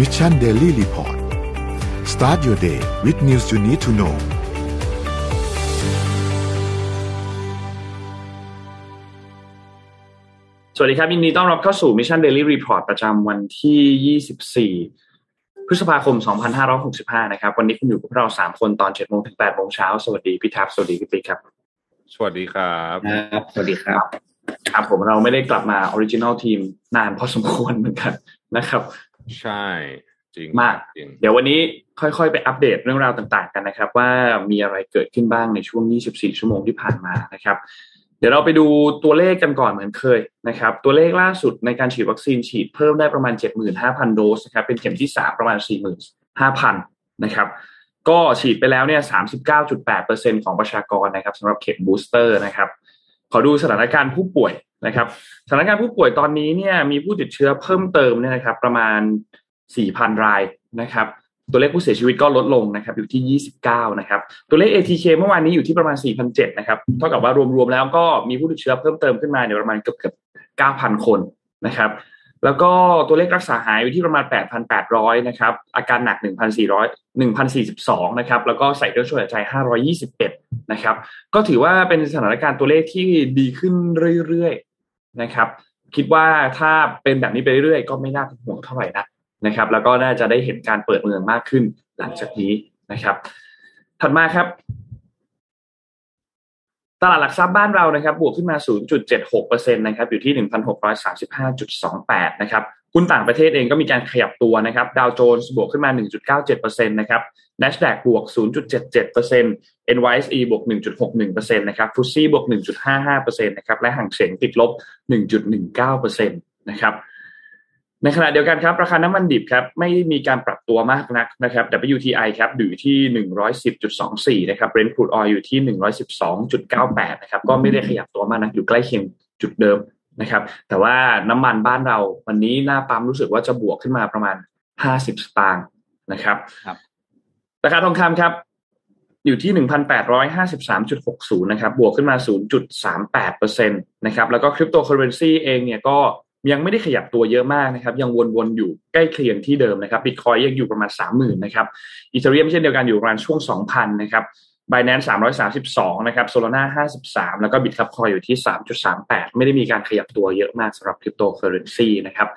Mission Daily Report start your day with news you need to know สวัสดีครับยินดีต้อนรับเข้าสู่ Mission Daily Report ประจำวันที่ 24พฤษภาคม 2565 นะครับ วันนี้คุณอยู่กับเรา 3 คนตอน 7 โมงถึง 8 โมงเช้า สวัสดีพี่ทับ สวัสดีพี่ปิ๊กครับ สวัสดีครับ ครับ สวัสดีครับ ครับผมเราไม่ได้กลับมา original teamนานพอสมควรเหมือนกันนะครับ ใช่จริงมากจริงเดี๋ยววันนี้ค่อยๆ ไปอัปเดตเรื่องราวต่างๆกันนะครับ ว่ามีอะไรเกิดขึ้นบ้างในช่วง 24 ชั่วโมงที่ผ่านมานะครับ เดี๋ยวเราไปดูตัวเลขกันก่อนเหมือนเคยนะครับ ตัวเลขล่าสุดในการฉีดวัคซีนฉีดเพิ่มได้ประมาณ 75,000 โดสนะครับ เป็นเข็มที่ 3 ประมาณ 45,000 นะครับ ก็ฉีดไปแล้วเนี่ย 39.8%ของประชากรนะครับสำหรับเข็มบูสเตอร์นะครับ ขอดูสถานการณ์ผู้ป่วยนะครับ สถานการณ์ผู้ป่วยตอนนี้เนี่ยมีผู้ติดเชื้อเพิ่มเติมเนี่ยนะครับ ประมาณ 4,000 รายนะครับ ตัวเลขผู้เสียชีวิตก็ลดลงนะครับ อยู่ที่ 29 นะครับ ตัวเลข ATK เมื่อวานนี้อยู่ที่ประมาณ 4,007นะครับ เท่ากับว่ารวมๆแล้วก็มีผู้ติดเชื้อเพิ่มเติมขึ้นมาเนี่ยประมาณเกือบเกือบ9,000 คนนะครับ แล้วก็ตัวเลขรักษาหายอยู่ที่ประมาณ 8,800 นะครับ อาการหนัก 1,400 1,042 นะครับ แล้วก็ใส่เครื่องช่วยหายใจ 521 นะครับ ก็ถือว่าเป็นสถานการณ์ตัวเลขที่ดีขึ้นเรื่อยๆ นะครับ คิดว่าถ้าเป็นแบบนี้ไปเรื่อยๆ ก็ไม่น่าเป็นห่วงเท่าไหร่นะนะครับ แล้วก็น่าจะได้เห็นการเปิดเมืองมากขึ้นหลังจากนี้นะครับ ถัดมาครับ ตลาดหลักทรัพย์บ้านเรานะครับบวกขึ้นมา 0.76%นะครับอยู่ที่ 1,635.28 นะครับหุ้นต่างประเทศเองก็มีการขยับตัวนะครับดาวโจนส์บวกขึ้นมา 1.97%นะครับ NASDAQ บวก 0.77% NYSE บวก 1.61%นะครับฟุตซี่บวก 1.55%นะครับและห่างเสงติดลบ 1.19%นะครับ ในขณะเดียวกันครับ ราคาน้ำมันดิบครับไม่มีการปรับตัวมากนักนะครับ WTI ครับอยู่ที่ 110.24 นะครับ Brent crude oil อยู่ที่ 112.98 นะครับ ก็ไม่ได้ขยับตัวมากนักอยู่ใกล้เคียงจุดเดิมนะครับ แต่ว่าน้ำมันบ้านเราวันนี้หน้าปั๊มรู้สึกว่าจะบวกขึ้นมาประมาณ 50 สตางค์นะครับครับราคาทองคำครับ อยู่ที่ 1,853.60 นะครับ บวกขึ้นมา 0.38%นะครับ แล้วก็คริปโตเคอเรนซีเองเนี่ยก็ ยังไม่ได้ขยับตัวเยอะมากนะครับ ยังวนๆอยู่ใกล้เคียงที่เดิมนะครับบิตคอยน์ยังอยู่ประมาณ 30,000นะครับ Ethereum เช่นเดียวกันอยู่ประมาณช่วง 2,000นะครับ Binance 332นะครับ Solana 53แล้วก็ Bitkub อยู่ที่3.38ไม่ได้มีการขยับตัวเยอะมากสำหรับคริปโตเคอเรนซีนะครับ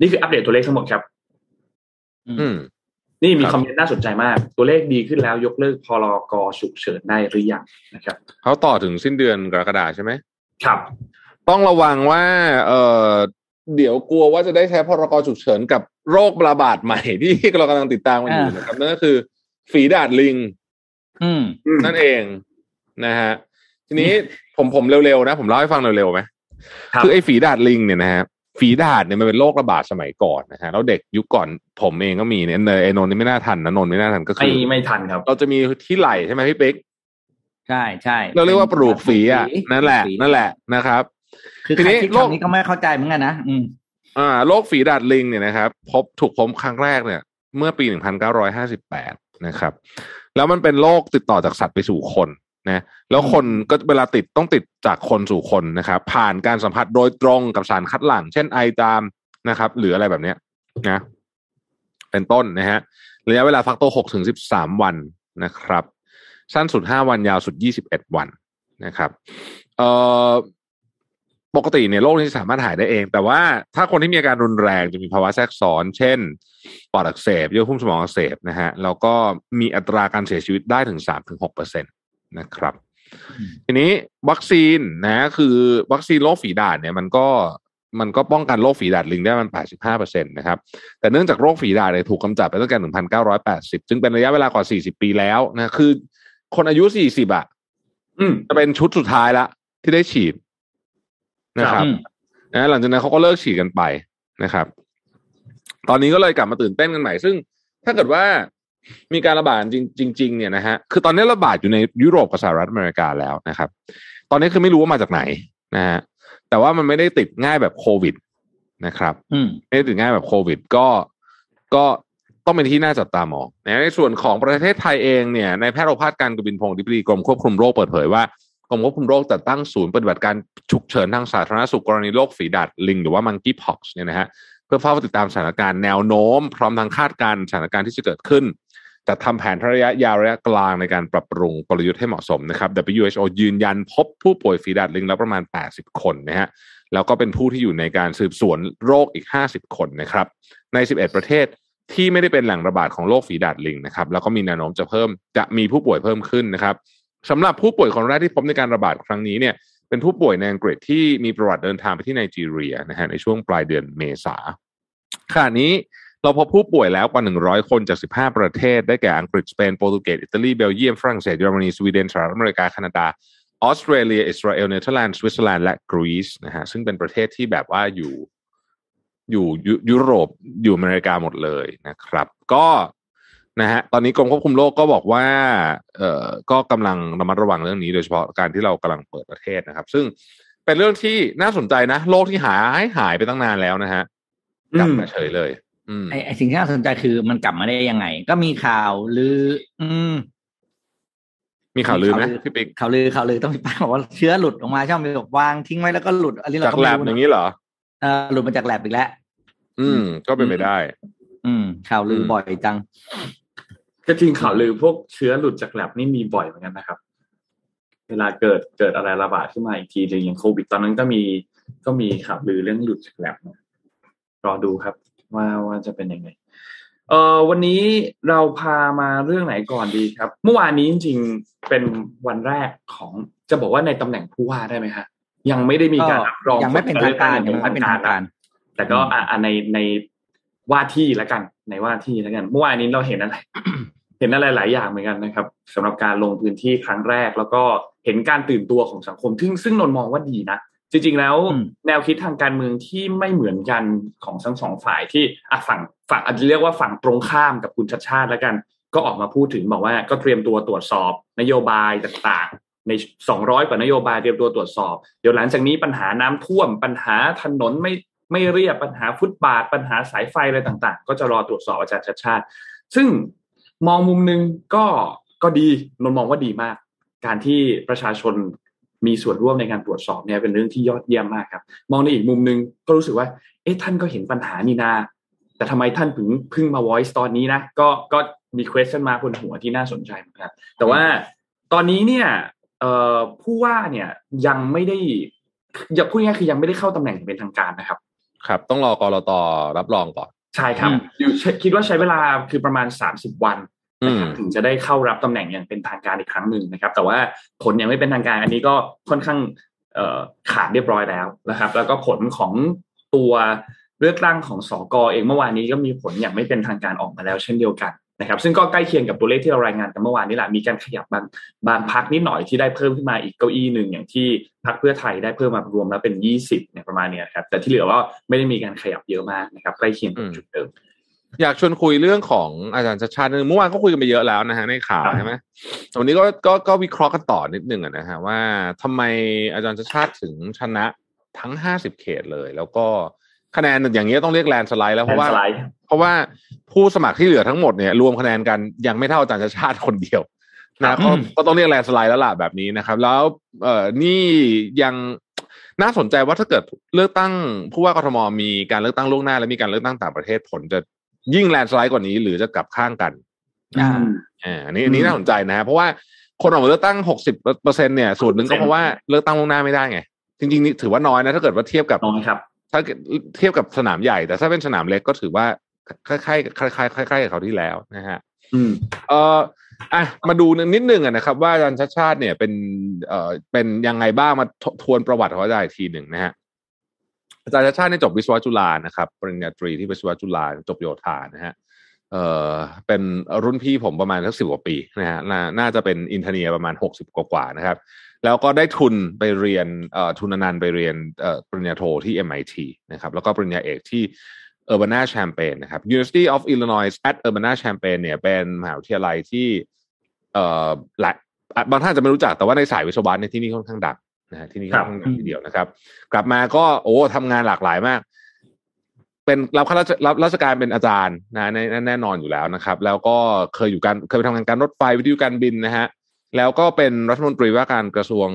นี่คืออัปเดตตัวเลขทั้งหมดครับ อืม นี่มีครับคอมเมนต์น่าสนใจมาก ตัวเลขดีขึ้นแล้วยกเลิกพรกฉุกเฉินได้หรือยังนะครับ เขาต่อถึงสิ้นเดือนกรกฎาใช่ไหมครับ ต้องระวังว่า เออเดี๋ยวกลัวว่าจะได้ใช้พรกฉุกเฉินกับโรคระบาดใหม่ที่เรากำลังติดตามกันอยู่อ่านนะครับนั่นก็คือ ฝีดาดลิงอืมนั่นเองนะฮะทีนี้ผมผมเร็วๆนะ ผมเล่าให้ฟังเร็วๆไหมครับคือไอ้ฝีดาดลิงเนี่ยนะฮะฝีดาดเนี่ยมันเป็นโรคระบาดสมัยก่อนนะฮะแล้วเด็กยุคก่อนผมเองก็มีเนี่ยเนยไอ้นนท์นี่ไม่น่าทันนะนนท์ไม่น่าทันก็คืไม่อไม่ทันครับ เราจะมีที่ไหล่ใช่ไหมพี่เป๊กใช่ใช่เราเรียกว่าปลูกฝีอะปลูกฝีนั่นแหละปลูกฝีนั่นแหละนะครับ คือทีใครนี้ที่โรคคำนี้ก็ไม่เข้าใจเหมือนกันนะอืมอ่าโรคฝีดาดลิงเนี่ยนะครับ พบถูกพบครั้งแรกเนี่ย เมื่อปี1958นะครับ แล้วมันเป็นโรคติดต่อจากสัตว์ไปสู่คนนะแล้วคนก็เวลาติดต้องติดจากคนสู่คนนะครับ ผ่านการสัมผัสโดยตรงกับสารคัดหลั่ง เช่นไอจามนะครับ หรืออะไรแบบเนี้ยนะ เป็นต้นนะฮะระยะเวลาฟักตัว6ถึง13วันนะครับ สั้นสุด5วันยาวสุด21วันนะครับ เอ่อ ปกติเนี่ยโรคนี้สามารถหายได้เอง แต่ว่าถ้าคนที่มีอาการรุนแรงจะมีภาวะแทรกซ้อน เช่น ปอดอักเสบเยื่อหุ้มสมองอักเสบนะฮะแล้วก็มีอัตราการเสียชีวิตได้ถึง3-6%เปอร์เซ็นตนะครับอืมทีนี้วัคซีนนะคือวัคซีนโรคฝีดาษเนี่ยมันก็มันก็ป้องกันโรคฝีดาษลิงได้มัน 85%นะครับ แต่เนื่องจากโรคฝีดาษเนี่ยถูกกำจัดไปตั้งแต่ 1980 ซึ่งเป็นระยะเวลากว่า 40 ปีแล้วนะ คือ คนอายุ 40 อะอืมจะเป็นชุดสุดท้ายละที่ได้ฉีด นะครับอืมนะหลังจากนั้นเขาก็เลิกฉีดกันไปนะครับ ตอนนี้ก็เลยกลับมาตื่นเต้นกันใหม่ ซึ่งถ้าเกิดว่ามีการระบาดจริงจริงๆเนี่ยนะฮะคือตอนนี้ระบาดอยู่ในยุโรปกับสหรัฐอเมริกาแล้วนะครับ ตอนนี้คือไม่รู้ว่ามาจากไหนนะฮะแต่ว่ามันไม่ได้ติดง่ายแบบโควิดนะครับอืมไม่ได้ถึงง่ายแบบโควิด ก็ก็ต้องเป็นที่น่าจับตามองนะในส่วนของประเทศไทยเองเนี่ยในแพทย์โอภาสการกบินพงศ์ดิบดีกรมควบคุมโรคเปิดเผยว่า กรมควบคุมโรคจัดตั้งศูนย์ปฏิบัติการฉุกเฉินทางสาธารณสุขกรณีโรคฝีดาดลิง หรือว่า monkeypox เนี่ยนะฮะเพื่อเฝ้าติดตามสถานการณ์แนวโน้ม พร้อมทั้งคาดการณ์สถานการณ์ที่จะเกิดขึ้นจัดทำแผนระยะยาวระยะกลางในการปรับปรุงกลยุทธ์ให้เหมาะสมนะครับ WHO ยืนยันพบผู้ป่วยฝีดาดลิงแล้วประมาณ 80 คนนะฮะแล้วก็เป็นผู้ที่อยู่ในการสืบสวนโรคอีก 50 คนนะครับ ใน 11 ประเทศที่ไม่ได้เป็นแหล่งระบาดของโรคฝีดาดลิงนะครับ แล้วก็มีแนวโน้มจะเพิ่มจะมีผู้ป่วยเพิ่มขึ้นนะครับ สำหรับผู้ป่วยคนแรกที่พบในการระบาดครั้งนี้เนี่ยเป็นผู้ป่วยในอังกฤษที่มีประวัติเดินทางไปที่ไนจีเรียนะฮะในช่วงปลายเดือนเมษาขณะนี้เราพบผู้ป่วยแล้วกว่า 100 คนจาก 15 ประเทศ ได้แก่อังกฤษ สเปน โปรตุเกส อิตาลี เบลเยียม ฝรั่งเศส เยอรมนี สวีเดน สหรัฐอเมริกา แคนาดา ออสเตรเลีย อิสราเอล เนเธอร์แลนด์ สวิตเซอร์แลนด์ และกรีซนะฮะ ซึ่งเป็นประเทศที่แบบว่าอยู่อยู่ยุโรป อยู่อเมริกาหมดเลยนะครับ ก็ นะฮะตอนนี้กรมควบคุมโรคก็บอกว่าเอ่อก็กำลังระมัดระวังเรื่องนี้ โดยเฉพาะการที่เรากำลังเปิดประเทศนะครับ ซึ่งเป็นเรื่องที่น่าสนใจนะโรคที่หายหายไปตั้งนานแล้วนะฮะกลับมาเฉยเลยอืมไอไอสิ่งที่น่าสนใจคือมันกลับมาได้ยังไง ก็มีข่าวลือ อืม มีข่าวลือไหมพี่ปิ๊กข่าวลือข่าวลือต้องมีป้าบอกว่าเชื้อหลุดออกมาช่องมีบอกวางทิ้งไว้แล้วก็หลุดอันนี้เราจากก็แลไม่บรู้อย่างนะนี้เหรอเออหลุดมาจากแลบอีกแล้วอืม ก็เป็นไปได้ อืม ข่าวลือบ่อยจัง ก็จริงข่าวลือพวกเชื้อหลุดจากแลบนี่มีบ่อยเหมือนกันนะครับ เวลาเกิดเกิดอะไรระบาดขึ้นมาอีกทีหนึ่งอย่างโควิดตอนนั้นก็มีก็มีข่าวลือเรื่องหลุดจากแลบนะรอดูครับ ว่าว่าจะเป็นยังไงเอ่อวันนี้เราพามาเรื่องไหนก่อนดีครับ เมื่อวานนี้จริงๆเป็นวันแรกของจะบอกว่าในตำแหน่งผู้ว่าได้ไหมฮะยังไม่ได้มีการรับรองยังไม่เป็นทางการผลยังไม่เป็นทางการนะแต่ก็อะอะในใน ว่าที่แล้วกัน ในว่าที่แล้วกันเมื่อวานนี้เราเห็นอะไรเห็นอะไรหลายอย่างเหมือนกันนะครับสำหรับการลงพื้นที่ครั้งแรก แล้วก็เห็นการตื่นตัวของสังคม ซึ่งซึ่งนนมองว่าดีนะจริงๆแล้วอืมแนวคิดทางการเมืองที่ไม่เหมือนกันของทั้งสองฝ่ายที่อะฝั่งฝั่งอาจจะเรียกว่าฝั่งตรงข้ามกับคุณชัดชาติแล้วกัน ก็ออกมาพูดถึงบอกว่าก็เตรียมตัวตรวจสอบ นโยบายต่างๆ ใน 200 กว่านโยบายเตรียมตัวตรวจสอบ เดี๋ยวหลังจากนี้ปัญหาน้ำท่วมปัญหาถนนไม่ ไม่เรียบปัญหาฟุตบาท ปัญหาสายไฟอะไรต่างๆ ก็จะรอตรวจสอบอาจารย์ชัดชาติ ซึ่งมองมุมหนึ่งก็ก็ดีนนมองว่าดีมาก การที่ประชาชนมีส่วนร่วมในการตรวจสอบเนี่ยเป็นเรื่องที่ยอดเยี่ยมมากครับ มองในอีกมุมหนึ่งก็รู้สึกว่า เอ๊ะท่านก็เห็นปัญหานี่นา แต่ทำไมท่านถึงพิ่งมา voice ตอนนี้นะ ก็ก็มี question มาบนหัวที่น่าสนใจเหมือนกันแต่ว่าตอนนี้เนี่ยผู้ว่าเนี่ยยังไม่ได้อย่าพูดง่ายคือยังไม่ได้เข้าตำแหน่งเป็นทางการนะครับ ครับ ต้องรอกรตรับรองก่อน ใช่ครับอืมอยู่คิดว่าใช้เวลาคือประมาณ30วันอืนะคมรับถึงจะได้เข้ารับตำแหน่งอย่างเป็นทางการอีกครั้งหนึ่งนะครับ แต่ว่าผลยังไม่เป็นทางการอันนี้ก็ค่อนข้างเอ่อขาดเรียบร้อยแล้วนะครับ แล้วก็ผลของตัวเลือกตั้งของสกเองเมื่อวานนี้ก็มีผลอย่างไม่เป็นทางการออกมาแล้ว เช่นเดียวกัน นะครับซึ่งก็ใกล้เคียงกับตัวเลขที่เรารายงานกันเมื่อวานนี้แหละมีการขยับบางบางพักนิดหน่อยที่ได้เพิ่มขึ้นมาอีกเก้าอี้หนึ่งอย่างที่พักเพื่อไทยได้เพิ่มมารวมแล้วเป็นยี่สิบเนี่ยประมาณเนี้ยครับแต่ที่เหลือว่าไม่ได้มีการขยับเยอะมากนะครับใกล้เคียงกับจุดเดิมอยากชวนคุยเรื่องของอาจารย์ชัดชาตินิดนึงเมื่อวานก็คุยกันไปเยอะแล้วนะฮะในข่าวครับใช่ไหมแต่วันนี้ก็ก็ก็วิเคราะห์กันต่อนิดนึงอะนะฮะว่าทำไมอาจารย์ชัชชาติถึงชนะทั้งห้าสิบเขตเลย แล้วก็ คะแนนอย่างเนี้ยต้องเรียกแลนด์สไลด์แล้วเพราะว่าแลนด์สไลด์เพราะว่าผู้สมัครที่เหลือทั้งหมดเนี่ยรวมคะแนนกันยังไม่เท่าอาจารย์ชัชชาติคนเดียวนะก็ก็ต้องเรียกแลนด์สไลด์แล้วล่ะแบบนี้นะครับ แล้วเอ่อนี่ยังน่าสนใจว่าถ้าเกิดเลือกตั้งผู้ว่ากทมมีการเลือกตั้งล่วงหน้า และมีการเลือกตั้งต่างประเทศผลจะยิ่งแลนด์สไลด์กว่านี้หรือจะกลับข้างกันอ่าอ่าอันนี้อันนี้น่าสนใจนะฮะเพราะว่าคนออกมาเลือกตั้งหกสิบเปอร์เซ็นเนี่ยส่วนหนึ่งก็เพราะว่าเลือกตั้งล่วงหน้าไม่ได้ไง จริงๆนี่ถือว่าน้อยนะถ้าเกิดว่าเทียบกับน้อยครับ ถ้าเกิดเทียบกับสนามใหญ่ แต่ถ้าเป็นสนามเล็กก็ถือว่าคล้ายๆคล้ายๆคล้ายๆกับเขาวที่แล้วนะฮะอืมเอ่ออะมาดูนิดนึงอะนะครับ ว่าอาจารย์ชาติชาติเนี่ยเป็นเอ่อเป็นยังไงบ้างมาททวนประวัติของอาจารย์อีกทีหนึ่งนะฮะอาจารย์ชาติชาติเนี่ยจบวิศวะจุฬานะครับปริญญาตรีที่วิศวะจุฬาจบโยธานะฮะเอ่อเป็นรุ่นพี่ผมประมาณสักสิบกว่าปีนะฮะนาน่าจะเป็นอินเทเนียประมาณหกสิบกว่าๆนะครับ แล้วก็ได้ทุนไปเรียนเอ่อทุนอนันต์ไปเรียนเอ่อปริญญาโทที่ MIT นะครับแล้วก็ปริญญาเอกที่ Urbana Champaign นะครับ University of Illinois at Urbana Champaign เนี่ยเป็นมหาวิทยาลัยที่เอ่อหลายอะบางท่านอาจจะไม่รู้จักแต่ว่าในสายวิศวะในยที่นี่ค่อนข้างดังนะฮะที่นี่ค่อนข้างดังทีเดียวนะครับ กลับมาก็โอ้ทำงานหลากหลายมาก เป็นรับข้าราชรับราชการเป็นอาจารย์นะแน่แน่นอนอยู่แล้วนะครับ แล้วก็เคยอยู่การเคยไปทำงานการรถไฟวิทยุการบินนะฮะ แล้วก็เป็นรัฐมนตรีว่าการกระทรวง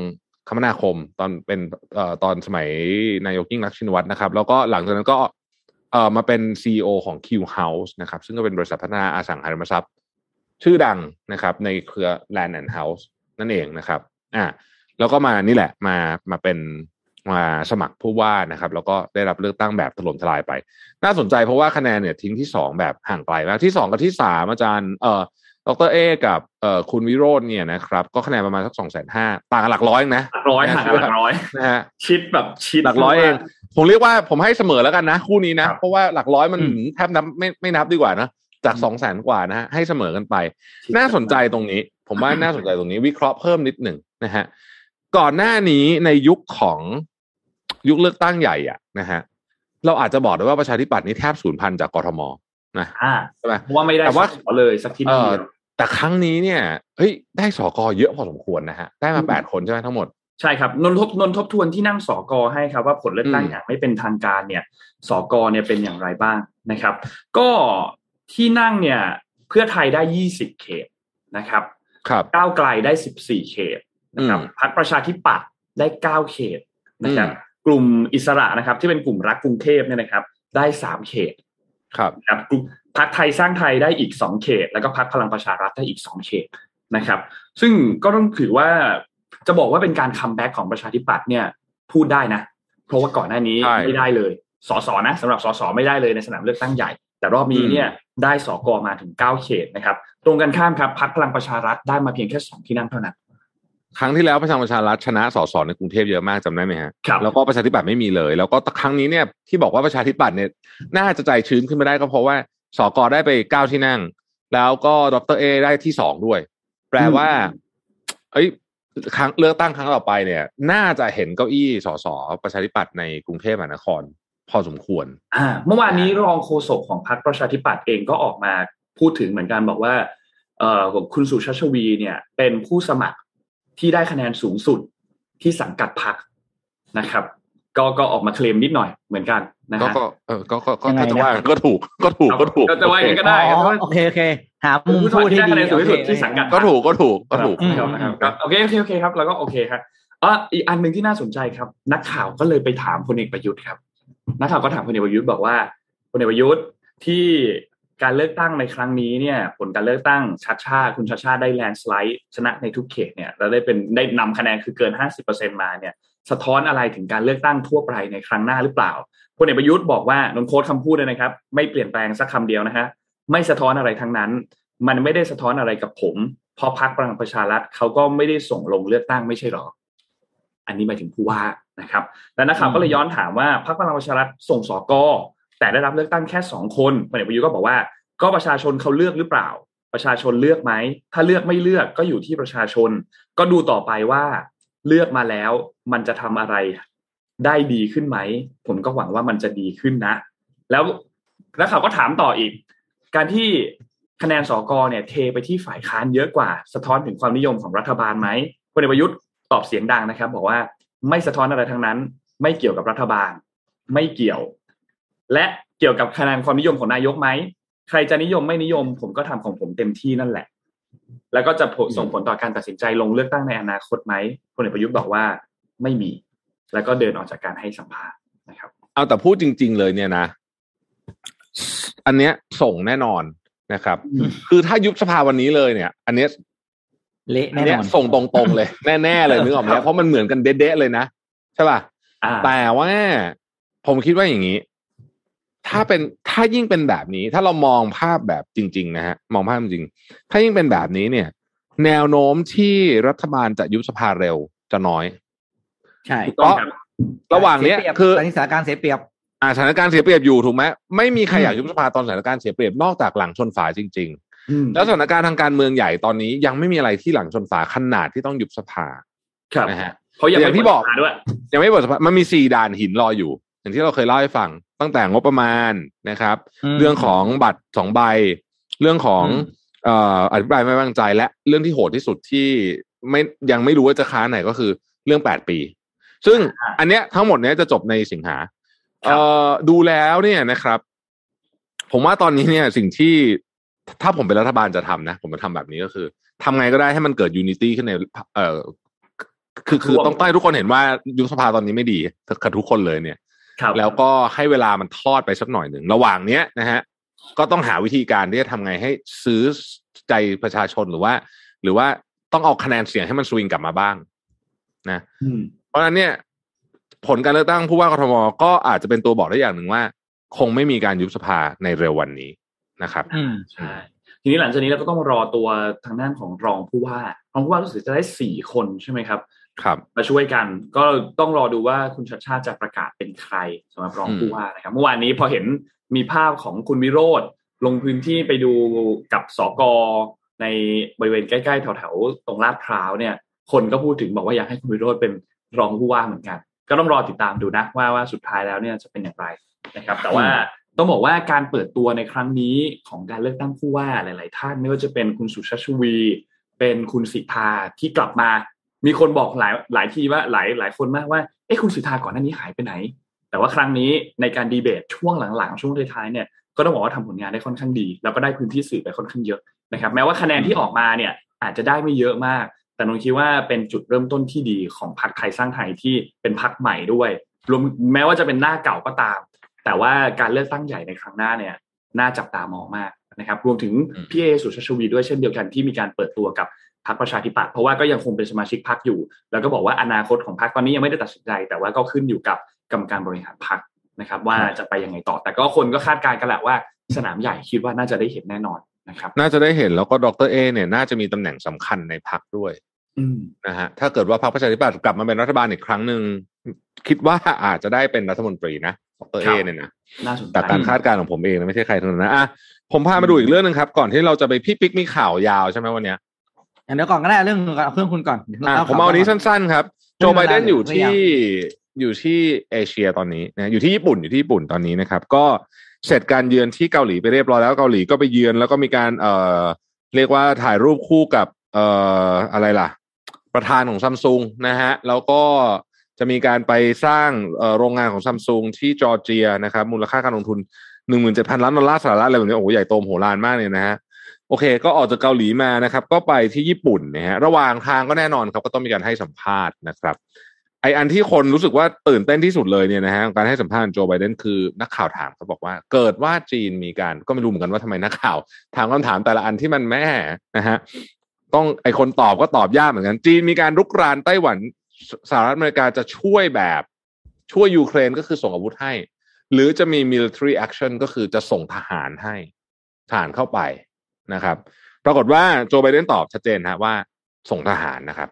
คมนาคมตอนเป็นเอ่อตอนสมัยนายกยิ่งรักชินวัตรนะครับ แล้วก็หลังจากนั้นก็เอ่อมาเป็นซีอของ Q House นะครับ ซึ่งก็เป็นบริษัทพัฒนาอสังหาริมทรัพย์ ชื่อดังนะครับ ในเครือ Land and House นั่นเองนะครับอ่าแล้วก็มานี่แหละมามาเป็นมาสมัครผู้ว่านะครับ แล้วก็ได้รับเลือกตั้งแบบถล่มทลายไป น่าสนใจเพราะว่าคะแนนเนี่ยทิ้งที่สองแบบห่างไกลมากที่สองกับที่สามอาจารย์เอ่อ ดรเอกับเอ่อคุณวิโรจน์เนี่ยนะครับ ก็คะแนนประมาณสักสองแสนห้าต่างกันหลักร้อยเองนะหลักร้อยห่างกันหลักร้อยนะฮะชิดแบบชิดหลักร้อยเองผมเรียกว่าผมให้เสมอแล้วกันนะ คู่นี้นะครับเพราะว่าหลักร้อยมันอืมแทบนับไม่ไม่นับดีกว่านะจากสองแสนกว่านะฮะให้เสมอกันไป น่าสนใจตรงนี้ ผมว่าน่าสนใจตรงนี้วิเคราะห์เพิ่มนิดหนึ่งนะฮะก่อนหน้านี้ในยุคของยุคเลือกตั้งใหญ่อะนะฮะเราอาจจะบอกได้ว่าประชาธิปัตย์นี่แทบสูญพันธุ์จากกทมนะอ่าใช่ไหมเพราะว่าไม่ได้แต่ว่าสอเลยสักทีเอเดีอยว แต่ครั้งนี้เนี่ยเฮ้ยได้สอกอเยอะพอสมควรนะฮะได้มาแปดคนใช่ไหมทั้งหมดใช่ครับนนทบนนทบทวนที่นั่งสอกอให้ครับว่าผลเลือกตั้งอืมอย่างไม่เป็นทางการเนี่ยสอกอเนี่ยเป็นอย่างไรบ้างนะครับ ก็ที่นั่งเนี่ยเพื่อไทยได้ยี่สิบเขตนะครับครับก้าวไกลได้สิบสี่เขตนะครับอืมพรรคประชาธิปัตย์ได้เก้าเขตนะครับอืมกลุ่มอิสระนะครับ ที่เป็นกลุ่มรักกรุงเทพเนี่ยนะครับ ได้สามเขตครับนะครับกลุ่ม พรรคไทยสร้างไทยได้อีกสองเขต แล้วก็พรรคพลังประชารัฐได้อีกสองเขตนะครับ ซึ่งก็ต้องถือว่าจะบอกว่าเป็นการ comeback ของประชาธิปัตย์เนี่ย พูดได้นะ เพราะว่าก่อนหน้านี้ใช่ไม่ได้เลยสสนะสำหรับสสไม่ได้เลยในสนามเลือกตั้งใหญ่ แต่รอบนี้เนี่ยได้สกมาถึงเก้าเขตนะครับ ตรงกันข้ามครับพรรคพลังประชารัฐได้มาเพียงแค่สองที่นั่งเท่านั้นครั้งที่แล้วประชาประชารัฐชนะสสในกรุงเทพเยอะมากจำได้ไหมฮะครับแล้วก็ประชาธิปัตย์ไม่มีเลย แล้วก็ครั้งนี้เนี่ยที่บอกว่าประชาธิปัตย์เนี่ยน่าจะใจชื้นขึ้นมาได้ก็เพราะว่า สกได้ไปเก้าที่นั่ง แล้วก็ดรเอได้ที่สองด้วย แปลว่า เอ้ยครั้งเลือกตั้งครั้งต่อไปเนี่ย น่าจะเห็นเก้าอี้สสประชาธิปัตย์ในกรุงเทพมหานคร พอสมควร อ่า เมื่อวานนี้รองโฆษกของพรรคประชาธิปัตย์เองก็ออกมาพูดถึงเหมือนกันบอกว่า เอ่อคุณสุชาชวีเนี่ย เป็นผู้สมัครที่ได้คะแนนสูงสุดที่สังกัดพรรคนะครับ ก็ก็ออกมาเคลมนิดหน่อยเหมือนกันนะก็ฮะก็เออก็ก็ก็ยังไงก็จะนะว่าก็ถูกก็ถูกก็ถูกก็จะว่าอย่างนั้นก็ได้อ๋อเพราะว่าโอเคโอเคหาเป็นมุมผู้สพูมัดครที่ที่ได้คะแนนสูงที่สุดโอเคที่สังกัดก็ถูกก็ถูกก็ถูกอืมนะครับครับโอเคโอเคโอเคครับ แล้วก็โอเคครับอะอีกอันหนึ่งที่น่าสนใจครับ นักข่าวก็เลยไปถามพลเอกประยุทธ์ครับ นักข่าวก็ถามพลเอกประยุทธ์บอกว่าพลเอกประยุทธ์ที่การเลือกตั้งในครั้งนี้เนี่ย ผลการเลือกตั้งชัดชาติคุณชัดชาติได้แลนด์สไลด์ชนะในทุกเขตเนี่ย แล้วได้เป็นได้นำคะแนนคือเกิน 50%มาเนี่ย สะท้อนอะไรถึงการเลือกตั้งทั่วไปในครั้งหน้าหรือเปล่าพลเอกประยุทธ์บอกว่านนโค้ดคำพูดเลยนะครับ ไม่เปลี่ยนแปลงสักคำเดียวนะฮะไม่สะท้อนอะไรทั้งนั้น มันไม่ได้สะท้อนอะไรกับผม เพราะพรรคพลังประชารัฐเขาก็ไม่ได้ส่งลงเลือกตั้งไม่ใช่หรอ อันนี้หมายถึงผู้ว่านะครับแล้วนักข่าวก็เลยย้อนถามว่าพรรคพลังประชารัฐส่งสอกแต่ได้รับเลือกตั้งแค่สองคนพลเอกประยุทธ์ก็บอกว่า ก็ประชาชนเขาเลือกหรือเปล่า ประชาชนเลือกไหมถ้าเลือกไม่เลือกก็อยู่ที่ประชาชน ก็ดูต่อไปว่า เลือกมาแล้ว มันจะทำอะไรได้ดีขึ้นไหม ผมก็หวังว่ามันจะดีขึ้นนะ แล้วนักข่าวก็ถามต่ออีก การที่คะแนนสกเนี่ยเทไปที่ฝ่ายค้านเยอะกว่า สะท้อนถึงความนิยมของรัฐบาลไหมพลเอกประยุทธ์ตอบเสียงดังนะครับ บอกว่าไม่สะท้อนอะไรทั้งนั้น ไม่เกี่ยวกับรัฐบาล ไม่เกี่ยว และเกี่ยวกับคะแนนความนิยมของนายกไหมใครจะนิยมไม่นิยม ผมก็ทำของผมเต็มที่นั่นแหละ แล้วก็จะผลส่งผลต่อการตัดสินใจลงเลือกตั้งในอนาคตไหมพลเอกประยุทธ์บอกว่าไม่มี แล้วก็เดินออกจากการให้สัมภาษณ์นะครับ เอาแต่พูดจริง ๆ เลยเนี่ยนะ อันเนี้ยส่งแน่นอนนะครับอืมคือถ้ายุบสภาวันนี้เลยเนี่ย อันเนี้ยเละอันแน่เนี้นยอนส่งตรงๆเลย แน่ ๆ เลยนึกออกไหมเพราะมันเหมือนกันเด๊ะๆเลยนะใช่ป่ะอ่าแต่ว่าผมคิดว่าอย่างนี้ ถ้าเป็นถ้ายิ่งเป็นแบบนี้ ถ้าเรามองภาพแบบจริง ๆ นะฮะมองภาพจริงๆถ้ายิ่งเป็นแบบนี้เนี่ย แนวโน้มที่รัฐบาลจะยุบสภาเร็วจะน้อย ใช่ถูกต้องครับระหว่างเนี้ยสีปรีบคือตอนนี้สถานการณ์เสียเปรียบอ่าสถานการณ์เสียเปรียบอยู่ถูกไหมไม่มีใครอืมอยากยุบสภาตอนสถานการณ์เสียเปรียบนอกจากหลังชนฝาจริงอืมๆแล้วสถานการณ์ทางการเมืองใหญ่ตอนนี้ ยังไม่มีอะไรที่หลังชนฝาขนาดที่ต้องยุบสภาครับนะฮะเพราะยังอย่างที่บอกไม่เปิดสภาด้วยยังไม่เปิดสภามันมีสี่ด่านหินรออยู่ อย่างที่เราเคยเล่าให้ฟังตั้งแต่งบประมาณนะครับอืมเรื่องของบัตรสองใบ เรื่องของอืมเอ่ออภิปรายไม่ไว้วางใจและเรื่องที่โหดที่สุดที่ไม่ยังไม่รู้ว่าจะค้านไหนก็คือเรื่องแปดปี ซึ่งอ่าอันเนี้ยทั้งหมดเนี้ยจะจบในสิงหาครับเอ่อดูแล้วเนี่ยนะครับ ผมว่าตอนนี้เนี่ยสิ่งที่ถ้าผมเป็นรัฐบาลจะทำนะ ผมจะทำแบบนี้ก็คือทำไงก็ได้ให้มันเกิด unity ขึ้นในเอ่อคือคือต้องให้ทุกคนเห็นว่ายุบสภาตอนนี้ไม่ดีกับทุกคนเลยเนี่ยครับ แล้วก็ให้เวลามันทอดไปสักหน่อยหนึ่งระหว่างเนี้ยนะฮะก็ต้องหาวิธีการที่จะทำไงให้ซื้อใจประชาชนหรือว่า หรือว่าต้องเอาคะแนนเสียงให้มันสวิงกลับมาบ้าง นะอืมเพราะฉะนั้นเนี่ย ผลการเลือกตั้งผู้ว่ากทมก็อาจจะเป็นตัวบอกได้อย่างหนึ่งว่า คงไม่มีการยุบสภาในเร็ววันนี้นะครับอืมใช่ทีนี้หลังจากนี้เราก็ต้องรอตัวทางด้านของรองผู้ว่ารองผู้ว่ารู้สึกจะได้สี่คนใช่ไหมครับ ครับมาช่วยกันก็ต้องรอดูว่าคุณชัดชาติจะประกาศเป็นใครสำหรับรองผู้ว่านะครับ เมื่อวานนี้พอเห็นมีภาพของคุณวิโรธลงพื้นที่ไปดูกับสกในบริเวณใกล้ๆแถวๆตรงลาดพร้าวเนี่ย คนก็พูดถึงบอกว่าอยากให้คุณวิโรธเป็นรองผู้ว่าเหมือนกัน ก็ต้องรอติดตามดูนะว่าว่าสุดท้ายแล้วเนี่ยจะเป็นอย่างไรนะครับ แต่ว่าต้องบอกว่าการเปิดตัวในครั้งนี้ของการเลือกตั้งผู้ว่าหลาย ๆ ท่านไม่ว่าจะเป็นคุณสุชาติชวี เป็นคุณสิทธาที่กลับมา มีคนบอกหลายหลายทีว่าหลายหลายคนมากว่าเอ๊ะคุณสิทธาก่อนหน้านี้หายไปไหน แต่ว่าครั้งนี้ในการดีเบตช่วงหลังๆ ช่วงท้ายๆเนี่ยก็ต้องบอกว่าทำผลงานได้ค่อนข้างดี แล้วก็ได้พื้นที่สื่อไปค่อนข้างเยอะนะครับแม้ว่าคะแนนที่ออกมาเนี่ยอาจจะได้ไม่เยอะมาก แต่นนคิดว่าเป็นจุดเริ่มต้นที่ดีของพรรคไทยสร้างไทยที่เป็นพรรคใหม่ด้วยรวมแม้ว่าจะเป็นหน้าเก่าก็ตาม แต่ว่าการเลือกตั้งใหญ่ในครั้งหน้าเนี่ยน่าจับตามองมากนะครับรวมถึงอืมพี่เอสุชาติชวีด้วยเช่นเดียวกันที่มีการเปิดตัวกับ พรรคประชาธิปัตย์เพราะว่าก็ยังคงเป็นสมาชิกพรรคอยู่ แล้วก็บอกว่าอนาคตของพรรคตอนนี้ยังไม่ได้ตัดสินใจ แต่ว่าก็ขึ้นอยู่กับกรรมการบริหารพรรคนะครับ ว่าจะไปยังไงต่อ แต่ก็คนก็คาดการณ์กันแหละว่าสนามใหญ่คิดว่าน่าจะได้เห็นแน่นอนนะครับ น่าจะได้เห็นแล้วก็ดรเอเนี่ยน่าจะมีตำแหน่งสำคัญในพักด้วยอืมนะฮะถ้าเกิดว่าพรรคประชาธิปัตย์กลับมาเป็นรัฐบาลอีกครั้งหนึ่งคิดว่าอาจจะได้เป็นรัฐมนตรีนะดรเอเนี่ยนะน่าสนใจแต่การคาดการณ์ของผมเองนะไม่ใช่ใครทั้งนั้นนะอะผมพามาดูอีกเรื่องหนึ่งครับ ก่อนที่เราจะไปพี่ปิ๊กมีข่าวยาวใช่ไหมวันเนี้ย เดี๋ยวก่อนก็ได้เรื่องเอาเครื่องคุณก่อนดี๋ยวอะล่ผมเอาอันนี้สั้น ๆ ครับ โจไม่ไบเป็นไรเดนอยู่ไม่ที่ยาวอยู่ที่เอเชียตอนนี้นะอยู่ที่ญี่ปุ่นอยู่ที่ญี่ปุ่นตอนนี้นะครับ ก็เสร็จการเยือนที่เกาหลีไปเรียบร้อยแล้วเกาหลีก็ไปเยือนแล้วก็มีการเอ่อเรียกว่าถ่ายรูปคู่กับเอ่ออะไรล่ะ ประธานของซัมซุงนะฮะแล้วก็จะมีการไปสร้างเอ่อโรงงานของซัมซุงที่จอร์เจียนะครับ มูลค่าการลงทุนหนึ่งหมื่นเจ็ดพันล้านดอลลาร์สหรัฐอะไรแบบนี้โอ้โหใหญ่โตมโหฬารมากเลยนะฮะ โอเค ก็ออกจากเกาหลีมานะครับ ก็ไปที่ญี่ปุ่นนะฮะระหว่างทางก็แน่นอนครับ ก็ต้องมีการให้สัมภาษณ์นะครับ ไออันที่คนรู้สึกว่าตื่นเต้นที่สุดเลยเนี่ยนะฮะการให้สัมภาษณ์โจไบเดนคือนักข่าวถามเขาบอกว่า เกิดว่าจีนมีการก็ไม่รู้เหมือนกันว่าทำไมนักข่าว ถามคำถามแต่ละอันที่มันแม่นะฮะต้องไอคนตอบก็ตอบยากเหมือนกัน จีนมีการรุกรานไต้หวันสสหรัฐอเมริกาจะช่วยแบบช่วยยูเครนก็คือส่งอาวุธให้ หรือจะมี military action ก็คือจะส่งทหารให้ทหารเข้าไป นะครับ ปรากฏว่าโจไบเดนตอบชัดเจนฮะว่าส่งทหารนะครับ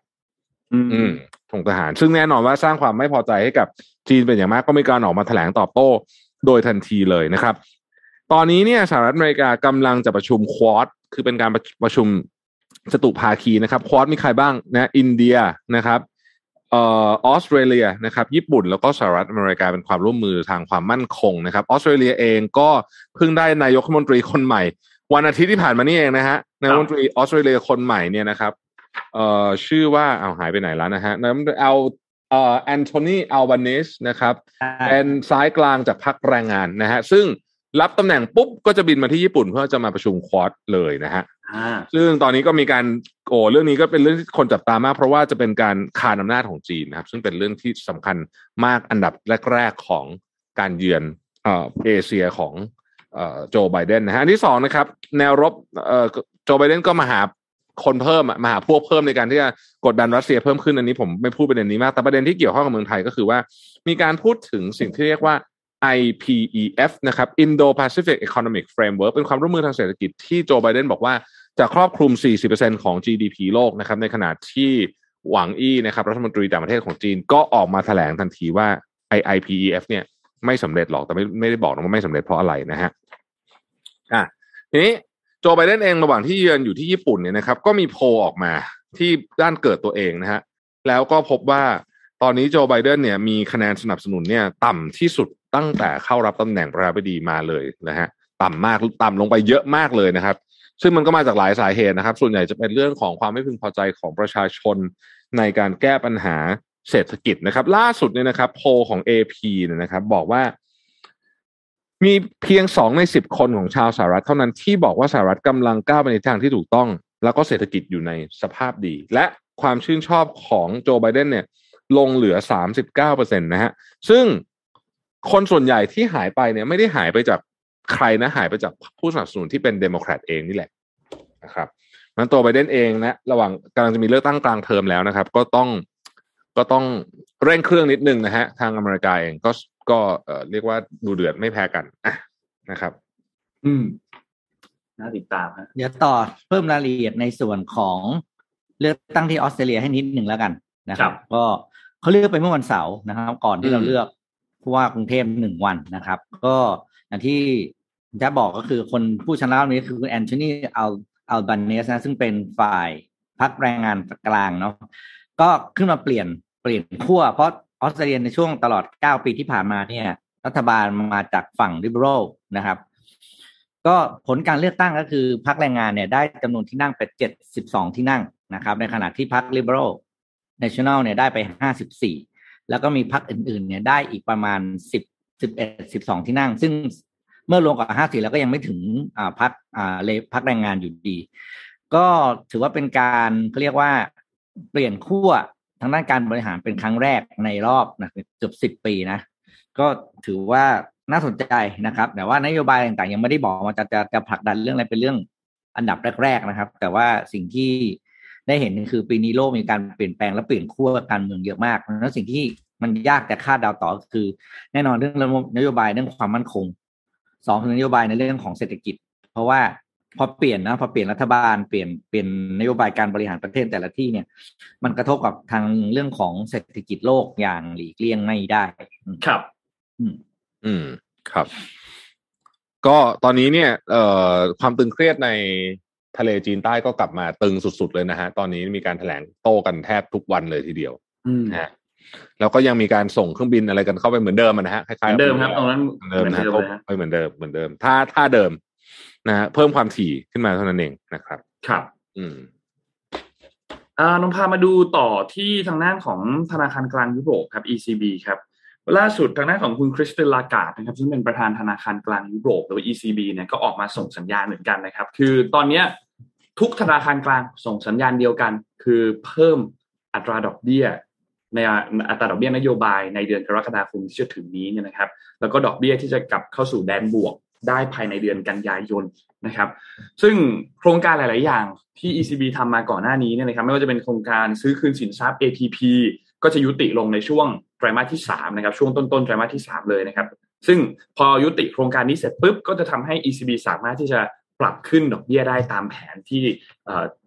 อืมอืมส่งทหาร ซึ่งแน่นอนว่าสร้างความไม่พอใจให้กับจีนเป็นอย่างมากก็มีการออกมาแถลงตอบโต้โดยทันทีเลยนะครับ ตอนนี้เนี่ยสหรัฐอเมริกากำลังจะประชุมควอดคือเป็นการประประชุมสตุภาคีนะครับควอดมีใครบ้างนะอินเดียนะครับเอ่อออสเตรเลียนะครับ ญี่ปุ่นแล้วก็สหรัฐอเมริกาเป็นความร่วมมือทางความมั่นคงนะครับออสเตรเลียเองก็เพิ่งได้นายกรัฐมนตรีคนใหม่ วันอาทิตย์ที่ผ่านมานี่เองนะฮะนายกรัฐมนตรีออสเตรเลียคนใหม่เนี่ยนะครับ เอ่อชื่อว่าเอาหายไปไหนแล้วนะฮะนายกรัฐมนตรีเอาเอ่อแอนโทนีอัลบานิสนะครับเป็นซ้ายกลางจากพรรคแรงงานนะฮะซึ่งรับตำแหน่งปุ๊บก็จะบินมาที่ญี่ปุ่นเพื่อจะมาประชุมควอดเลยนะฮะอ่าซึ่งตอนนี้ก็มีการโอ้เรื่องนี้ก็เป็นเรื่องที่คนจับตามาก เพราะว่าจะเป็นการคานอำนาจของจีนนะครับ ซึ่งเป็นเรื่องที่สำคัญมากอันดับแรก ๆของการเยือนเอ่อเอเชียของเอ่อ โจไบเดนนะฮะอันที่สองนะครับ แนวรบโจไบเดนก็มาหาคนเพิ่มมาหาพวกเพิ่มในการที่จะกดดันรัสเซียเพิ่มขึ้นอันนี้ผมไม่พูดประเด็นนี้มาก แต่ประเด็นที่เกี่ยวข้องกับเมืองไทยก็คือว่า มีการพูดถึงสิ่งที่เรียกว่า IPEF นะครับ Indo-Pacific Economic Framework เป็นความร่วมมือทางเศรษฐกิจที่โจไบเดนบอกว่าจะครอบคลุม 40%ของ GDP โลกนะครับ ในขณะที่หวังอี้นะครับรัฐมนตรีต่างประเทศของจีนก็ออกมาแถลงทันทีว่า IPEF เนี่ยไม่สำเร็จหรอกแต่ไม่ไม่ได้บอกนะว่าไม่สำเร็จเพราะอะไรนะฮะ ทีนี้โจไบเดนเองระหว่างที่เยือนอยู่ที่ญี่ปุ่นเนี่ยนะครับ ก็มีโพออกมาที่ด้านเกิดตัวเองนะฮะแล้วก็พบว่าตอนนี้โจไบเดนเนี่ยมีคะแนนสนับสนุนเนี่ย ต่ำที่สุดตั้งแต่เข้ารับตำแหน่งประธานาธิบดีมาเลยนะฮะต่ำมากต่ำลงไปเยอะมากเลยนะครับ ซึ่งมันก็มาจากหลายสาเหตุนะครับ ส่วนใหญ่จะเป็นเรื่องของความไม่พึงพอใจของประชาชนในการแก้ปัญหาเศรษฐกิจนะครับ ล่าสุดเนี่ยนะครับ โพของ AP เนี่ยนะครับ บอกว่า มีเพียงสองในสิบคนของชาวสหรัฐเท่านั้นที่บอกว่าสหรัฐกำลังก้าวไปในทางที่ถูกต้อง แล้วก็เศรษฐกิจอยู่ในสภาพดี และความชื่นชอบของโจไบเดนเนี่ย ลงเหลือสามสิบเก้าเปอร์เซ็นตนะฮะซึ่งคนส่วนใหญ่ที่หายไปเนี่ยไม่ได้หายไปจากใครนะหายไปจากผู้สนับสนุนที่เป็นเดโมแครตเองนี่แหละนะครับนั้นตัวไบเดนเองนะระหว่างกำลังจะมีเลือกตั้งกลางเทอมแล้วนะครับ ก็ต้องก็ต้องเร่งเครื่องนิดนึงนะฮะทางอเมริกาเองก็ ก็เอ่อเรียกว่าดูเดือดไม่แพ้กันอะนะครับ อืมน่าติดตามฮะเดี๋ยวต่อเพิ่มรายละเอียดในส่วนของเลือกตั้งที่ออสเตรเลียให้นิดหนึ่งแล้วกันนะครับ ก็เขาเลือกไปเมื่อวันเสาร์นะครับ ก่อนที่เราเลือกผู้ว่ากรุงเทพหนึ่งวันนะครับ ก็อย่างที่จะบอกก็คือคนผู้ชนะรอบนี้คือคุณแอนโทนีอัลอัลบานเนสนะซึ่งเป็นฝ่ายพรรคแรงงานกลางเนาะก็ขึ้นมาเปลี่ยนเปลี่ยนขั้วเพราะ ออสเตรเลียในช่วงตลอด 9 ปีที่ผ่านมาเนี่ย รัฐบาลมาจากฝั่ง Liberal นะครับ ก็ผลการเลือกตั้งก็คือพรรคแรงงานเนี่ยได้จำนวนที่นั่งเป็น72 ที่นั่งนะครับ ในขณะที่พรรค Liberal National เนี่ยได้ไป 54 แล้วก็มีพรรคอื่นๆเนี่ยได้อีกประมาณ 10 11 12 ที่นั่ง ซึ่งเมื่อรวมกับ 54 แล้วก็ยังไม่ถึงอ่าพรรคอ่าเลพรรคแรงงานอยู่ดี ก็ถือว่าเป็นการเขาเรียกว่าเปลี่ยนขั้ว ทางด้านการบริหารเป็นครั้งแรกในรอบนะเกือบสิบปีนะ ก็ถือว่าน่าสนใจนะครับ แต่ว่านโยบายต่างๆ ยังไม่ได้บอกว่าจะจะจะผลักดันเรื่องอะไรเป็นเรื่องอันดับแรกๆนะครับ แต่ว่าสิ่งที่ได้เห็นคือปีนี้โลกมีการเปลี่ยนแปลงและเปลี่ยนขั้วการเมืองเยอะมากเพราะฉะนั้นสิ่งที่มันยากแต่คาดเดาต่อคือ แน่นอนเรื่องนโยบายเรื่องความมั่นคงสองคือนโยบายในเรื่องของเศรษฐกิจ เพราะว่า พอเปลี่ยนนะพอเปลี่ยนรัฐบาลเปลี่ยนเปลี่ยนนโยบายการบริหารประเทศแต่ละที่เนี่ย มันกระทบกับทางเรื่องของเศรษฐกิจโลกอย่างหลีกเลี่ยงไม่ได้ ครับ อืม อืมครับ ก็ตอนนี้เนี่ย เอ่อความตึงเครียดในทะเลจีนใต้ก็กลับมาตึงสุดๆเลยนะฮะ ตอนนี้มีการแถลงโต้กันแทบทุกวันเลยทีเดียวอืมนะฮะแล้วก็ยังมีการส่งเครื่องบินอะไรกันเข้าไปเหมือนเดิมอะนะฮะคล้ายๆเหมือนเดิมครับตรงนั้นเหมือนเดิมนะฮะเหมือนเดิมเลยฮะไม่เหมือนเดิมเหมือนเดิมท่าท่าเดิม นะฮะเพิ่มความถี่ขึ้นมาเท่านั้นเองนะครับ ครับ อืมอ่านงพามาดูต่อที่ทางด้านของธนาคารกลางยุโรปครับ ECB ครับล่าสุดทางด้านของคุณคริสตินลากาดนะครับซึ่งเป็นประธานธนาคารกลางยุโรปหรือว่า ECB เนี่ยก็ออกมาส่งสัญญาณเหมือนกันนะครับ คือตอนเนี้ยทุกธนาคารกลางส่งสัญญาณเดียวกัน คือเพิ่มอัตราดอกเบี้ย ในอัตราดอกเบี้ยนโยบายในเดือนกรกฎาคมที่จะถึงนี้เนี่ยนะครับ แล้วก็ดอกเบี้ยที่จะกลับเข้าสู่แดนบวก ได้ภายในเดือนกันยายนนะครับ ซึ่งโครงการหลาย ๆ อย่างที่ ECB ทำมาก่อนหน้านี้เนี่ยนะครับ ไม่ว่าจะเป็นโครงการซื้อคืนสินทรัพย์ ATP ก็จะยุติลงในช่วงไตรมาสที่3นะครับช่วงต้น ๆ ไตรมาสที่ 3 เลยนะครับ ซึ่งพอยุติโครงการนี้เสร็จปุ๊บก็จะทำให้ ECB สามารถที่จะปรับขึ้นดอกเบี้ยได้ตามแผนที่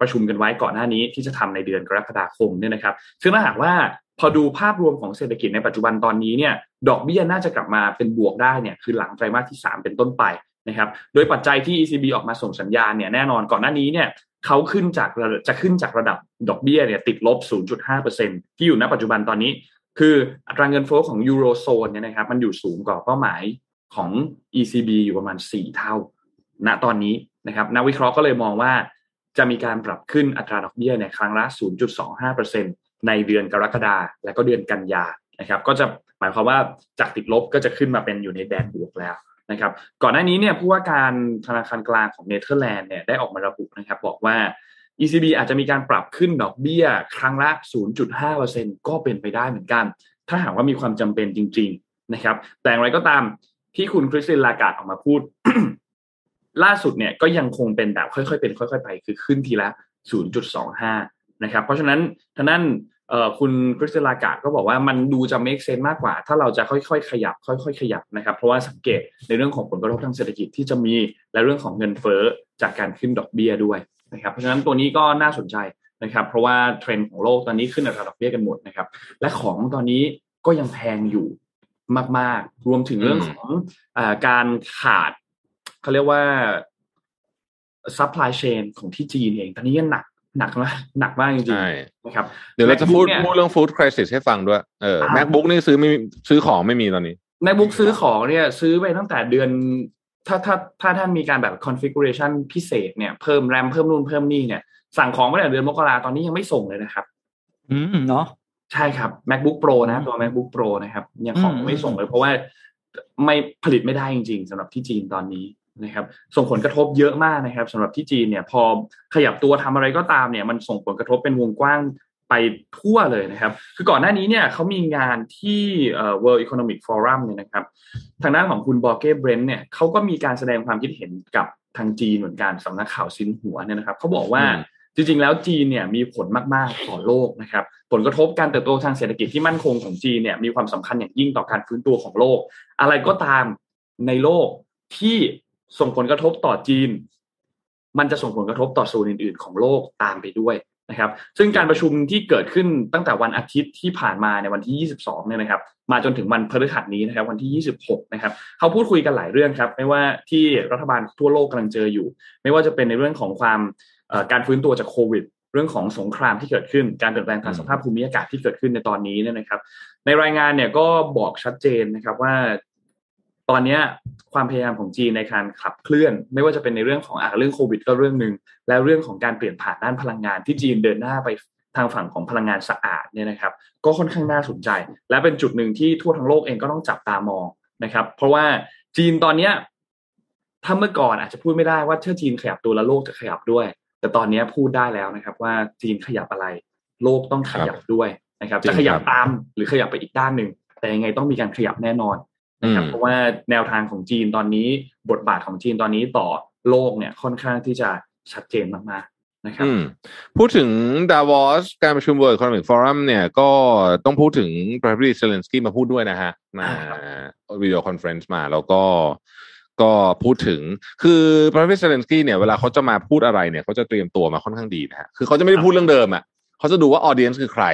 ประชุมกันไว้ก่อนหน้านี้ที่จะทำในเดือนกรกฎาคมเนี่ยนะครับ ซึ่งถ้าหากว่า พอดูภาพรวมของเศรษฐกิจในปัจจุบันตอนนี้เนี่ยดอกเบี้ยน่าจะกลับมาเป็นบวกได้เนี่ยคือหลังไตรมาสที่ 3 เป็นต้นไปนะครับโดยปัจจัยที่ ECB ออกมาส่งสัญญาณเนี่ยแน่นอนก่อนหน้านี้เนี่ยเขาขึ้นจากจะขึ้นจากระดับดอกเบี้ยเนี่ยติดลบ 0.5%ที่อยู่ณปัจจุบันตอนนี้ คืออัตราเงินเฟ้อของยูโรโซนเนี่ยนะครับมันอยู่สูงกว่าเป้าหมายของ ECB อยู่ประมาณ 4 เท่า ณตอนนี้นะครับนักวิเคราะห์ก็เลยมองว่าจะมีการปรับขึ้นอัตราดอกเบี้ยเนี่ยครั้งละ 0.25% ในเดือนกรกฎาและก็เดือนกันยานะครับ ก็จะหมายความว่าจากติดลบก็จะขึ้นมาเป็นอยู่ในแดนบวกแล้วนะครับก่อนหน้านี้เนี่ยผู้ว่าการธนาคารกลางของเนเธอร์แลนด์เนี่ยได้ออกมาระบุนะครับบอกว่า ECB อาจจะมีการปรับขึ้นดอกเบี้ยครั้งละ 0.5%ก็เป็นไปได้เหมือนกัน ถ้าหากว่ามีความจำเป็นจริง ๆนะครับ แต่อย่างไรก็ตามที่คุณคริสตินลากาดออกมาพูด ล่าสุดเนี่ยก็ยังคงเป็นแบบค่อยๆเป็น ค่อย ๆ ไป คือขึ้นทีละ 0.25 นะครับ เพราะฉะนั้นท่านั้นเอ่อคุณคริสตินลากาดก็บอกว่ามันดูจะ make sense มากกว่า ถ้าเราจะค่อยๆ ขยับ ค่อยๆ ขยับนะครับ เพราะว่าสังเกตในเรื่องของผลกระทบทางเศรษฐกิจที่จะมีและเรื่องของเงินเฟ้อจากการขึ้นดอกเบี้ยด้วยนะครับเพราะฉะนั้นตัวนี้ก็น่าสนใจนะครับ เพราะว่าเทรนด์ของโลกตอนนี้ขึ้นอัตราดอกเบี้ยกันหมดนะครับ และของตอนนี้ก็ยังแพงอยู่มากๆ รวมถึงเรื่องของอาการขาดเขาเรียกว่า supply chain ของที่จีนเอง ตอนนี้ยังหนัก หนักมากหนักมากจริงใช่ๆนะครับ เดี๋ยวเราจะพูด MacBook เนี่ยพูดเรื่องฟู้ดคริสิสให้ฟังด้วยเอออ่า macbook นี่ซื้อไม่มีซื้อของไม่มีตอนนี้ MacBook ซื้อของเนี่ย ซื้อไปตั้งแต่เดือน ถ้าถ้าถ้าท่านมีการแบบ configuration พิเศษเนี่ยเพิ่มแรมเพิ่มนู่นเพิ่มนี่เนี่ย สั่งของมาตั้งแต่เดือนมกราตอนนี้ยังไม่ส่งเลยนะครับ อืมเนาะใช่ครับ macbook pro นะตัว macbook pro นะครับยังของอืมไม่ส่งเลยเพราะว่าไม่ผลิตไม่ได้จริง ๆสำหรับที่จีนตอนนี้ นะครับส่งผลกระทบเยอะมากนะครับสำหรับที่จีนเนี่ยพอขยับตัวทำอะไรก็ตามเนี่ยมันส่งผลกระทบเป็นวงกว้างไปทั่วเลยนะครับ คือก่อนหน้านี้เนี่ยเขามีงานที่เอ่อ World Economic Forum เนี่ยนะครับ ทางด้านของคุณบอร์เก้เบรนท์เนี่ยเขาก็มีการแสดงความคิดเห็นกับทางจีนเหมือนกันสำนักข่าวซินหัวเนี่ยนะครับเขาบอกว่าอืมจริงๆ แล้วจีนเนี่ยมีผลมากๆต่อโลกนะครับ ผลกระทบการเติบโตทางเศรษฐกิจที่มั่นคงของจีนเนี่ยมีความสำคัญอย่างยิ่งต่อการฟื้นตัวของโลก อะไรก็ตามในโลกที่ ส่งผลกระทบต่อจีน มันจะส่งผลกระทบต่อส่วนอื่น ๆ ของโลกตามไปด้วยนะครับ ซึ่งการประชุมที่เกิดขึ้นตั้งแต่วันอาทิตย์ที่ผ่านมาในวันที่ 22 เนี่ยนะครับ มาจนถึงวันพฤหัสนี้นะครับ วันที่ 26 นะครับ เขาพูดคุยกันหลายเรื่องครับ ไม่ว่าที่รัฐบาลทั่วโลกกำลังเจออยู่ ไม่ว่าจะเป็นในเรื่องของความเอ่อการฟื้นตัวจากโควิดเรื่องของสงครามที่เกิดขึ้น การเปลี่ยนแปลงทางสภาพภูมิอากาศที่เกิดขึ้นในตอนนี้เนี่ยนะครับ ในรายงานเนี่ยก็บอกชัดเจนนะครับว่า ตอนเนี้ยความพยายามของจีนในการขับเคลื่อน ไม่ว่าจะเป็นในเรื่องของอ่าเรื่องโควิด ก็เรื่องหนึ่งแล้วเรื่องของการเปลี่ยนผ่านด้านพลังงานที่จีนเดินหน้าไปทางฝั่งของพลังงานสะอาดเนี่ยนะครับ ก็ค่อนข้างน่าสนใจ และเป็นจุดหนึ่งที่ทั่วทั้งโลกเองก็ต้องจับตามองนะครับ เพราะว่าจีนตอนเนี้ยถ้าเมื่อก่อนอาจจะพูดไม่ได้ว่าถ้าจีนขยับตัวแล้วโลกจะขยับด้วย แต่ตอนเนี้ยพูดได้แล้วนะครับ ว่าจีนขยับอะไร โลกต้องขยับด้วยนะครับจริงจะขยับครับตามหรือขยับไปอีกด้านหนึ่งแต่ยังไงต้องมีการขยับแน่นอน นะครับอืมเพราะว่าแนวทางของจีนตอนนี้บทบาทของจีนตอนนี้ต่อโลกเนี่ยค่อนข้างที่จะชัดเจนมากๆนะครับอืมพูดถึงดาวอสการประชุม World Economic Forum เนี่ยก็ต้องพูดถึงประธานาธิบดีเซเลนสกี้มาพูดด้วยนะฮะมาอ่า video conference มาแล้วก็ก็พูดถึงคือประธานาธิบดีเซเลนสกี้เนี่ยเวลาเขาจะมาพูดอะไรเนี่ยเขาจะเตรียมตัวมาค่อนข้างดีนะฮะคือเขาจะไม่ได้พูดเรื่องเดิมอะเขาจะดูว่า audience คือใคร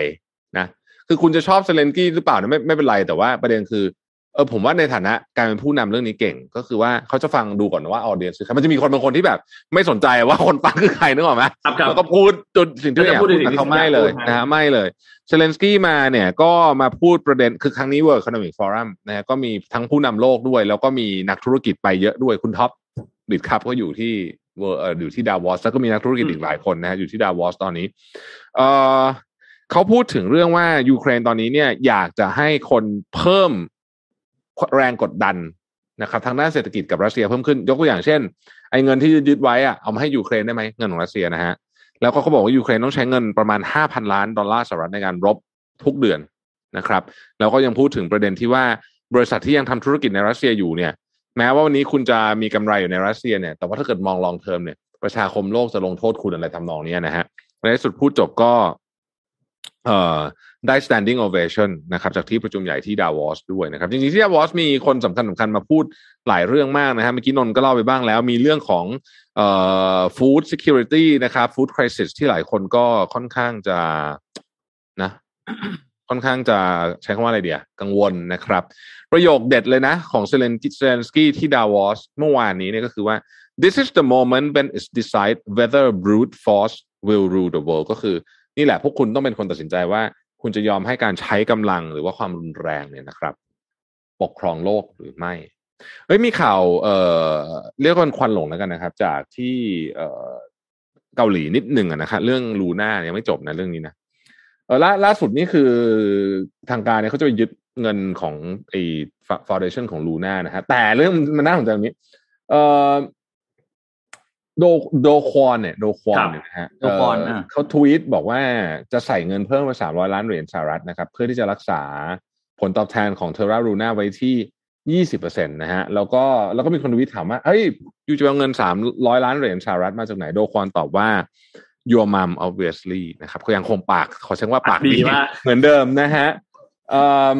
นะคือคุณจะชอบเซเลนสกี้หรือเปล่าเนี่ยไม่ไม่เป็นไรแต่ว่าประเด็นคือ เออผมว่าในฐานะการเป็นผู้นำเรื่องนี้เก่ง ก็คือว่าเขาจะฟังดูก่อนว่า audience คือใครมันจะมีคนบางคนที่แบบ ไม่สนใจว่าคนฟังคือใครนึกออกไหมครับครับแล้วก็พูดจนสิ่งที่อยากแล้วจะพูพูดดในสิ่งแต่ที่เขาไม่อยากเลยพูดนะฮะไม่เลยเซเลนสกี้มาเนี่ยก็มาพูดประเด็นคือครั้งนี้ World Economic Forum นะฮะก็มีทั้งผู้นำโลกด้วย แล้วก็มีนักธุรกิจไปเยอะด้วยคุณท็อป Bitkub ก็อยู่ที่ World เอ่ออยู่ที่ดาวอสแล้วก็มีนักธุรกิจอีกหลายคนนะฮะอยู่ที่ดาวอสตอนนี้ เอ่อเขาพูดถึงเรื่องว่ายูเครนตอนนี้เนี่ยอยากจะให้คนเพิ่ม แรงกดดันนะครับทางด้านเศรษฐกิจกับรัสเซียเพิ่มขึ้นยกตัวอย่างเช่นไอ้เงินที่ยึดไว้อะเอามาให้ยูเครนได้ไหมเงินของรัสเซียนะฮะแล้วก็เขาบอกว่ายูเครนต้องใช้เงินประมาณ 5,000 ล้านดอลลาร์สหรัฐในการรบทุกเดือนนะครับ แล้วก็ยังพูดถึงประเด็นที่ว่าบริษัทที่ยังทำธุรกิจในรัสเซียอยู่เนี่ย แม้ว่าวันนี้คุณจะมีกำไรอยู่ในรัสเซียเนี่ยแต่ว่าถ้าเกิดมอง long term เนี่ยประชาคมโลกจะลงโทษคุณอะไรทำนองนี้นะฮะในที่สุดพูดจบก็ เอ่อ ได้ standing ovation นะครับจากที่ประชุมใหญ่ที่ดาวอสด้วยนะครับจริงๆที่ดาวอสมีคนสำคัญสำคัญมาพูดหลายเรื่องมากนะฮะเมื่อกี้นนท์ก็เล่าไปบ้างแล้วมีเรื่องของเอ่อ food security นะครับ food crisis ที่หลายคนก็ค่อนข้างจะนะค่อนข้างจะใช้คำว่าอะไรดีอะกังวลนะครับ ประโยคเด็ดเลยนะ ของเซเลนเซเลนสกี้ที่ดาวอสเมื่อวานนี้เนี่ยก็คือว่า this is the moment when it's decide whether brute force will rule the world ก็คือนี่แหละพวกคุณต้องเป็นคนตัดสินใจว่า คุณจะยอมให้การใช้กำลังหรือว่าความรุนแรงเนี่ยนะครับ ปกครองโลกหรือไม่เฮ้ยมีข่าวเอ่อเรียกว่าเป็นควันหลงแล้วกันนะครับ จากที่เอ่อเกาหลีนิดหนึ่งอะนะครับเรื่องลูน่ายังไม่จบนะเรื่องนี้นะเออล่าล่าสุดนี่คือทางการเนี่ยเขาจะไปยึดเงินของไอ้ฟาวเดชันของลูน่านะฮะแต่เรื่องมันน่าสนใจตรงนี้ เอ่อ โดโดควอนเนี่ยโดควอนเนี่ยนะฮะโดควอนเอ่ออะเขาทวีตบอกว่าจะใส่เงินเพิ่มมาสามร้อยล้านเหรียญสหรัฐนะครับ เพื่อที่จะรักษาผลตอบแทนของเทรารูน่าไว้ที่ยี่สิบเปอร์เซ็นตนะฮะแล้วก็แล้วก็มีคนทวีตถามว่าเฮ้ยยูจะเอาเงินสามร้อยล้านเหรียญสหรัฐมาจากไหนโดควอนตอบว่า your mom obviously นะครับเขายังคงปากขอใช้ว่าปากดีมากเหมือนเดิมนะฮะเอ่อ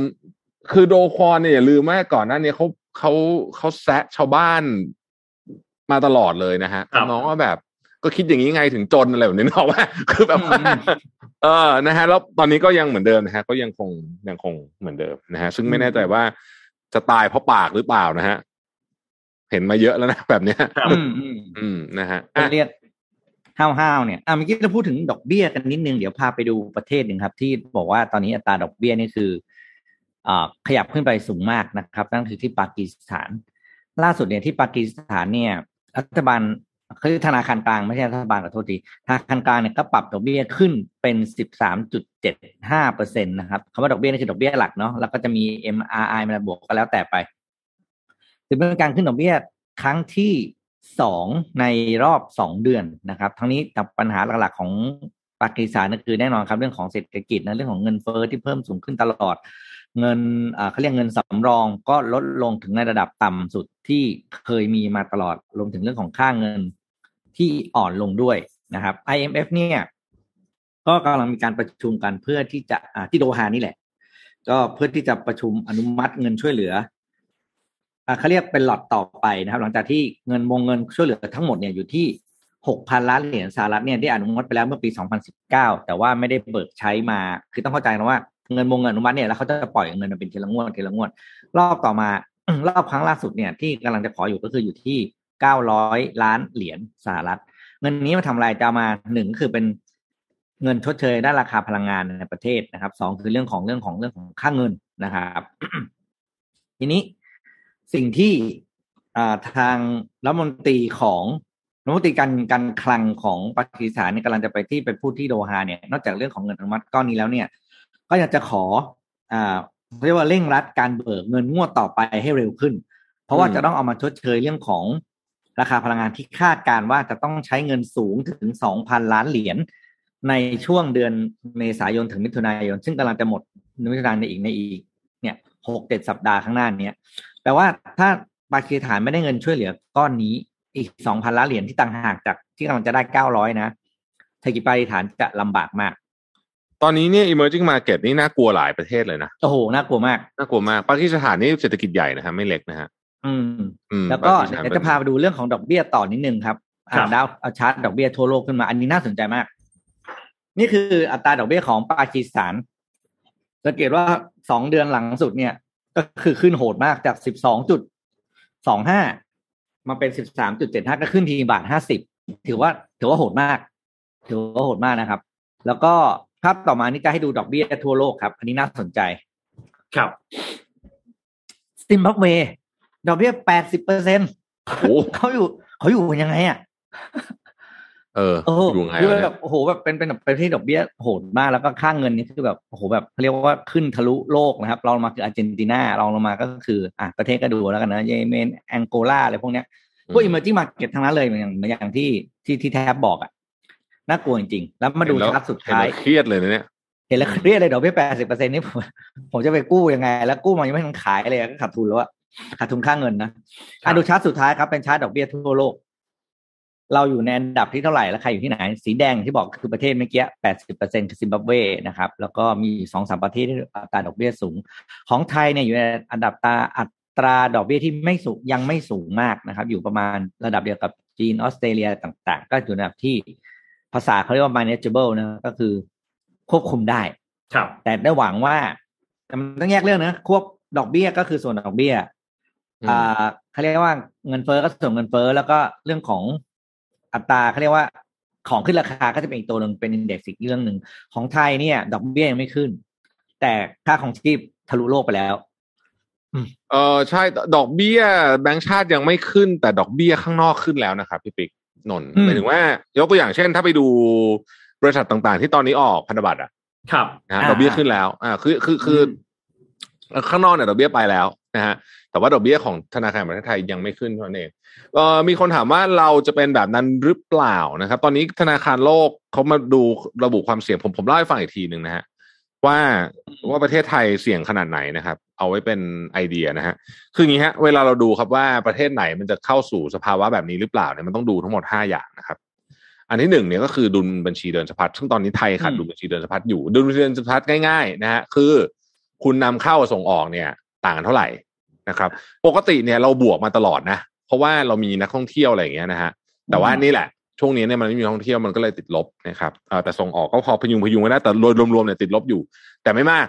คือโดควอนเนี่ยอย่าลืมว่าก่อนหน้านี้เขาเขาเขาแซะชาวบ้าน มาตลอดเลยนะฮะครับน้องว่าแบบก็คิดอย่างนี้ไงถึงจนอะไรแบบนี้เนาะว่าคือแบบว่าอืมเออนะฮะแล้วตอนนี้ก็ยังเหมือนเดิมนะฮะก็ยังคงยังคงเหมือนเดิมนะฮะซึ่งไม่แน่ใจว่าจะตายเพราะปากหรือเปล่านะฮะเห็นมาเยอะแล้วนะแบบเนี้ยครับอืมอืมอืมนะฮะก็อะเรียกห้าวๆเนี่ยอะเมื่อกี้เราพูดถึงดอกเบี้ยกันนิดนึงเดี๋ยวพาไปดูประเทศหนึ่งครับ ที่บอกว่าตอนนี้อัตราดอกเบี้ยนี่คืออ่าขยับขึ้นไปสูงมากนะครับ นั่นคือที่ปากีสถาน ล่าสุดเนี่ยที่ปากีสถานเนี่ย รัฐบาลคือธนาคารกลางไม่ใช่รัฐบาลขอโทษทีธนาคารกลางเนี่ยก็ปรับดอกเบี้ยขึ้นเป็นสิบสามจุดเจ็ดห้าเปอร์เซ็นตนะครับคำว่าดอกเบี้ยนี่คือดอกเบี้ยหลักเนาะแล้วก็จะมี MRI มาบวกก็แล้วแต่ไปถือเป็นการขึ้นดอกเบี้ยครั้งที่สองในรอบสองเดือนนะครับ ทั้งนี้จากปัญหาหลักๆของปากีสถานก็คือแน่นอนครับเรื่องของเศรษฐกิจนะเรื่องของเงินเฟ้อที่เพิ่มสูงขึ้นตลอด เงินเขาเรียกเงินสำรองก็ลดลงถึงในระดับต่ำสุดที่เคยมีมาตลอดรวมถึงเรื่องของค่าเงินที่อ่อนลงด้วยนะครับ IMF เนี่ยก็กำลังมีการประชุมกันเพื่อที่จะที่โดฮานี่แหละ ก็เพื่อที่จะประชุมอนุมัติเงินช่วยเหลืออเขาเรียกเป็นหลอดต่อไปนะครับ หลังจากที่เงินวงเงินช่วยเหลือทั้งหมดเนี่ยอยู่ที่หกพันล้านเหรียญสหรัฐเนี่ยได้อนุมัติไปแล้วเมื่อปี2019แต่ว่าไม่ได้เบิกใช้มา คือต้องเข้าใจนะว่า เงินวงเงินอนุมัติเนี่ยแล้วเขาจะปล่อยเงินมาเป็นทีละงวดทีละงวด รอบต่อมารอบครั้งล่าสุดเนี่ยที่กำลังจะขออยู่ก็คืออยู่ที่900ล้านเหรียญสหรัฐ เงินนี้มาทำอะไรจะมาหนึ่งคือเป็นเงินชดเชยด้านราคาพลังงานในประเทศนะครับสองคือเรื่องของเรื่องของเรื่องของค่าเงินนะครับ ทีนี้สิ่งที่าทางรัฐมนตรีของรัฐมนตรีการการคลังของปากีสถานเนี่ยกำลังจะไปที่ไปพูดที่โดฮาเนี่ย นอกจากเรื่องของเงินอนุมัติก้อนนี้แล้วเนี่ย ก็อยากจะขออ่าเรียกว่าเร่งรัดการเบิกเงินงวดต่อไปให้เร็วขึ้น เพราะว่าจะต้องเอามาชดเชยเรื่องของราคาพลังงานที่คาดการว่าจะต้องใช้เงินสูงถึงสองพันล้านเหรียญในช่วงเดือนเมษายนถึงมิถุนายน ซึ่งกำลังจะหมดมิถุนายนในอีกในอีก เนี่ยหกเจ็ดสัปดาห์ข้างหน้านี้แปลว่าถ้าปากีสถานไม่ได้เงินช่วยเหลือก้อนนี้อีกสองพันล้านเหรียญที่ต่างหากจากที่กำลังจะได้เก้าร้อยนะเศรษฐกิจปากีสถานจะลำบากมาก ตอนนี้เนี่ย emerging market นี่น่ากลัวหลายประเทศเลยนะ โอ้โห น่ากลัวมาก น่ากลัวมาก ปากีสถานนี่เศรษฐกิจใหญ่นะครับไม่เล็กนะฮะ อืมอืมแล้วก็ปากีสถานเดี๋ยวจะพาไปดูเรื่องของดอกเบี้ยต่อนิดนึงครับครัอ่าบดาวเอาชาร์ตดอกเบี้ยทั่วโลกขึ้นมา อันนี้น่าสนใจมาก นี่คืออัตราดอกเบี้ยของปากีสถาน สังเกตว่าสองเดือนหลังสุดเนี่ย ก็คือขึ้นโหดมากจากสิบสองจุดสองห้ามาเป็นสิบสามจุดเจ็ดห้าก็ขึ้นทีบาทห้าสิบถือว่าถือว่าโหดมาก ถือว่าโหดมากนะครับ แล้วก็ภาพต่อมานี่จะให้ดูดอกเบี้ยทั่วโลกครับ อันนี้น่าสนใจ ครับซิมบับเวดอกเบี้ยแปดสิบเปอร์เซ็นโอ้โหเขาอยู่เขาอยู่กันยังไงอะเออเอออยู่ไงคือวะเนี่แบบโอ้โหแบบเป็นเป็นแบบประเทศดอกเบี้ยโหดมากแล้วก็ค่าเงินนี่คือแบบโอ้โหแบบเขาเรียกว่าขึ้นทะลุโลกนะครับรองลงมาคืออาร์เจนตินารองลงมาก็คืออะประเทศก็ดูแล้วกันนะเยเมนแองโกลาอะไรพวกเนี้ยพวก emerging market ทั้งนั้นเลยเหมือนอย่างเหมือนอย่างที่ที่ที่แทบบอกอะ น่ากลัวจริงๆแล้วมาดูเห็นแล้วชาร์ตสุดท้ายเห็นแล้วเครียดเลยนะเนี่ยเห็นแล้วเครียดเลยดอกเบี้ยแปดสิบเปอร์เซ็นนี่ผมผมจะไปกู้ยังไง แล้วกู้มายังไม่ทันขายเลยก็ขาดทุนแล้วอะขาดทุนค่าเงินนะครัอะบดูชาร์ตสุดท้ายครับเป็นชาร์ตดอกเบี้ยทั่วโลก เราอยู่ในอันดับที่เท่าไหร่แล้วใครอยู่ที่ไหน สีแดงที่บอกคือประเทศเมื่อกี้แปดสิบเปอร์เซ็นคือซิมบับเวนะครับ แล้วก็มีสองสามประเทศที่อัตราดอกเบี้ยสูง ของไทยเนี่ยอยู่ในอันดับตาอัตราดอกเบี้ยที่ไม่สูงยังไม่สูงมากนะครับ อยู่ประมาณระดับเดียวกับจีนออสเตรเลียต่าง ๆ ก็อยู่ในระดับที่ ภาษาเขาเรียกว่า manageable นะก็คือควบคุมได้ ครับ แต่ได้หวังว่าแต่มันต้องแยกเรื่องนะควบดอกเบี้ยก็คือส่วนดอกเบี้ยอืมอ่าเขาเรียกว่าเงินเฟ้อก็ส่วนเงินเฟ้อแล้วก็เรื่องของอัตราเขาเรียกว่าของขึ้นราคาก็จะเป็นอีกตัวหนึ่งเป็นอินเด็กซ์อีกเรื่องหนึ่งของไทยเนี่ย ดอกเบี้ยยังไม่ขึ้น แต่ค่าของชีพทะลุโลกไปแล้วเออใช่ ดอกเบี้ยแบงก์ชาติยังไม่ขึ้น แต่ดอกเบี้ยข้างนอกขึ้นแล้วนะครับพี่ปิ๊ก นนท์อืมหมายถึงว่ายกตัวอย่างเช่น ถ้าไปดูบริษัทต่างๆ ที่ตอนนี้ออกพันธบัตรอะครับนะฮะดอกเบี้ยขึ้นแล้ว อ่า คือคือคืออข้างนอกเนี่ยดอกเบี้ยไปแล้วนะฮะแต่ว่าดอกเบี้ยของธนาคารแห่งประเทศไทยยังไม่ขึ้นเท่านั้นเองเอ่อมีคนถามว่าเราจะเป็นแบบนั้นหรือเปล่านะครับ ตอนนี้ธนาคารโลกเขามาดูระบุความเสี่ยงผมผมเล่าให้ฟังอีกทีหนึ่งนะฮะ ว่าว่าประเทศไทยเสี่ยงขนาดไหนนะครับ เอาไว้เป็นไอเดียนะฮะคืออย่างนี้ฮะเวลาเราดูครับว่าประเทศไหนมันจะเข้าสู่สภาวะแบบนี้หรือเปล่าเนี่ยมันต้องดูทั้งหมดห้าอย่างนะครับอันที่หนึ่งเนี่ยก็คือดุลบัญชีเดินสะพัดซึ่งตอนนี้ไทยขาดอืมดุลบัญชีเดินสะพัดอยู่ดุลบัญชีเดินสะพัดง่ายๆนะฮะคือ คุณนำเข้าส่งออกเนี่ย ต่างกันเท่าไหร่นะครับ ปกติเนี่ยเราบวกมาตลอดนะ เพราะว่าเรามีนักท่องเที่ยวอะไรอย่างเงี้ยนะฮะแต่ว่านี่แหละ ช่วงนี้เนี่ยมันไม่มีนักท่องเที่ยวมันก็เลยติดลบนะครับแต่ส่งออกก็พอพยุงพยุงไว้ได้แต่โดยรวมๆเนี่ยติดลบอยู่ แต่ไม่มาก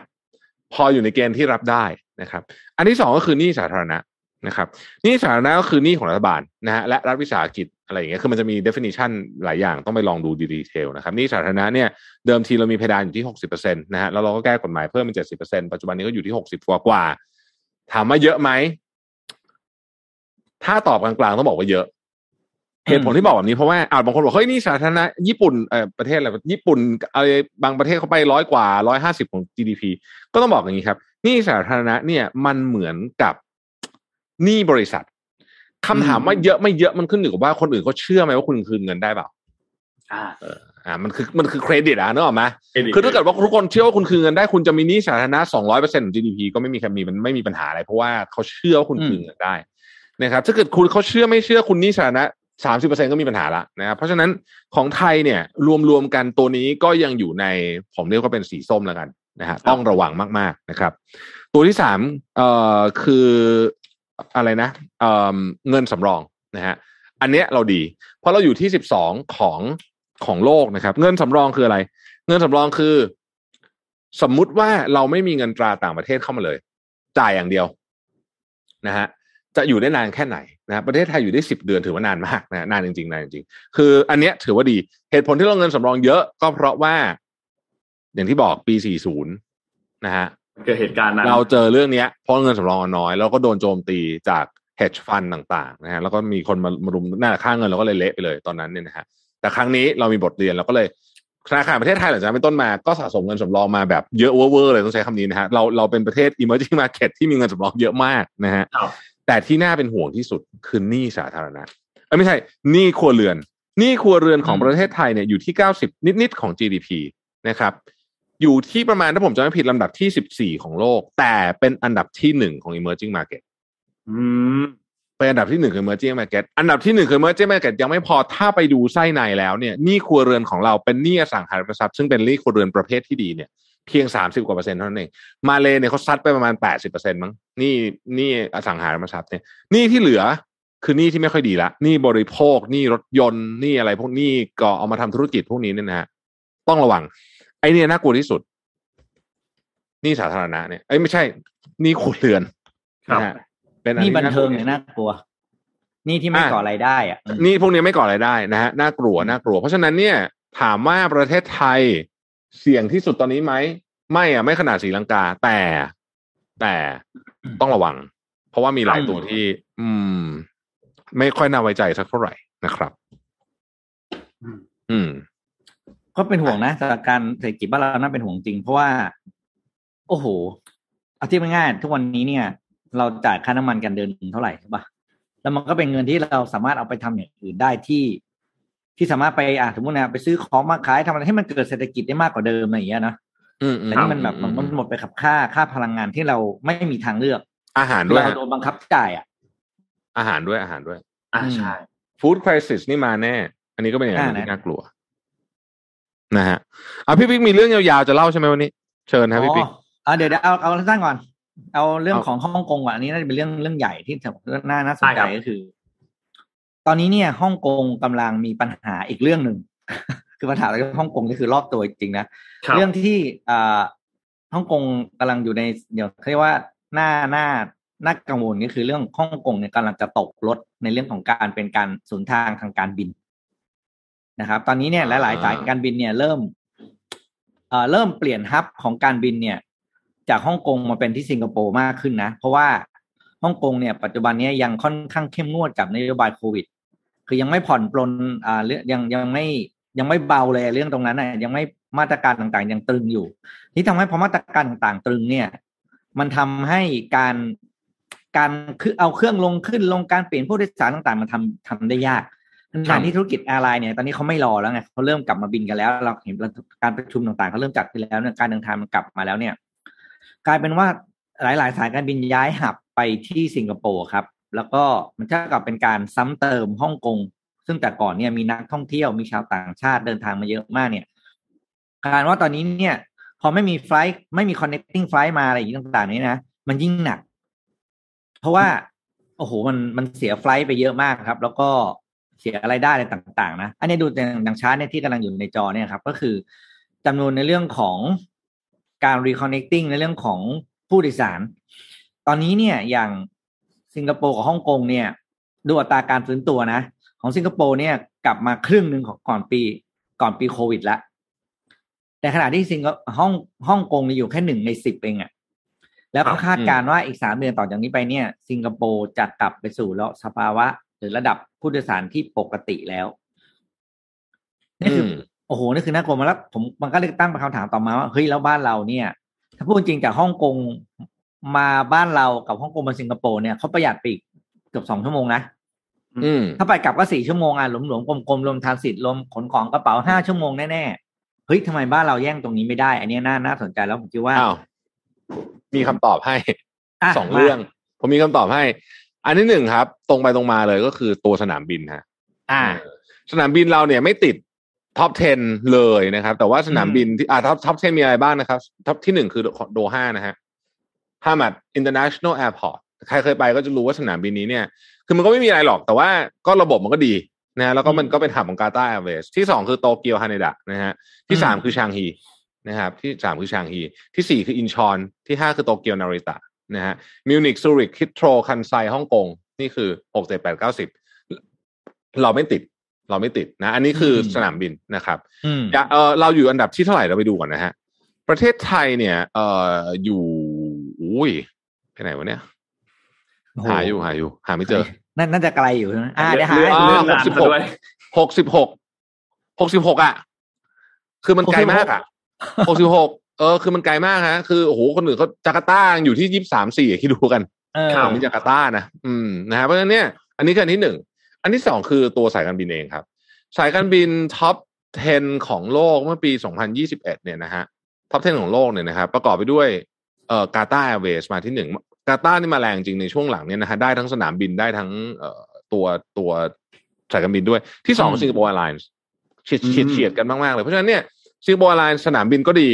พออยู่ในเกณฑ์ที่รับได้นะครับ อันที่สองก็คือหนี้สาธารณะนะครับหนี้สาธารณะก็คือหนี้ของรัฐบาลนะฮะและรัฐวิสาหกิจอะไรอย่างเงี้ยคือมันจะมี definition หลายอย่างต้องไปลองดูดีเทลนะครับหนี้สาธารณะเนี่ยเดิมทีเรามีเพดานอยู่ที่หกสิบเปอร์เซ็นต์นะฮะแล้วเราก็แก้กฎหมายเพิ่มเป็นเจ็ดสิบเปอร์เซ็นต์ปัจจุบันนี้ก็อยู่ที่หกสิบกว่ากว่าถามว่าเยอะไหมถ้าตอบกลางๆต้องบอกว่าเยอะ เหตุผลที่บอกแบบนี้เพราะว่าอาจบางคนบอกเฮ้ยนี่สาธารณะญี่ปุ่นเอ่อประเทศอะไรญี่ปุ่นอะไรบางประเทศเขาไปร้อยกว่าร้อยห้าสิบของ GDP ก็ต้องบอกอย่างนี้ครับหนี่สาธารณะเนี่ยมันเหมือนกับหนี้บริษัทคำถามว่าเยอะไม่เยอะมันขึ้นอยู่กับว่าคนอื่นเขาเชื่อไหมว่าคุณคืนเงินได้เปล่าอ่าอ่ามันคือมันคือเครดิตอะนึกออกไหมเครดิตคือถ้าเกิดว่าทุกคนเชื่อว่าคุณคืนเงินได้คุณจะมีหนี้สาธารณะสองร้อยเปอร์เซ็นต์ของ GDP ก็ไม่มีใครมีมันไม่มีปัญหาอะไรเพราะว่าเขาเชื่อว่าคุณคืนเงินได้นะครับถ้าเกิดคุณเขาเชื่อไม่เชื่อคุณหนี้สาธารณะ สามสิบเปอร์เซ็นก็มีปัญหาละนะครับเพราะฉะนั้นของไทยเนี่ยรวมๆกันตัวนี้ก็ยังอยู่ในผมเรียกว่าเป็นสีส้มแล้วกันนะฮะต้องระวังมากๆนะครับ ตัวที่สามเอ่อคืออะไรนะเอ่อเงินสำรองนะฮะอันเนี้ยเราดี เพราะเราอยู่ที่สิบสองของของโลกนะครับ เงินสำรองคืออะไร เงินสำรองคือ สมมุติว่าเราไม่มีเงินตราต่างประเทศเข้ามาเลย จ่ายอย่างเดียวนะฮะ จะอยู่ได้นานแค่ไหนนะประเทศไทยอยู่ได้สิบเดือนถือว่านานมากนะนานจริงๆนานจริงๆคือ อันเนี้ยถือว่าดีเหตุผลที่เราเงินสำรองเยอะก็เพราะว่า อย่างที่บอกปี 40 นะฮะเกิดเหตุการณ์นั้นเราเจอเรื่องเนี้ยเพราะเงินสำรองเราน้อย แล้วก็โดนโจมตีจาก hedge fund ต่างๆนะฮะแล้วก็มีคนมามารุมหน้าค่าเงินเราก็เลยเละไปเลยตอนนั้นเนี่ยนะฮะแต่ครั้งนี้เรามีบทเรียนเราก็เลยธนาคารประเทศไทยหลังจากนั้นเป็นต้นมาก็สะสมเงินสำรองมาแบบเยอะเวอร์ๆเลยต้องใช้คำนี้นะฮะเราเราเป็นประเทศ emerging market ที่มีเงินสำรองเยอะมากนะฮะครับ แต่ที่น่าเป็นห่วงที่สุดคือหนี้สาธารณะเอ้ยไม่ใช่หนี้ครัวเรือนหนี้ครัวเรือนของประเทศไทยเนี่ยอยู่ที่เก้าสิบนิดๆของ GDP นะครับ อยู่ที่ประมาณถ้าผมจำไม่ผิดลำดับที่สิบสี่ของโลก แต่เป็นอันดับที่หนึ่งของ emerging market อืมเป็นอันดับที่หนึ่งคือ emerging market อันดับที่หนึ่งคือ emerging market ยังไม่พอถ้าไปดูไส้ในแล้วเนี่ยหนี้ครัวเรือนของเราเป็นหนี้อสังหาริมทรัพย์ซึ่งเป็นหนี้ครัวเรือนประเภทที่ดีเนี่ย เพียงสามสิบกว่าเปอร์เซ็นต์เท่านั้นเอง มาเลเนี่ยเขาซัดไปประมาณแปดสิบเปอร์เซ็นต์มั้งหนี่นี่อสังหาริมทรัพย์เนี่ยหนี้ที่เหลือคือหนี้ที่ไม่ค่อยดีละหนี้บริโภคหนี้รถยนต์หนี้อะไรพวกหนี้ก็เอามาทำธุรกิจพวกนี้เนี่ยนะฮะ ต้องระวัง ไอ้เนี่ยน่ากลัวที่สุดหนี้สาธารณะเนี่ย เอ้ยไม่ใช่หนี้ครัวเรือนครับนะฮะเป็นอันี่ที่บันเทิงากลัวเนี่ยน่ากลัว นี่ที่ไม่ก่อรายได้อะนี่พวกนี้ไม่ก่อรายได้นะฮะ น่ากลัว น่ากลัว เพราะฉะนั้นเนี่ย ถามว่าประเทศไทย เสี่ยงที่สุดตอนนี้ไหม ไม่อะไม่ขนาดศรีลังกา แต่แต่ต้องระวัง เพราะว่ามีหลายตัวที่ อืม ไม่ค่อยน่าไว้ใจสักเท่าไหร่นะครับอืมอืม ก็เป็นห่วงนะสถานการณ์เศรษฐกิจบ้านเราน่าเป็นห่วงจริง เพราะว่า โอ้โหเอาที่ง่ายๆทุกวันนี้เนี่ย เราจ่ายค่าน้ำมันกันเดินเท่าไหร่ใช่ปะแล้วมันก็เป็นเงินที่เราสามารถเอาไปทำอย่างอื่นได้ที่ ที่สามารถไปอะสมมตินะไปซื้อของมาขายทำอะไรให้มันเกิดเศรษฐกิจได้มากกว่าเดิมอะไรอย่างเงี้ยนะอืมอืมแต่นี่มันแบบมันมันหมดไปกับค่าค่าพลังงานที่เราไม่มีทางเลือก อาหารด้วยเราโดนบังคับจ่ายอะ อาหารด้วยอาหารด้วย อ่าใช่ฟู้ดคริสิสนี่มาแน่ อันนี้ก็เป็นอย่างหนึงอ่านะที่น่ากลัว นะฮะอะพี่ปิ๊กมีเรื่องยาวๆจะเล่าใช่ไหมวันนี้ เชิญครับพี่ปิ๊กอ๋ออะเดี๋ยวเดี๋ยวเอาเอาสั้นก่อน เอาเรื่องเอาของฮ่องกงก่อนอันนี้น่าจะเป็นเรื่องเรื่องใหญ่ที่น่าน่าสนใจได้ครับก็คือ ตอนนี้เนี่ยฮ่องกงกำลังมีปัญหาอีกเรื่องหนึ่งคือปัญหาเรื่องฮ่องกงนี่คือรอบตัวจริงๆนะครับเรื่องที่อ่าฮ่องกงกำลังอยู่ในเดี๋ยวเขาเรียกว่าหน้าหน้าน่ากังวลก็คือเรื่องฮ่องกงเนี่ยกำลังจะตกรถในเรื่องของการเป็นการสูนทางทางการบินนะครับ ตอนนี้เนี่ยหลายๆสายการบินเนี่ยเริ่มเอ่อเริ่มเปลี่ยนฮับของการบินเนี่ย จากฮ่องกงมาเป็นที่สิงคโปร์มากขึ้นนะ เพราะว่าฮ่องกงเนี่ยปัจจุบันเนี้ยังค่อนข้างเข้มงวดกับนโยบายโควิด คือยังไม่ผ่อนปลนอ่าเรื่องยังยังไม่ยังไม่เบาเลยเรื่องตรงนั้นนะยังไม่มาตรการต่างๆยังตรึงอยู่ที่ทำให้พอมาตรการต่างๆ ตรึงเนี่ย มันทำให้การการคือเอาเครื่องลงขึ้นลงการเปลี่ยนผู้โดยสารต่างๆ มันทำทำได้ยากขณะที่ธุรกิจแอร์ไลน์เนี่ยตอนนี้เขาไม่รอแล้วไงเขาเริ่มกลับมาบินกันแล้ว เราเห็นการประชุมต่างๆเขาเริ่มจัดขึ้นแล้วเนี่ยการเดินทางมันกลับมาแล้วเนี่ย กลายเป็นว่าหลายๆสายการบินย้ายหับไปที่สิงคโปร์ครับ แล้วก็มันเท่ากับเป็นการซ้ำเติมฮ่องกง ซึ่งแต่ก่อนเนี่ยมีนักท่องเที่ยวมีชาวต่างชาติเดินทางมาเยอะมากเนี่ยการว่าตอนนี้เนี่ย พอไม่มีไฟล์ไม่มี connecting flight มาอะไรอย่างนี้ต่างๆนี้นะมันยิ่งหนัก เพราะว่า โอ้โหมันมันเสียไฟล์ไปเยอะมากครับ แล้วก็เสียอะไรได้อะไรต่าง ๆ นะ อันนี้ดูดังชาร์ตเนี่ยที่กำลังอยู่ในจอเนี่ยครับ ก็คือจำนวนในเรื่องของการ reconnecting ในเรื่องของผู้โดยสาร ตอนนี้เนี่ยอย่าง สิงคโปร์กับฮ่องกงเนี่ยดูอัตราการฟื้นตัวนะ ของสิงคโปร์เนี่ยกลับมาครึ่งหนึ่งของก่อนปีก่อนปีโควิดแล้วแต่ขณะที่สิงคฮ่องฮ่องกงเนี่ยอยู่แค่หนึ่งในสิบเองอะแล้วก็คาดการณ์ว่าอีกสามเดือนต่อจากนี้ไปเนี่ย สิงคโปร์จะกลับไปสู่แล้วสภาวะ หรือระดับผู้โดยสารที่ปกติแล้วนี่คืออมโอ้โหนี่คือน่ากลัวมาแล้วผมมันก็เลยตั้งคำถามต่อมาว่าเฮ้ยแล้วบ้านเราเนี่ย ถ้าพูดจริงจากฮ่องกง มาบ้านเรากับฮ่องกงมาสิงคโปร์เนี่ยเขาประหยัดไปอีกเกือบสองชั่วโมงนะอืมถ้าไปกลับก็สี่ชั่วโมงอะหลวมๆกลมๆรวมทานสิทธิ์รวมขนของกระเป๋าห้าชั่วโมงแน่ๆเฮ้ยทำไมบ้านเราแย่งตรงนี้ไม่ได้ อันนี้น่าน่าสนใจแล้วผมคิดว่าอ้าวมีคำตอบให้ะสองเรื่อง ผมมีคำตอบให้ อันที่หนึ่งครับ ตรงไปตรงมาเลยก็คือตัวสนามบินฮะ อ่า สนามบินเราเนี่ยไม่ติด top 10 เลยนะครับ แต่ว่าสนามบินที่อ่า top top 10 มีอะไรบ้างนะครับ top ที่หนึ่งคือโดฮานะฮะ Hamad International Airport ใครเคยไปก็จะรู้ว่าสนามบินนี้เนี่ย คือมันก็ไม่มีอะไรหรอกแต่ว่าก็ระบบมันก็ดีนะแล้วก็มันก็เป็น hub ของ Qatar Airways ที่สองคือโตเกียวฮาเนดะนะฮะที่สามคือชางงีนะครับ ที่สามคือชางงี ที่สี่คืออินชอน ที่ห้าคือโตเกียวนาริตะนะฮะมิวนิกซูริกฮิตโตรคันไซฮ่องกง นี่คือหกเจ็ดแปดเก้าสิบเราไม่ติด เราไม่ติดนะ อันนี้คืออมสนามบินนะครับอืมอย่าเออเราอยู่อันดับที่เท่าไหร่เราไปดูก่อนนะฮะประเทศไทยเนี่ยเอออยู่ อุ้ยไปไหนวะเนี่ยโอ้โหหาอยู่หาอยู่ หาไม่เจอ นั่นน่าจะไกลอยู่ใช่ไหมอ่าเดี๋ยวหาเลื่อนอ่าเลื่อนนานหกสิบซะหกด้วยหกสิบหกหกสิบหกอะ คือมันไกลมากอะหกสิบหกเออคือมันไกลมากฮะ คือโอ้โหคนอื่นเขาจาการ์ตาอยู่ที่ยี่สิบสามสี่คิดดูกันเออผมมีจาการ์ตานะอืมนะฮะเพราะฉะนั้นเนี่ย อันนี้คืออันที่หนึ่งอันที่สองคือตัวสายการบินเองครับ สายการบิน top 10 ของโลกเมื่อปี 2021 เนี่ยนะฮะ top 10 ของโลกเนี่ยนะครับประกอบไปด้วย เอ่อ Qatar Airways มาที่หนึ่งกาตาร์นี่มาแรงจริงในช่วงหลังเนี่ยนะฮะได้ทั้งสนามบินได้ทั้งเอ่อตัวตัวสายการบินด้วยที่สองอืม Singapore Airlines เฉียดอืมเฉียดเฉียดกันมาก ๆ เลย เพราะฉะนั้นเนี่ย Singapore Airlines สนามบินก็ดี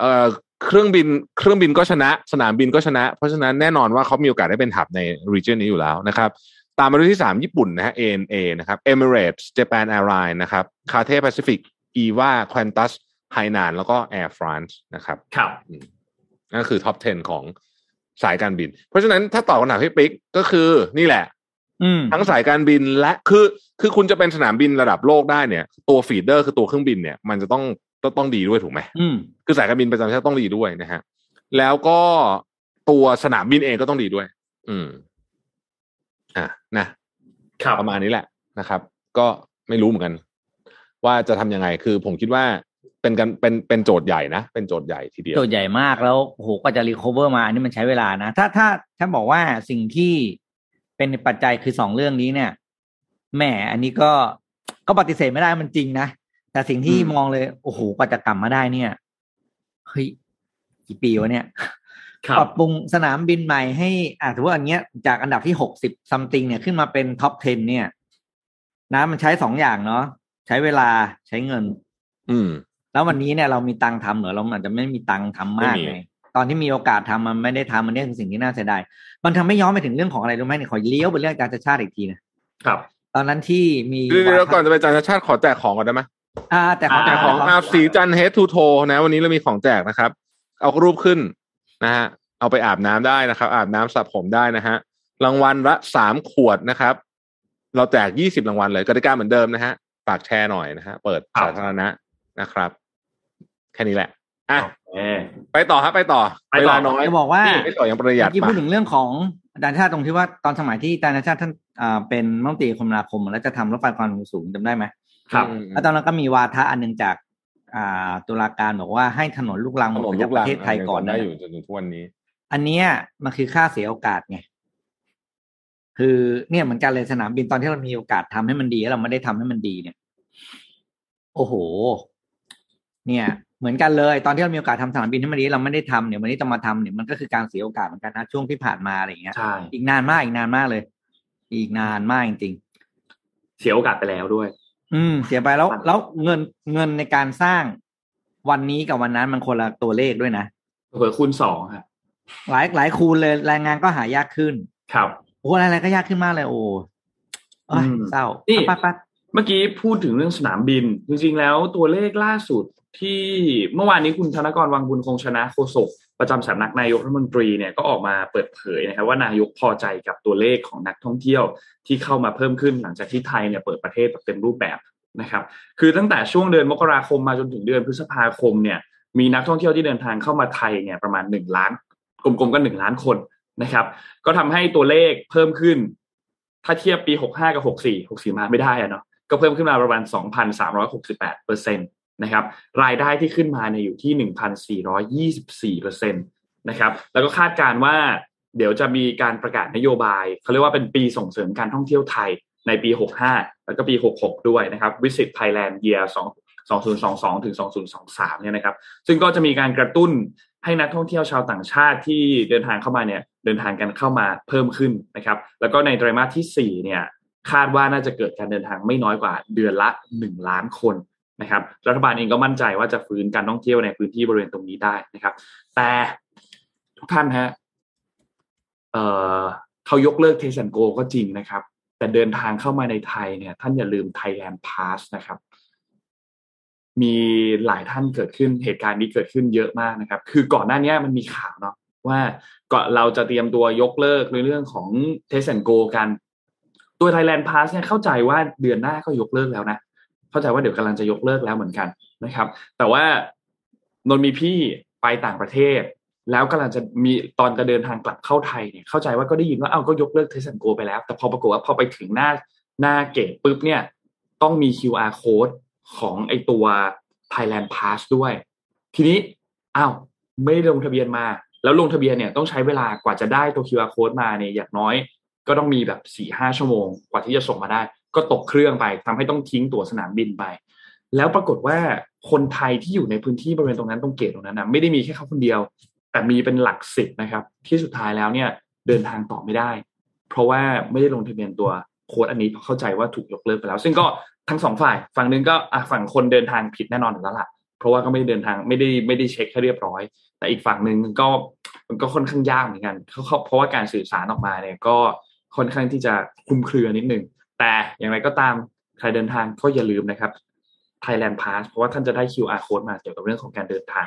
เอ่อเครื่องบินเครื่องบินก็ชนะ สนามบินก็ชนะ เพราะฉะนั้นแน่นอนว่าเขามีโอกาสได้เป็น hub ใน region นี้อยู่แล้วนะครับตามมาด้วยที่สามญี่ปุ่นนะฮะ ANA นะครับ Emirates Japan Airlines นะครับ Cathay Pacific EVA Qantas Hainan แล้วก็ Air France นะครับครับ นั่นคือ top 10 ของสายการบิน เพราะฉะนั้นถ้าตอบคำถามพี่ปิ๊กก็คือนี่แหละอืมทั้งสายการบินและคือ คือคุณจะเป็นสนามบินระดับโลกได้เนี่ย ตัวฟีดเดอร์คือตัวเครื่องบินเนี่ย มันจะต้องต้องต้องดีด้วยถูกไหมอืมคือสายการบินประจำชาติต้องดีด้วยนะฮะแล้วก็ตัวสนามบินเองก็ต้องดีด้วย อืม อะนะครับประมาณนี้แหละนะครับ ก็ไม่รู้เหมือนกัน ว่าจะทำยังไงคือผมคิดว่า เป็นกันเป็นเป็นโจทย์ใหญ่นะ เป็นโจทย์ใหญ่ทีเดียวโจทย์ใหญ่มากแล้วโอ้โหกว่าจะ recover มาอันนี้มันใช้เวลานะ ถ้าถ้าถ้าบอกว่าสิ่งที่เป็นปัจจัยคือสองเรื่องนี้เนี่ยแหมอันนี้ก็ก็ปฏิเสธไม่ได้มันจริงนะ แต่สิ่งที่อืมมองเลย โอ้โหกว่าจะกลับมาได้เนี่ยเฮ้ยกี่ปีวะเนี่ยครับปรับปรุงสนามบินใหม่ให้อ่าถือว่าอันเนี้ยจากอันดับที่หกสิบ something เนี่ยขึ้นมาเป็น top 10 เนี่ยนะมันใช้สองอย่างเนาะใช้เวลาใช้เงิน อืม แล้ววันนี้เนี่ยเรามีตังค์ทำเหรอเราอาจจะไม่มีตังค์ทำมากไม่มีไงตอนที่มีโอกาสทำมันไม่ได้ทำมันเนี่ยคือสิ่งที่น่าเสียดายมันทำให้ย้อนไปถึงเรื่องของอะไรรู้ไหมเนี่ยขอเลี้ยวไปเรื่องการชาติอีกทีนะครับ ตอนนั้นที่มีเดี๋ยวเดี๋ยวก่อนจะไปจานชาติขอแจกของก่อนได้ไหมอ่าแต่ขอแจกของอาสีจันเฮดทูโทนะ วันนี้เรามีของแจกนะครับ เอารูปขึ้นนะฮะเอาไปอาบน้ำได้นะครับ อาบน้ำสระผมได้นะฮะรางวัลละสามขวดนะครับ เราแจกยี่สิบรางวัลเลยกติกาเหมือนเดิมนะฮะฝากแชร์หน่อยนะฮะเปิดครับสาธารณะ นะครับ แค่นี้แหละอะเออไปต่อครับไปต่อไปต่อเวลาน้อยจะบอกว่าไม่ต่อยังประหยัดเมื่อกี้มาพูดถึงเรื่องของอาจารย์ชาติตรงที่ว่าตอนสมัยที่อาจารย์ชาติท่านอ่าเป็นรัฐมนตรีคมนาคม แล้วจะทำรถไฟความเร็วสูงจำได้ไหมครับอืมแล้วตอนนั้นก็มีวาทะอันหนึ่งจากอ่าตุลาการบอกว่าให้ถนนลูกรังหถมดนนไปลูจากกปรังระเทศไทยก่อนได้นะอยู่จนถึงทุกวันนี้ อันเนี้ยมันคือค่าเสียโอกาสไงคือเนี่ยเหมือนกันเลยสนามบินตอนที่เรามีโอกาสทำให้มันดีแล้วเราไม่ได้ทำให้มันดีเนี่ย โอ้โห เนี่ยเหมือนกันเลยตอนที่เรามีโอกาสทำสนามบินให้มันดีเราไม่ได้ทำเนี่ยวันนี้จะมาทำเนี่ยมันก็คือการเสียโอกาสเหมือนกันนะช่วงที่ผ่านมาอะไรอย่างเงี้ยใช่อีกนานมากอีกนานมากเลย อีกนานมากจริงเสียโอกาสไปแล้วด้วยๆอืม เสียไปแล้วแล้วเงินเงินในการสร้างวันนี้กับวันนั้นมันคนละตัวเลขด้วยนะเผื่อคูณสองครับหลายหลายคูณเลยแรงงานก็หายากขึ้น ครับโอ้อะไรอะไรก็ยากขึ้นมากเลยโอ้เอ้ยอืมเศร้านี่ปั๊บปั๊บเมื่อกี้พูดถึงเรื่องสนามบิน จริงๆแล้วตัวเลขล่าสุด ที่เมื่อวานนี้คุณธนกรวังบุญคงชนะโฆษกประจำสำนักนายกรัฐมนตรีเนี่ยก็ออกมาเปิดเผยนะครับว่านายกพอใจกับตัวเลขของนักท่องเที่ยวที่เข้ามาเพิ่มขึ้นหลังจากที่ไทยเนี่ยเปิดประเทศแบบเต็มรูปแบบนะครับ คือตั้งแต่ช่วงเดือนมกราคมมาจนถึงเดือนพฤษภาคมเนี่ยมีนักท่องเที่ยวที่เดินทางเข้ามาไทยเนี่ยประมาณหนึ่งล้านกลมๆก็หนึ่งล้านคนนะครับ ก็ทำให้ตัวเลขเพิ่มขึ้น ถ้าเทียบปี 65 กับ 64 64 มาไม่ได้อะเนาะก็เพิ่มขึ้นมาประมาณ 2,368เปอร์เซ็นต นะครับรายได้ที่ขึ้นมาเนี่ยอยู่ที่ 1,424เปอร์เซ็นตนะครับแล้วก็คาดการณ์ว่าเดี๋ยวจะมีการประกาศนโยบายเขาเรียกว่าเป็นปีส่งเสริมการท่องเที่ยวไทยในปี 65 แล้วก็ปี 66 ด้วยนะครับ Visit Thailand Year 2 2022 ถึง 2023 เนี่ยนะครับ ซึ่งก็จะมีการกระตุ้นให้นักท่องเที่ยวชาวต่างชาติที่เดินทางเข้ามาเนี่ยเดินทางกันเข้ามาเพิ่มขึ้นนะครับ แล้วก็ในไตรมาสที่ 4 เนี่ยคาดว่าน่าจะเกิดการเดินทางไม่น้อยกว่าเดือนละ 1 ล้านคน นะครับ รัฐบาลเองก็มั่นใจว่าจะฟื้นการท่องเที่ยวในพื้นที่บริเวณตรงนี้ได้นะครับ แต่ทุกท่านฮะเอ่อเขายกเลิก Test & Go ก็จริงนะครับ แต่เดินทางเข้ามาในไทยเนี่ย ท่านอย่าลืม Thailand Pass นะครับ มีหลายท่านเกิดขึ้นเหตุการณ์นี้เกิดขึ้นเยอะมากนะครับ คือก่อนหน้านี้มันมีข่าวเนาะว่าก่อนเราจะเตรียมตัวยกเลิกในเรื่องของ Test & Go กัน ตัว Thailand Pass เนี่ยเข้าใจว่าเดือนหน้าก็ยกเลิกแล้วนะ เข้าใจว่าเดี๋ยวกำลังจะยกเลิกแล้วเหมือนกันนะครับ แต่ว่านนมีพี่ไปต่างประเทศ แล้วกำลังจะมีตอนจะเดินทางกลับเข้าไทยเนี่ยเข้าใจว่าก็ได้ยินว่าเอ้าก็ยกเลิก Test & Go ไปแล้ว แต่พอปรากฏว่าพอไปถึงหน้าหน้า gate ปุ๊บเนี่ยต้องมี QR code ของไอตัว Thailand Pass ด้วย ทีนี้อ้าวไม่ได้ลงทะเบียนมา แล้วลงทะเบียนเนี่ยต้องใช้เวลากว่าจะได้ตัว QR code มาเนี่ยอย่างน้อย ก็ต้องมีแบบสี่ห้าชั่วโมง กว่าที่จะส่งมาได้ ก็ตกเครื่องไปทำให้ต้องทิ้งตั๋วสนามบินไป แล้วปรากฏว่าคนไทยที่อยู่ในพื้นที่บริเวณตรงนั้นตรงเกตตรงนั้นนะไม่ได้มีแค่เขาคนเดียว แต่มีเป็นหลักสิบนะครับ ที่สุดท้ายแล้วเนี่ยเดินทางต่อไม่ได้ เพราะว่าไม่ได้ลงทะเบียนตัวโค้ดอันนี้เพราะเข้าใจว่าถูกยกเลิกไปแล้ว ซึ่งก็ทั้งสองฝ่าย ฝั่งหนึ่งก็ฝั่งคนเดินทางผิดแน่นอนอยู่แล้วล่ะเพราะว่าก็ไม่ได้เดินทางไม่ได้ไม่ได้เช็คให้เรียบร้อย แต่อีกฝั่งหนึ่งก็มันก็ค่อนข้างยากเหมือนกันเขาเพราะว่าการสื่อสารออกมาเนี่ยก็ค่อนข้างที่จะคลุมเครือนิดนึง แต่อย่างไรก็ตามใครเดินทางก็อย่าลืมนะครับ Thailand Pass เพราะว่าท่านจะได้ QR code มาเกี่ยวกับเรื่องของการเดินทาง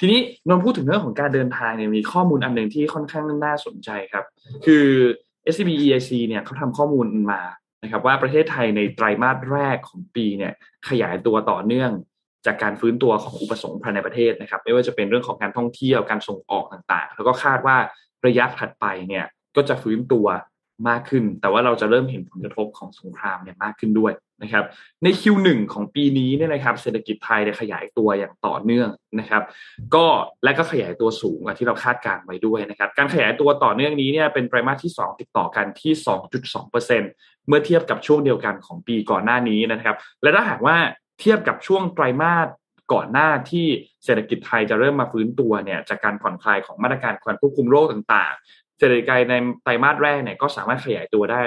ทีนี้นนพูดถึงเรื่องของการเดินทางเนี่ยมีข้อมูลอันหนึ่งที่ค่อนข้างน่าสนใจครับ คือ SCB EIC เนี่ยเขาทำข้อมูลมานะครับว่าประเทศไทยในไตรมาสแรกของปีเนี่ยขยายตัวต่อเนื่องจากการฟื้นตัวของอุปสงค์ภายในประเทศนะครับ ไม่ว่าจะเป็นเรื่องของการท่องเที่ยวการส่งออกต่างๆ แล้วก็คาดว่าระยะถัดไปเนี่ยก็จะฟื้นตัว มากขึ้น แต่ว่าเราจะเริ่มเห็นผลกระทบของสงครามเนี่ยมากขึ้นด้วยนะครับใน Q1 ของปีนี้เนี่ยนะครับเศรษฐกิจไทยได้ขยายตัวอย่างต่อเนื่องนะครับก็และก็ขยายตัวสูงกว่าที่เราคาดการไว้ด้วยนะครับการขยายตัวต่อเนื่องนี้เนี่ยเป็นไตรมาสที่ 2 ติดต่อกันที่ 2.2%เมื่อเทียบกับช่วงเดียวกันของปีก่อนหน้านี้นะครับ และถ้าหากว่าเทียบกับช่วงไตรมาสก่อนหน้าที่เศรษฐกิจไทยจะเริ่มมาฟื้นตัวเนี่ยจากการผ่อนคลายของมาตรการควบคุมโรคต่าง ศรษฐกิจในไตรมาสแรกเนี่ยก็สามารถขยายตัวได้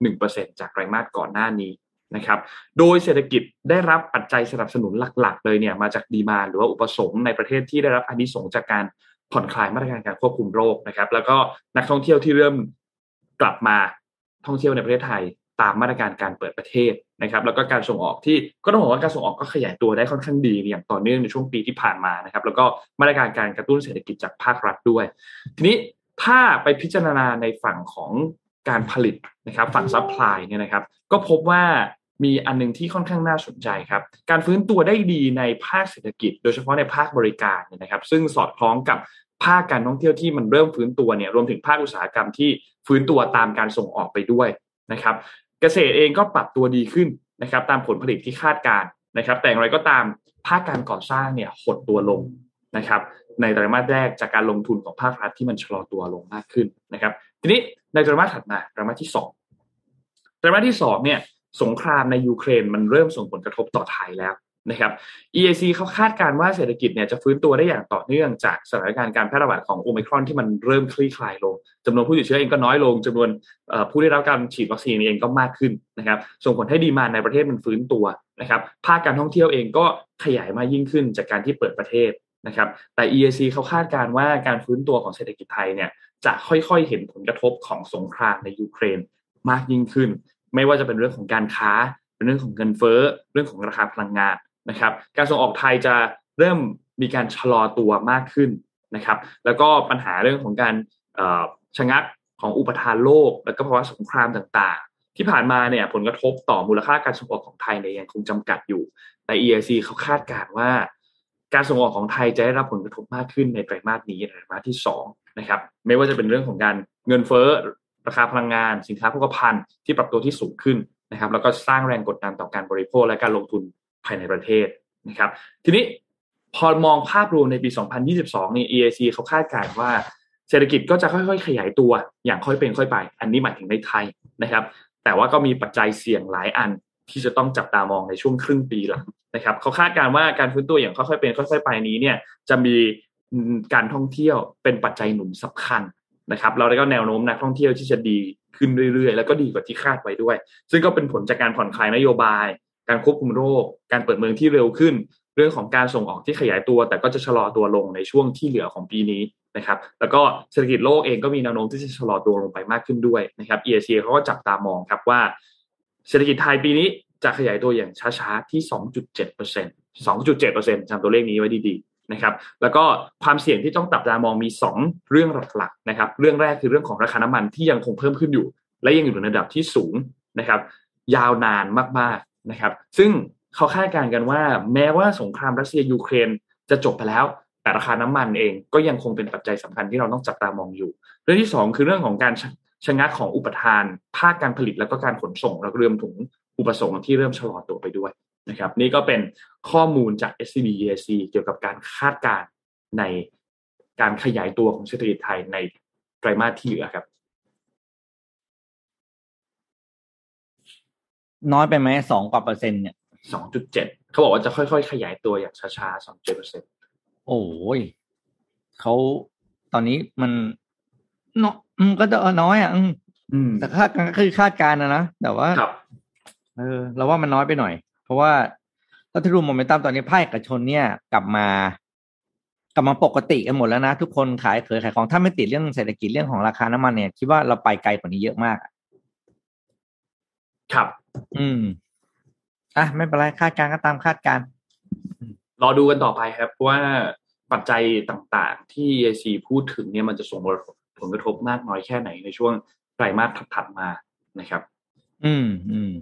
1.1%จากไตรมาสก่อนหน้านี้นะครับ โดยเศรษฐกิจได้รับปัจจัยสนับสนุนหลัก ๆ เลยเนี่ยมาจากดีมาหรือว่าอุปสงค์ในประเทศที่ได้รับอานิสงส์จากการผ่อนคลายมาตรการการควบคุมโรคนะครับ แล้วก็นักท่องเที่ยวที่เริ่มกลับมาท่องเที่ยวในประเทศไทยตามมาตรการการเปิดประเทศนะครับ แล้วก็การส่งออกที่ก็ต้องบอกว่าการส่งออกก็ขยายตัวได้ค่อนข้างดีอย่างต่อเนื่องในช่วงปีที่ผ่านมานะครับ แล้วก็มาตรการการกระตุ้นเศรษฐกิจจากภาครัฐด้วย ทีนี้ ถ้าไปพิจารณาในฝั่งของการผลิตนะครับ ฝั่ง supply เนี่ยนะครับ ก็พบว่ามีอันนึงที่ค่อนข้างน่าสนใจครับ การฟื้นตัวได้ดีในภาคเศรษฐกิจ โดยเฉพาะในภาคบริการเนี่ยนะครับ ซึ่งสอดคล้องกับภาคการท่องเที่ยวที่มันเริ่มฟื้นตัวเนี่ยรวมถึงภาคอุตสาหกรรมที่ฟื้นตัวตามการส่งออกไปด้วยนะครับ เกษตรเองก็ปรับตัวดีขึ้นนะครับ ตามผลผลิตที่คาดการนะครับ แต่อย่างไรก็ตามภาคการก่อสร้างเนี่ยหดตัวลงนะครับ ในไตรมาสแรกจากการลงทุนของภาครัฐที่มันชะลอตัวลงมากขึ้นนะครับ ทีนี้ในไตรมาสถัดมาไตรมาสที่สองไตรมาสที่สองเนี่ยสงครามในยูเครนมันเริ่มส่งผลกระทบต่อไทยแล้วนะครับ EAC เขาคาดการณ์ว่าเศรษฐกิจเนี่ยจะฟื้นตัวได้อย่างต่อเนื่องจากสถานการณ์การแพร่ระบาดของโอมิครอนที่มันเริ่มคลี่คลายลงจำนวนผู้ติดเชื้อเองก็น้อยลงจำนวนผู้ได้รับการฉีดวัคซีนเองก็มากขึ้นนะครับ ส่งผลให้ดีมานในประเทศมันฟื้นตัวนะครับ ภาคการท่องเที่ยวเองก็ขยายมากยิ่งขึ้นจากการที่เปิดประเทศ นะครับแต่ EAC เขาคาดการ์ว่าการฟื้นตัวของเศรษฐกิจไทยเนี่ยจะค่อยๆเห็นผลกระทบของสงครามในยูเครนมากยิ่งขึ้น ไม่ว่าจะเป็นเรื่องของการค้าเป็นเรื่องของเงินเฟ้อเรื่องของราคาพลังงานนะครับการส่งออกไทยจะเริ่มมีการชะลอตัวมากขึ้นนะครับ แล้วก็ปัญหาเรื่องของการชะงักของอุปทานโลก แล้วก็ภาวะสงครามต่างๆ ที่ผ่านมาเนี่ยผลกระทบต่อมูลค่าการส่งออกของไทยเนี่ยยังคงจำกัดอยู่ แต่ EIC เขาคาดการณ์ว่า การส่งออกของไทยจะได้รับผลกระทบมากขึ้นในไตรมาสนี้ไตรมาสที่2นะครับไม่ว่าจะเป็นเรื่องของการเงินเฟ้อราคาพลังงาน สินค้าโภคภัณฑ์ที่ปรับตัวที่สูงขึ้นนะครับ แล้วก็สร้างแรงกดดันต่อการบริโภคและการลงทุนภายในประเทศนะครับ ทีนี้พอมองภาพรวมในปี 2022 นี่ EAC เขาคาดการณ์ว่าเศรษฐกิจก็จะค่อยๆ ขยายตัวอย่างค่อยเป็นค่อยไป อันนี้หมายถึงในไทยนะครับ แต่ว่าก็มีปัจจัยเสี่ยงหลายอัน ที่จะต้องจับตามองในช่วงครึ่งปีหลังนะครับเขาคาดการณ์ว่าการฟื้นตัวอย่างค่อยๆเป็นค่อย ๆ ไปนี้เนี่ยจะมีการท่องเที่ยวเป็นปัจจัยหนุนสำคัญนะครับเราได้ก็แนวโน้มนักท่องเที่ยวที่จะดีขึ้นเรื่อยๆ แล้วก็ดีกว่าที่คาดไว้ด้วย ซึ่งก็เป็นผลจากการผ่อนคลายนโยบาย การควบคุมโรค การเปิดเมืองที่เร็วขึ้น เรื่องของการส่งออกที่ขยายตัว แต่ก็จะชะลอตัวลงในช่วงที่เหลือของปีนี้นะครับ แล้วก็เศรษฐกิจโลกเองก็มีแนวโน้มที่จะชะลอตัวลงไปมากขึ้นด้วยนะครับ EAC เขาก็จับตามองครับว่า เศรษฐกิจไทยปีนี้จะขยายตัวอย่างช้าๆที่ 2.7% 2.7%จำตัวเลขนี้ไว้ดีๆนะครับ แล้วก็ความเสี่ยงที่ต้องตับตามองมี 2 เรื่องหลักๆนะครับ เรื่องแรกคือเรื่องของราคาน้ำมันที่ยังคงเพิ่มขึ้นอยู่ และยังอยู่ในระดับที่สูงนะครับ ยาวนานมากๆนะครับ ซึ่งเขาคาดการณ์กันว่า แม้ว่าสงครามรัสเซียยูเครนจะจบไปแล้ว แต่ราคาน้ำมันเองก็ยังคงเป็นปัจจัยสำคัญที่เราต้องจับตามองอยู่ เรื่องที่ 2 คือเรื่องของการ ชะงักของอุปทาน ภาคการผลิตแล้วก็การขนส่งแล้วรวมถึงอุปสงค์ที่เริ่มชะลอตัวไปด้วยนะครับ นี่ก็เป็นข้อมูลจาก SCB EAC เกี่ยวกับการคาดการณ์ในการขยายตัวของเศรษฐกิจไทยในไตรมาสที่เหลือครับ น้อยไปไหมสองกว่าเปอร์เซ็นต์เนี่ยสองจุดเจ็ดเขาบอกว่าจะค่อยๆ ขยายตัวอย่างช้าๆสองเจ็ดเปอร์เซ็นต์โอ้ยเขาตอนนี้มันเนาะ อืมก็จะน้อยอะ อืมอืมแต่คาดการณ์ก็คือคาดการณ์นะนะแต่ว่าครับเออเราว่ามันน้อยไปหน่อย เพราะว่าถ้าที่รวมโมเมนตัมตอนนี้ภาคเอกชนเนี่ย กลับมา กลับมาปกติกันหมดแล้วนะ ทุกคนขายเขยขายของถ้าไม่ติดเรื่องเศรษฐกิจเรื่องของราคาน้ำมันเนี่ยคิดว่าเราไปไกลกว่านี้เยอะมากอะครับ อืมอะไม่เป็นไรคาดการณ์ก็ตามคาดการณ์รอดูกันต่อไปครับเพราะว่าปัจจัยต่างๆ ที่ EAC พูดถึงเนี่ยมันจะส่ง ผลกระทบมากน้อยแค่ไหนในช่วงไตรมาสถัดๆมานะครับ อืมอืม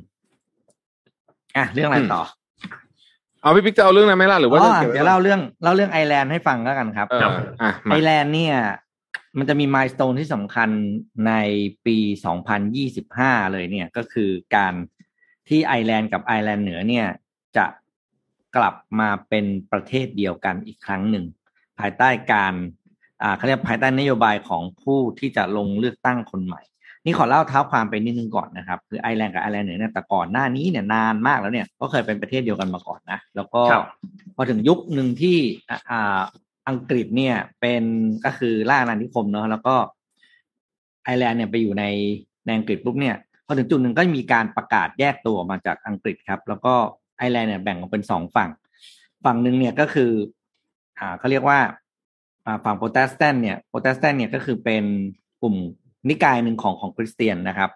อะเรื่องอะไรต่อ เอาพี่ปิ๊กจะเอาเรื่องนั้นไหมล่ะหรือว่าอ๋อรื่องเดี๋ยวเล่าเรื่องเล่าเรื่องไอร์แลนด์ให้ฟังแล้วกันครับเอออะมาไอร์แลนด์เนี่ย มันจะมี milestone ที่สำคัญในปี 2025 เลยเนี่ยก็คือการที่ไอร์แลนด์กับไอร์แลนด์เหนือเนี่ย จะกลับมาเป็นประเทศเดียวกันอีกครั้งหนึ่ง ภายใต้การ อ่าเขาเรียกภายใต้นโยบายของผู้ที่จะลงเลือกตั้งคนใหม่ นี่ขอเล่าเท้าความไปนิดนึงก่อนนะครับ คือไอร์แลนด์กับไอร์แลนด์เหนือเนี่ยแต่ก่อนหน้านี้เนี่ยนานมากแล้วเนี่ยก็เคยเป็นประเทศเดียวกันมาก่อนนะ แล้วก็ครับพอถึงยุคหนึ่งที่อ่าอ่าอังกฤษเนี่ยเป็นก็คือล่าอาณานิคมเนาะแล้วก็ไอร์แลนด์เนี่ยไปอยู่ในในอังกฤษปุ๊บเนี่ยพอถึงจุดหนึ่งก็มีการประกาศแยกตัวออกมาจากอังกฤษครับ แล้วก็ไอร์แลนด์เนี่ยแบ่งออกเป็นสองฝั่ง ฝั่งหนึ่งเนี่ยก็คือ อ่าเขาเรียกว่าอ่า ฝั่งโปรเตสแตนต์เนี่ยโปรเตสแตนต์เนี่ยก็คือเป็นกลุ่มนิกายหนึ่งของของคริสเตียนนะครับ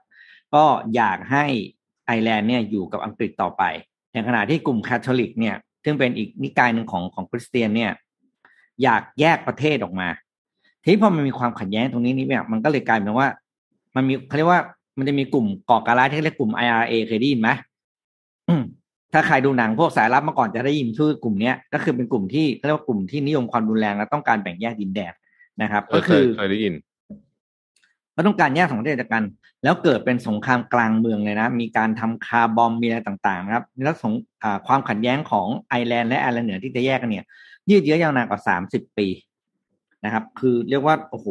ก็อยากให้ไอร์แลนด์เนี่ยอยู่กับอังกฤษต่อไปในขณะที่กลุ่มคาทอลิกเนี่ยซึ่งเป็นอีกนิกายหนึ่งของของคริสเตียนเนี่ยอยากแยกประเทศออกมา ทีนี้พอมันมีความขัดแย้งตรงนี้นี่เนี่ยมันก็เลยกลายเป็นว่า มันมีเขาเรียกว่ามันจะมีกลุ่มก่อการร้ายที่เรียกกลุ่ม IRA เคยได้ยินไหมอืม ถ้าใครดูหนังพวกสายลับมาก่อนจะได้ยินชื่อกลุ่มเนี้ยก็คือเป็นกลุ่มที่เขาเรียกว่ากลุ่มที่นิยมความรุนแรงและต้องการแบ่งแยกดินแดนนะครับเอก็อเคคืยอเคยได้ยินก็ต้องการแยกสองประเทศจากกัน แล้วเกิดเป็นสงครามกลางเมืองเลยนะ มีการทำ car bomb มีอะไรต่างๆนะครับแล้วสงอ่าความขัดแย้งของไอร์แลนด์และไอร์แลนด์เหนือที่จะแยกกันเนี่ย ยืดเยื้อยาวนานกว่าสามสิบปีนะครับ คือเรียกว่าโอ้โห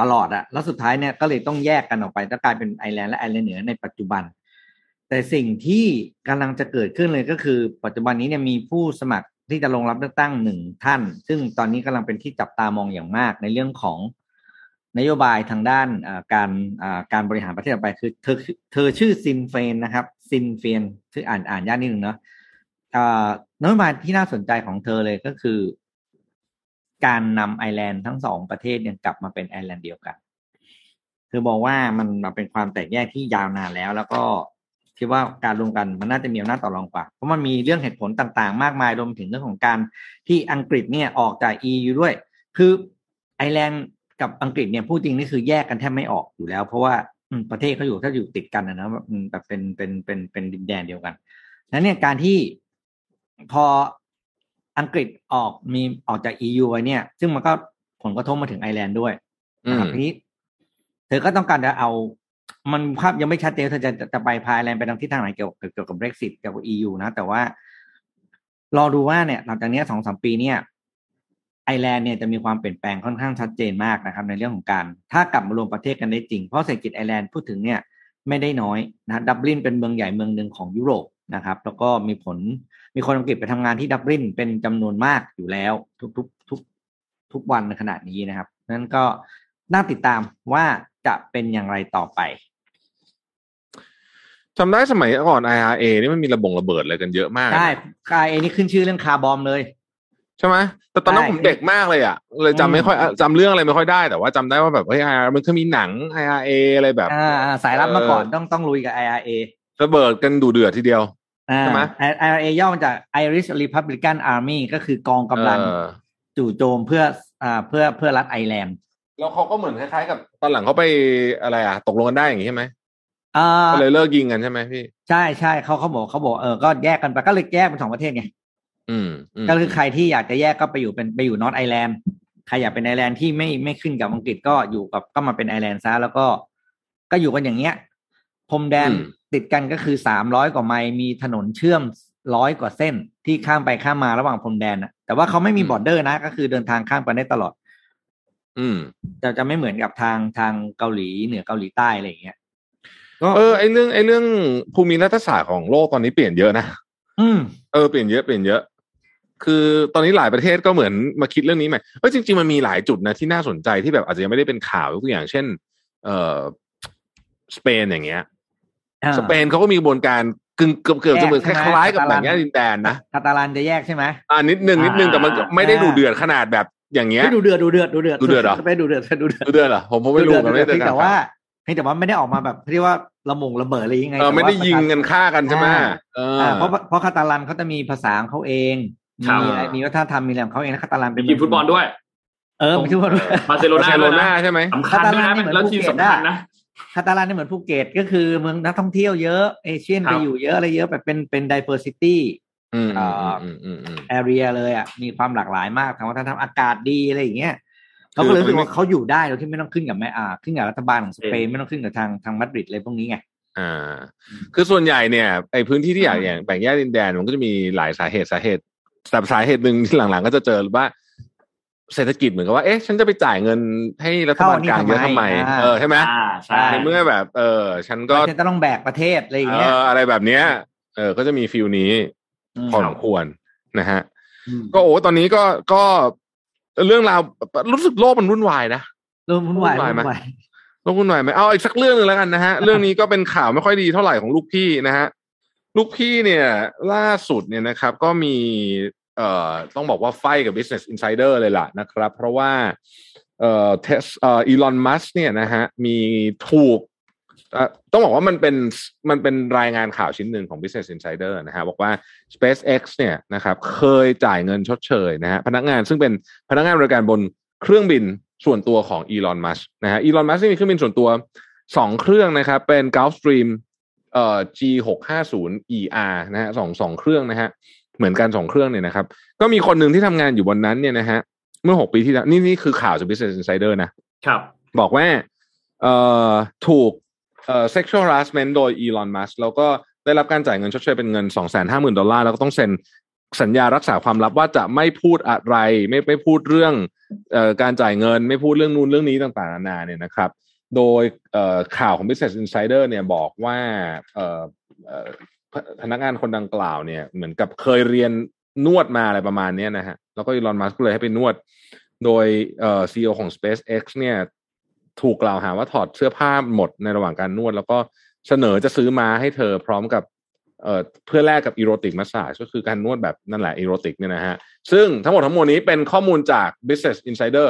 ตลอดอะแล้วสุดท้ายเนี่ยก็เลยต้องแยกกันออกไปแล้วกลายเป็นไอร์แลนด์และไอร์แลนด์เหนือในปัจจุบัน แต่สิ่งที่กำลังจะเกิดขึ้นเลยก็คือ ปัจจุบันนี้เนี่ยมีผู้สมัครที่จะลงรับเลือกตั้งหนึ่งท่าน ซึ่งตอนนี้กำลังเป็นที่จับตามองอย่างมากในเรื่องของนโยบายทางด้านการการบริหารประเทศต่อไปคือเธอเธอชื่อซินเฟนนะครับซินเฟนชื่ออ่านอ่านยากนิดนึงเนาะอ่านโยบายที่น่าสนใจของเธอเลยก็คือ การนำไอร์แลนด์ทั้งสองประเทศเนี่ยกลับมาเป็นไอร์แลนด์เดียวกัน เธอบอกว่ามันมาเป็นความแตกแยกที่ยาวนานแล้ว แล้วก็ คิดว่าการรวมกันมันน่าจะมีอำนาจต่อรองกว่า เพราะมันมีเรื่องเหตุผลต่างๆ มากมายรวมถึงเรื่องของการที่อังกฤษเนี่ยออกจาก EU ด้วย คือไอร์แลนด์กับอังกฤษเนี่ยพูดจริงนี่คือแยกกันแทบไม่ออกอยู่แล้ว เพราะว่าอืมประเทศเขาอยู่ถ้าอยู่ติดกันนะนะแบบอืมแบบเป็นเป็นเป็นเป็นดินแดนเดียวกันนั้นเนี่ยการที่พออังกฤษออกมีออกจาก EU ไว้เนี่ย ซึ่งมันก็ผลกระทบมาถึงไอร์แลนด์ด้วยอืนะคมรับทีนี้เธอก็ต้องการจะเอา มันภาพยังไม่ชัดเจนเธอจะจะจะไปพาไอร์แลนด์ไปทางทิศทางไหนเกี่ยวกับเกี่ยวกับ Brexit เกี่ยวกับ EU นะ แต่ว่ารอดูว่าเนี่ย หลังจากนี้สองสามปีเนี่ยไอแลนด์เนี่ยจะมีความเปลี่ยนแปลงค่อนข้างชัดเจนมากนะครับ ในเรื่องของการ ถ้ากลับมารวมประเทศกันได้จริง เพราะเศรษฐกิจไอแลนด์พูดถึงเนี่ยไม่ได้น้อยนะดับลินเป็นเมืองใหญ่เมืองหนึ่งของยุโรปนะครับ แล้วก็มีผลมีคนอังกฤษไปทำงานที่ดับลินเป็นจำนวนมากอยู่แล้ว ทุกทุกทุกทุกวันในขณะนี้นะครับนั้นก็น่าติดตามว่าจะเป็นอย่างไรต่อไป จำได้สมัยก่อน IRA นี่มันมีระบงระเบิดอะไรกันเยอะมากใช่คาเอนี่ขึ้นชื่อเรื่อง car bomb เลย ใช่ไหมแต่ตอนนั้นใช่ผมเด็กมากเลยอะเลยอืมจำไม่ค่อยจำเรื่องอะไรไม่ค่อยได้แต่ว่าจำได้ว่าแบบเฮ้ย IRA มันเคยมีหนัง IRA อะไรแบบอ่าอ่าสายลับมาก่อนต้องต้องลุยกับ IRA ระเบิดกันดุเดือดทีเดียวอ่าใช่ไหม IRA ย่อมาจาก Irish Republican Army ก็คือกองกำลังเออจู่โจมเพื่ออ่าเพื่อเพื่อรัฐไอร์แลนด์แล้วเขาก็เหมือนคล้ายๆกับตอนหลังเขาไปอะไรอะ ตกลงกันได้อย่างงี้ใช่ไหมอ่า ก็เลยเลิกยิงกันใช่ไหมพี่ใช่ใช่เขาเขาบอกเขาบอกเออก็แยกกันไปก็เลยแยกเป็นสองประเทศไงอืมมก็คือใครที่อยากจะแยกก็ไปอยู่เป็นไปอยู่ North Ireland ใครอยากเป็นไอร์แลนด์ที่ไม่ไม่ขึ้นกับอังกฤษก็อยู่กับก็มาเป็นไอร์แลนด์ซะแล้วก็ ก็อยู่กันอย่างเงี้ยพรมแดนติดกันก็คือสามร้อยกว่าไมล์มีถนนเชื่อมร้อยกว่าเส้นที่ข้ามไปข้ามมาระหว่างพรมแดนนะแต่ว่าเขาไม่มี border นะ ก็คือเดินทางข้ามไปได้ตลอด อืมจะจะไม่เหมือนกับทางทางเกาหลีเหนือเกาหลีใต้อะไรอย่างเงี้ยก็ เออไอเรื่องไอเรื่องภูมิรัฐศาสตร์ของโลกตอนนี้เปลี่ยนเยอะนะอืมเออเปลี่ยนเยอะเปลี่ยนเยอะ คือตอนนี้หลายประเทศก็เหมือนมาคิดเรื่องนี้ใหม่เออจริง ๆ มันมีหลายจุดนะที่น่าสนใจที่แบบอาจจะยังไม่ได้เป็นข่าวยกตัวอย่างเช่น เอ่อสเปนอย่างเงี้ยอ่าสเปนเขาก็มีกระบวนการกึ่งเกือบเกือบจะเหมือนคแยกใช่ไหมล้ายๆกับคาแบ่ตางลันแยกดินแดนนะคาตาลันจะแยกใช่ไหมอ่านิดนึงนิดนึงแต่มันก็อ่าไม่ได้อ่าดูเดือดขนาดแบบอย่างเงี้ยไม่ดูเดือดดูเดือดดูเดือดดูเดือดเหรอสเปนดูเดือดดูเดือดดูเดือดเหรอผมผมไม่รู้ดูมันเดืไม่อดได้เพียงแต่ว่า เพียงแต่ว่าไม่ได้ออกมาแบบเรียกว่าระมงระเบิดอะไรยังไงเออแต่ว่าไม่ได้ยิงกันฆ่ากันใช่ไหมอ่าเอออ่าเพราะเพราะคาตาลันเขาจะมีภาษาของเขาเองครับมีอะไรมีวัฒนธรรมมีอะไรของเขาเองนะคาตาลันมีเป็นทีมฟุตบอลด้วย เออมีฟุตบอลด้วยบาร์เซโลบาร์นาเซโลด้วยนานะใช่ไหมสำคัญด้วยคาตาลันนะนี่เหมือนแล้วทีมภูเก็ตสำคัญอะนะคาตาลันนี่เหมือนภูเก็ตก็คือเมืองนักท่องเที่ยวเยอะเอเชียนครับไปอยู่เยอะอะไรเยอะแบบเป็นเป็น diversity อืมอ่อืมาอืมอืมอืม area เลยอะมีความหลากหลายมากทางวัฒนธรรมอากาศดีอะไรอย่างเงี้ยคือ เขาก็เลยรู้สึกไม่ว่าเขาอยู่ได้โดยที่ไม่ต้องขึ้นกับแม่อ่าขึ้นกับรัฐบาลของสเปนไม่ต้องขึ้นกับทางทางมาดริดอะไรพวกนี้ไงอ่า คือส่วนใหญ่เนี่ยไอ้พื้นที่ที่อยากอย่างแบ่งแยกดินแดนมันก็จะมีหลายสาเหตุสาเหตุแต่สาเหตุหนึ่งที่หลังๆ ก็จะเจอว่า เศรษฐกิจเหมือนกับว่าเอ๊ะฉันจะไปจ่ายเงินให้รัฐบาลกลางเยอะทำไมเข้าอันนี้ทำไมเออใช่ไหมอ่าใช่ในเมื่อแบบ เออ ฉันก็ก็จะต้องแบกประเทศอะไรอย่างเอเงี้ยออะไรแบบเนี้ย เออ ก็จะมี feel นี้พอสมควรนะฮะอืมก็โอ้ตอนนี้ก็ก็ เรื่องราวรู้สึกโลกมันวุ่นวายนะเริ่มวุ่นวายวุ่นวายไหมวุ่นวายลงคุณหน่อยไหมเอาอีกสักเรื่องหนึ่งแล้วกันนะฮะ เรื่องนี้ก็เป็นข่าวไม่ค่อยดีเท่าไหร่ของลูกพี่นะฮะลูกพี่เนี่ย ล่าสุดเนี่ยนะครับ ก็มี เอ่อต้องบอกว่า fight กับ Business Insider เลยล่ะนะครับ เพราะว่าเอ่อเทสเอ่ออีลอนมัสก์เนี่ยนะฮะมีถูกเอ่อ ต้องบอกว่ามันเป็นมันเป็นรายงานข่าวชิ้นหนึ่งของ Business Insider นะฮะบอกว่า SpaceX เนี่ยนะครับเคยจ่ายเงินชดเชยนะฮะพนักงานซึ่งเป็นพนักงานบริการบนเครื่องบินส่วนตัวของอีลอนมัสนะฮะอีลอนมัสมีเครื่องบินส่วนตัวสองเครื่องนะครับเป็น Gulfstream เอ่อ G650ER นะฮะสองสองเครื่องนะฮะเหมือนกันสองเครื่องเนี่ยนะครับ ก็มีคนหนึ่งที่ทำงานอยู่บนนั้นเนี่ยนะฮะเมื่อหกปีที่แล้วนี่นี่คือข่าวจาก Business Insider นะครับ บอกว่าเอ่อถูก เอ่อ sexual harassment โดยอีลอนมัสแล้วก็ได้รับการจ่ายเงินชดเชยเป็นเงิน 2 5 0 0 0 0 ดอลลาร์แล้วก็ต้องเซ็นสัญญารักษาความลับว่าจะไม่พูดอะไร ไม่ไม่พูดเรื่องเอ่อการจ่ายเงิน ไม่พูดเรื่องนู้นเรื่องนี้ต่างๆนานาเนี่ยนะครับ โดยเอ่อข่าวของ Business Insider เนี่ยบอกว่าเอ่อพนักงานคนดังกล่าวเนี่ยเหมือนกับเคยเรียนนวดมาอะไรประมาณนี้นะฮะแล้วก็อีลอนมัสก์ก็เลยให้ไปนวด โดยเอ่อซีอของ SpaceX เนี่ย ถูกกล่าวหาว่าถอดเสื้อผ้าหมดในระหว่างการนวด แล้วก็เสนอจะซื้อม้าให้เธอพร้อมกับเอ่อเพื่อแลกกับอีโรติกมาส a ก็คือการนวดแบบนั่นแหละ erotic เนี่ยนะฮะซึ่งทั้งหมดทั้งมวลนี้เป็นข้อมูลจาก Business Insider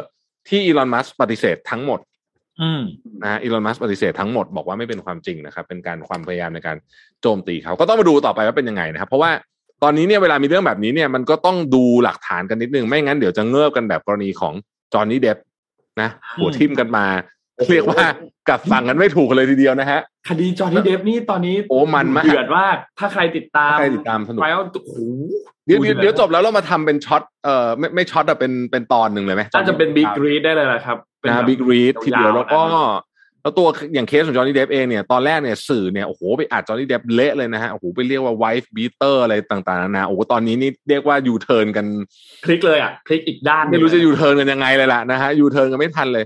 ที่อีลอนมัสก์ปฏิเสธทั้งหมดอืมนะฮะอีลอนมัสก์ปฏิเสธทั้งหมดบอกว่าไม่เป็นความจริงนะครับ เป็นการความพยายามในการโจมตีเขาก็ต้องมาดูต่อไปว่าเป็นยังไงนะครับ เพราะว่าตอนนี้เนี่ยเวลามีเรื่องแบบนี้เนี่ยมันก็ต้องดูหลักฐานกันนิดนึง ไม่งั้นเดี๋ยวจะเงิบกันแบบกรณีของจอห์นนี่เดปป์ นะหัวทิ่มกันมา เรียกว่ากัดฟังกันไม่ถูกเลยทีเดียวนะฮะ คดีจอห์นนี่เดปป์นี่ตอนนี้ โอ้มันมากเดือดมากถ้าใครติดตามใครติดตามสนุกไว้ว่าโอ้โหเดี๋ยวเดี๋ยวเดี๋ยวจบแล้วเรามาทำเป็น short เอ่อไม่ไม่ short อะเป็นเป็นตอนหนึ่งเลยไหมน่าจะเป็น Big Read ได้เลยแหละครับนะแบบ Big Read ทีเดียวแล้วก็ยาว แล้วตัวอย่างเคสของจอห์นนี่เดปป์เองเนี่ยตอนแรกเนี่ยสื่อเนี่ยโอ้โหไปอัดจอห์นนี่เดปป์เละเลยนะฮะโอ้โหไปเรียกว่า wife beater อะไรต่างๆนานาโอ้โหตอนนี้นี่เรียกว่ายูเทิร์นกันพลิกเลยอะพลิกอีกด้านหนึ่งไม่รู้จะยูเทิร์นกันยังไงเลยล่ะนะฮะยูเทิร์นกันไม่ทันเลย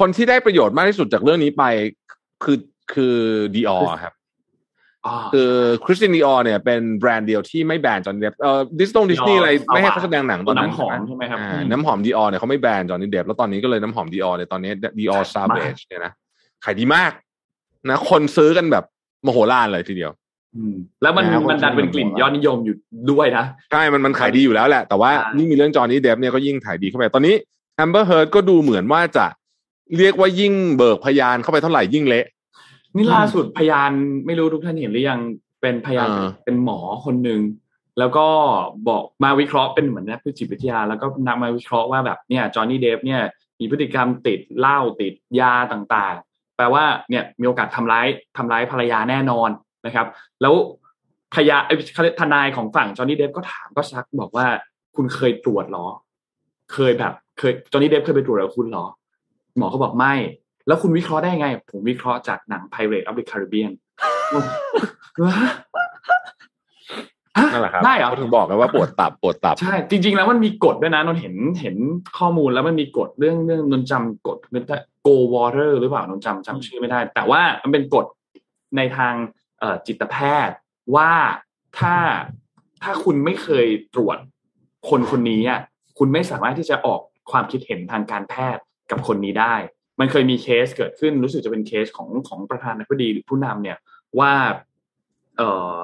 คนที่ได้ประโยชน์มากที่สุดจากเรื่องนี้ไปคือคือดิออร์ครับอ๋อคือคริสเตียนดิออร์เนี่ยเป็นแบรนด์เดียวที่ไม่แบนจอห์นนี่เดปป์เอ่อดิสโนดิสนีย์อะไรเอาไม่ให้อะเขาแสดงหนังตอนนั้นน้ำหอมใช่ไหมครับอ่าอืมน้ำหอมดิออร์เนี่ยเขาไม่แบนจอห์นนี่เดปป์แล้วตอนนี้ก็เลยน้ำหอมดิออร์เนี่ยตอนนี้ดิออร์ขาย Sauvage เนี่ยนะ ขายดีมากนะคนซื้อกันแบบมโหฬารเลยทีเดียวอืมแล้วมันนะครับมันดันเป็นกลิ่นยอดนิยมอยู่ด้วยนะใช่มันมันขายดีอยู่แล้วแหละ แต่ว่าใช่ยิ่งมีเรื่องจอห์นนี่เดปป์เนี่ยก็ยิ่งขายดีเข้าไป ตอนนี้แอมเบอร์เฮิร์ดก็ดูเหมือนว่าจะเรียกว่ายิ่งเบิกพยานเข้าไปเท่าไหร่ยิ่งเละ นี่ล่าสุดพยานไม่รู้ทุกท่านเห็นหรือยังเป็นพยานอ่าเป็นหมอคนหนึ่งแล้วก็บอกมาวิเคราะห์เป็นเหมือนนักจิตวิทยา แล้วก็นำมาวิเคราะห์ว่าแบบเนี่ยจอห์นนี่เดฟเนี่ยมีพฤติกรรมติดเหล้าติดยาต่างๆ แปลว่าเนี่ยมีโอกาสทำร้ายทำร้ายภรรยาแน่นอนนะครับ แล้วพยานเอ้ยเขาเรียกทนายของฝั่งจอห์นนี่เดฟก็ถามก็ซักบอกว่าคุณเคยตรวจเหรอ เคยแบบเคยจอห์นนี่เดฟเคยไปตรวจกับคุณเหรอ หมอเขาบอกไม่ แล้วคุณวิเคราะห์ได้ไง ผมวิเคราะห์จากหนัง Pirate of the Caribbean นั่นแหละครับได้เหรอเขาถึงบอกกันว่าปวดตับปวดตับ ใช่ จริง ๆ แล้วมันมีกฎด้วยนะนนเห็นเห็นข้อมูลแล้วมันมีกฎเรื่องเรื่องนนจำกฎเรื่อง go water หรือเปล่านนจำจำชื่อไม่ได้ แต่ว่ามันเป็นกฎในทางเอ่อจิตแพทย์ว่าถ้าถ้าคุณไม่เคยตรวจคนคนนี้อะคุณไม่สามารถที่จะออกความคิดเห็นทางการแพทย์กับคนนี้ได้ มันเคยมีเคสเกิดขึ้นรู้สึกจะเป็นเคสของของประธานาธิบดีหรือผู้นำเนี่ยว่าเอ่อ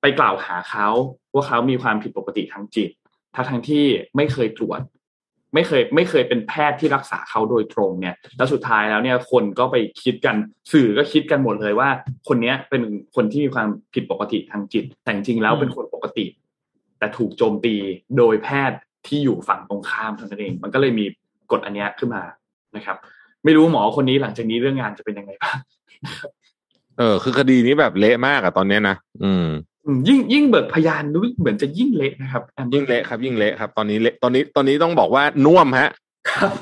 ไปกล่าวหาเขาว่าเขามีความผิดปกติทางจิตทั้งทั้งที่ไม่เคยตรวจ ไม่เคยไม่เคยเป็นแพทย์ที่รักษาเขาโดยตรงเนี่ยแล้วสุดท้ายแล้วเนี่ยคนก็ไปคิดกันสื่อก็คิดกันหมดเลยว่า คนเนี้ยเป็นคนที่มีความผิดปกติทางจิต แต่จริงๆแล้วเป็นคนปกติ แต่ถูกโจมตีโดยแพทย์ที่อยู่ฝั่งตรงข้ามเท่านั้นเอง มันก็เลยมีกฎอันเนี้ยขึ้นมานะครับ ไม่รู้หมอคนนี้หลังจากนี้เรื่องงานจะเป็นยังไงบ้างเออ คือคดีนี้แบบเละมากอะตอนเนี้ยนะอืม ยิ่งยิ่งเบิกพยานรู้เหมือนจะยิ่งเละนะครับแอมยิ่งเละครับ ยิ่งเละครับ ตอนนี้เละตอนนี้ตอนนี้ต้องบอกว่าน่วมฮะครับ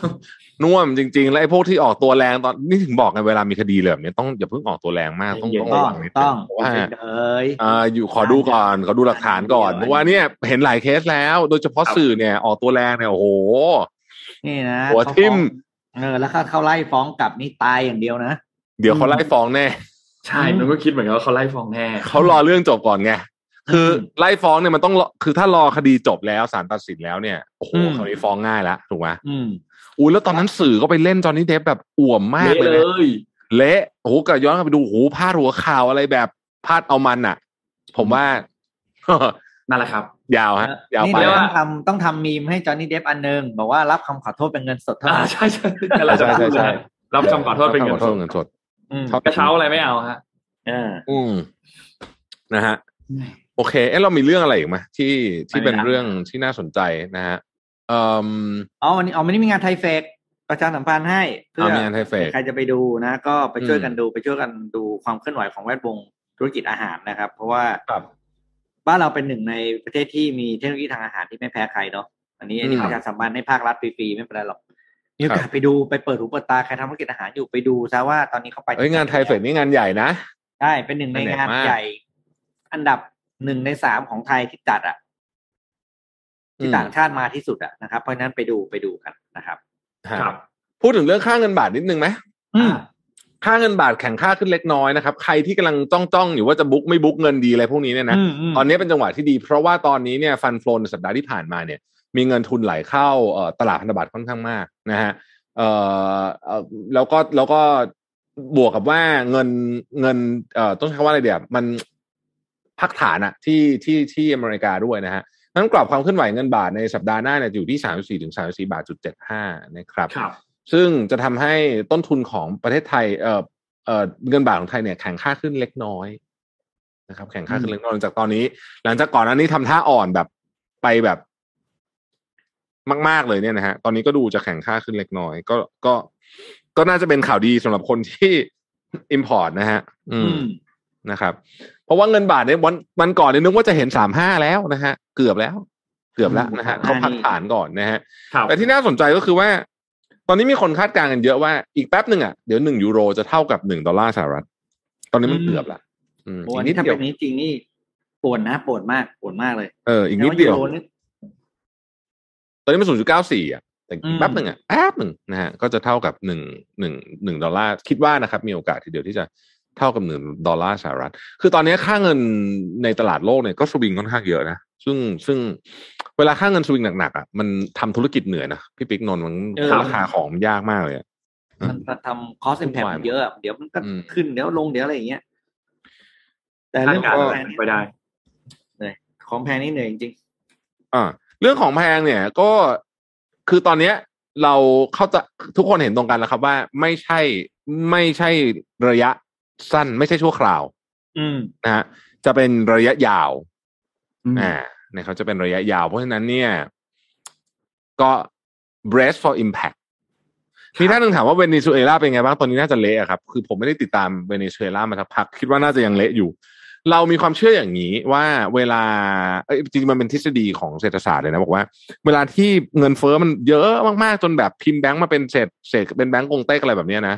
น่วมจริง ๆ แล้วไอ้พวกที่ออกตัวแรงตอนนี่ถึงบอกไงเวลามีคดีเลยแบบนี้ต้องอย่าเพิ่งออกตัวแรงมากต้องต้องต้ระองวังนิดนึต้องเพราะว่าเอ้ยอ่าอยู่ขอดูก่อนขอดูหลักฐานก่อนเพราะว่าเนี่ยเห็นหลายเคสแล้ว โดยเฉพาะสื่อเนี่ยออกตัวแรงเนี่ยโอ้โหนี่นะหัวเขาทิ่มฟ้องเออแล้วถ้าเขาไล่ฟ้องกลับนี่ตายอย่างเดียวนะเดี๋ยวเขาไล่ฟ้องแน่ ใช่มันก็คิดเหมือนกันว่าเขาไล่ฟ้องแน่เขารอเรื่องจบก่อนไงคืออมไล่ฟ้องเนี่ยมันต้องรอคือถ้ารอคดีจบแล้วศาลตัดสินแล้วเนี่ยโอ้โหอืมคราวนี้ฟ้องง่ายแล้วถูกไหมอืมอุ้ยแล้วตอนนั้นสื่อก็ไปเล่นจอห์นนี่เดฟแบบอ่วมมากเละเลยเลนะยเละโอ้โหก็ย้อนกลับไปดูโอ้โหพาดหัวข่าวอะไรแบบพาดเอามันอะ ผมว่านั่นแหละครับ ยาวฮะยาวนี่ไปเดี๋ยวว่าต้องทำต้องทำมีมให้จอห์นนี่เดฟอันหนึงบอกว่ารับคำขอโทษเป็นเงินสดเท่าอ่านั้นใช่ใช่นั่นแหละใช่ใช่ใช่รับคำขอโทษเป็นเงินขอสโทษด เงินสดอืมครับกระเช้าอะไรไม่เอาฮะอ่าอืมนะฮะโอเคเอ๊ะเรามีเรื่องอะไรอีกไหมที่ที่เป็นไม่นะเรื่องที่น่าสนใจนะฮะเอ่ออ๋อวันนี้อ๋อวันนี้มีงานไทยเฟกประชาสัมพันธ์ให้เพื่อเอามีงานไทยเฟกใครจะไปดูนะ ก็ไปช่วยอืมกันดูไปช่วยกันดูความเคลื่อนไหวของแวดวงธุรกิจอาหารนะครับ เพราะว่าครับบ้านเราเป็นหนึ่งในประเทศที่มีเทคโนโลยีทางอาหารที่ไม่แพ้ใครเนาะอันนี้อันนี้อืมประชาสัมพันธ์ให้ภาครัฐฟรีๆไม่เป็นไรหรอก มีโอกาสไปดูไปเปิดหูเปิดตาใครทำธุรกิจอาหารอยู่ไปดูซะว่าตอนนี้เขาไปเอ้ยงานไทยเฟกนี่งานใหญ่นะใช่เป็นหนึ่งในงานใหญ่งานมากใหญ่ อันดับหนึ่งในสามของไทยที่จัดอะ ที่ต่างชาติมาที่สุดอะนะครับ เพราะฉะนั้นไปดูไปดูกันนะครับฮะครับ พูดถึงเรื่องค่าเงินบาทนิดนึงไหมอืมค่าเงินบาทแข่งค่าขึ้นเล็กน้อยนะครับ ใครที่กำลังจ้องจ้องๆอยู่ว่าจะบุ๊กไม่บุ๊กเงินดีอะไรพวกนี้เนี่ยนะอืมมตอนนี้เป็นจังหวะที่ดี เพราะว่าตอนนี้เนี่ยฟันโฟลในสัปดาห์ที่ผ่านมาเนี่ย มีเงินทุนไหลเข้าเอ่อตลาดพันธบัตรค่อนข้างมากนะฮะเอ่อเอ่อแล้วก็แล้วก็บวกกับว่าเงินเงินเอ่อต้องใช้คำว่าอะไรเดี๋ยวมันพักฐานอะที่ที่ที่อเมริกาด้วยนะฮะนั้นกรอบความเคลื่อนไหวเงินบาทในสัปดาห์หน้าเนี่ยอยู่ที่สามสี่ถึงสามสี่บาทจุดเจ็ดห้านะครับครับ ซึ่งจะทำให้ต้นทุนของประเทศไทยเอ่อเอ่อเงินบาทของไทยเนี่ยแข่งค่าขึ้นเล็กน้อยนะครับ แข่งค่าขึ้นเล็กน้อยหลังจากตอนนี้ หลังจากก่อนหน้านี้ทำท่าอ่อนแบบไปแบบ มาก ๆเลยเนี่ยนะฮะตอนนี้ก็ดูจะแข่งค่าขึ้นเล็กน้อย ก็ก็ก็น่าจะเป็นข่าวดีสำหรับคนที่ import นะฮะ อือืมมนะครับ เพราะว่าเงินบาทเนี่ยวันวันก่อนเนี่ยนึกว่าจะเห็นสามห้าแล้วนะฮะ เกือบแล้ว เกือบแล้วนะฮะอืมเขาพักฐานก่อนนะฮะครับแต่ที่น่าสนใจก็คือว่า ตอนนี้มีคนคาดการณ์กันเยอะว่าอีกแป๊บหนึ่งอะเดี๋ยวหนึ่งยูโรจะเท่ากับหนึ่งดอลลาร์สหรัฐ ตอนนี้มันเกือบละอืมโอ้อีอักนนินี้ดถ้าเดียเป็วนนี้จริงนี่ปวดนะปวดมากปวดมากเลย เอออีกนิดเดียวแล้ยูโรนี่ ตอนนี้มันศูนย์จุดเก้าสี่อะแต่อีอืกมแป๊บหนึ่งอะแป๊บหนึ่งนะฮะก็จะเท่ากับหนึ่งหนึ่งหนึ่งดอลลาร์คิดว่านะครับ มีโอกาสทีเดียวที่จะเท่ากับหนึ่งดอลลาร์สหรัฐ คือตอนนี้ค่าเงินในตลาดโลกเนี่ยก็สวิงค่อนข้างเยอะนะ ซึ่งซึ่งเวลาค่าเงินสวิงหนักๆอะมันทำธุรกิจเหนื่อยนะ พี่ปิ๊กนนท์มันราคาของมันยากมากเลยอะมันทำคอส t อิมแพวุ่นวายเยอะอะเดี๋ยวมันก็อืมขึ้นเดี๋ยวลงเดี๋ยวอะไรอย่างเงี้ยแต่คาดเรื่องการขณ์องแพงไปได้เนี่ยของแพงนี่เหนื่อยจริงอ่า เรื่องของแพงเนี่ยก็คือตอนเนี้ยเราเข้าใจทุกคนเห็นตรงกันแล้วครับว่าไม่ใช่ไม่ใช่ระยะสั้น ไม่ใช่ชั่วคราวๆอืมนะฮะจะเป็นระยะยาวอืมอ่านะครับจะเป็นระยะยาว เพราะฉะนั้นเนี่ย ก็ brace for impact มีท่านหนึ่งถามว่าเวเนซุเอลาเป็นไงบ้าง ตอนนี้น่าจะเละอะครับ คือผมไม่ได้ติดตามเวเนซุเอลามาสักพัก คิดว่าน่าจะยังเละอยู่ เรามีความเชื่ออย่างนี้ว่าเวลาเอ้ยจริงๆมันเป็นทฤษฎีของเศรษฐศาสตร์เลยนะบอกว่า เวลาที่เงินเฟ้อมันเยอะมากๆจนแบบพิมพ์แบงก์มาเป็นเศษเศษเป็นแบงก์กงเต็กอะไรแบบเนี้ยนะ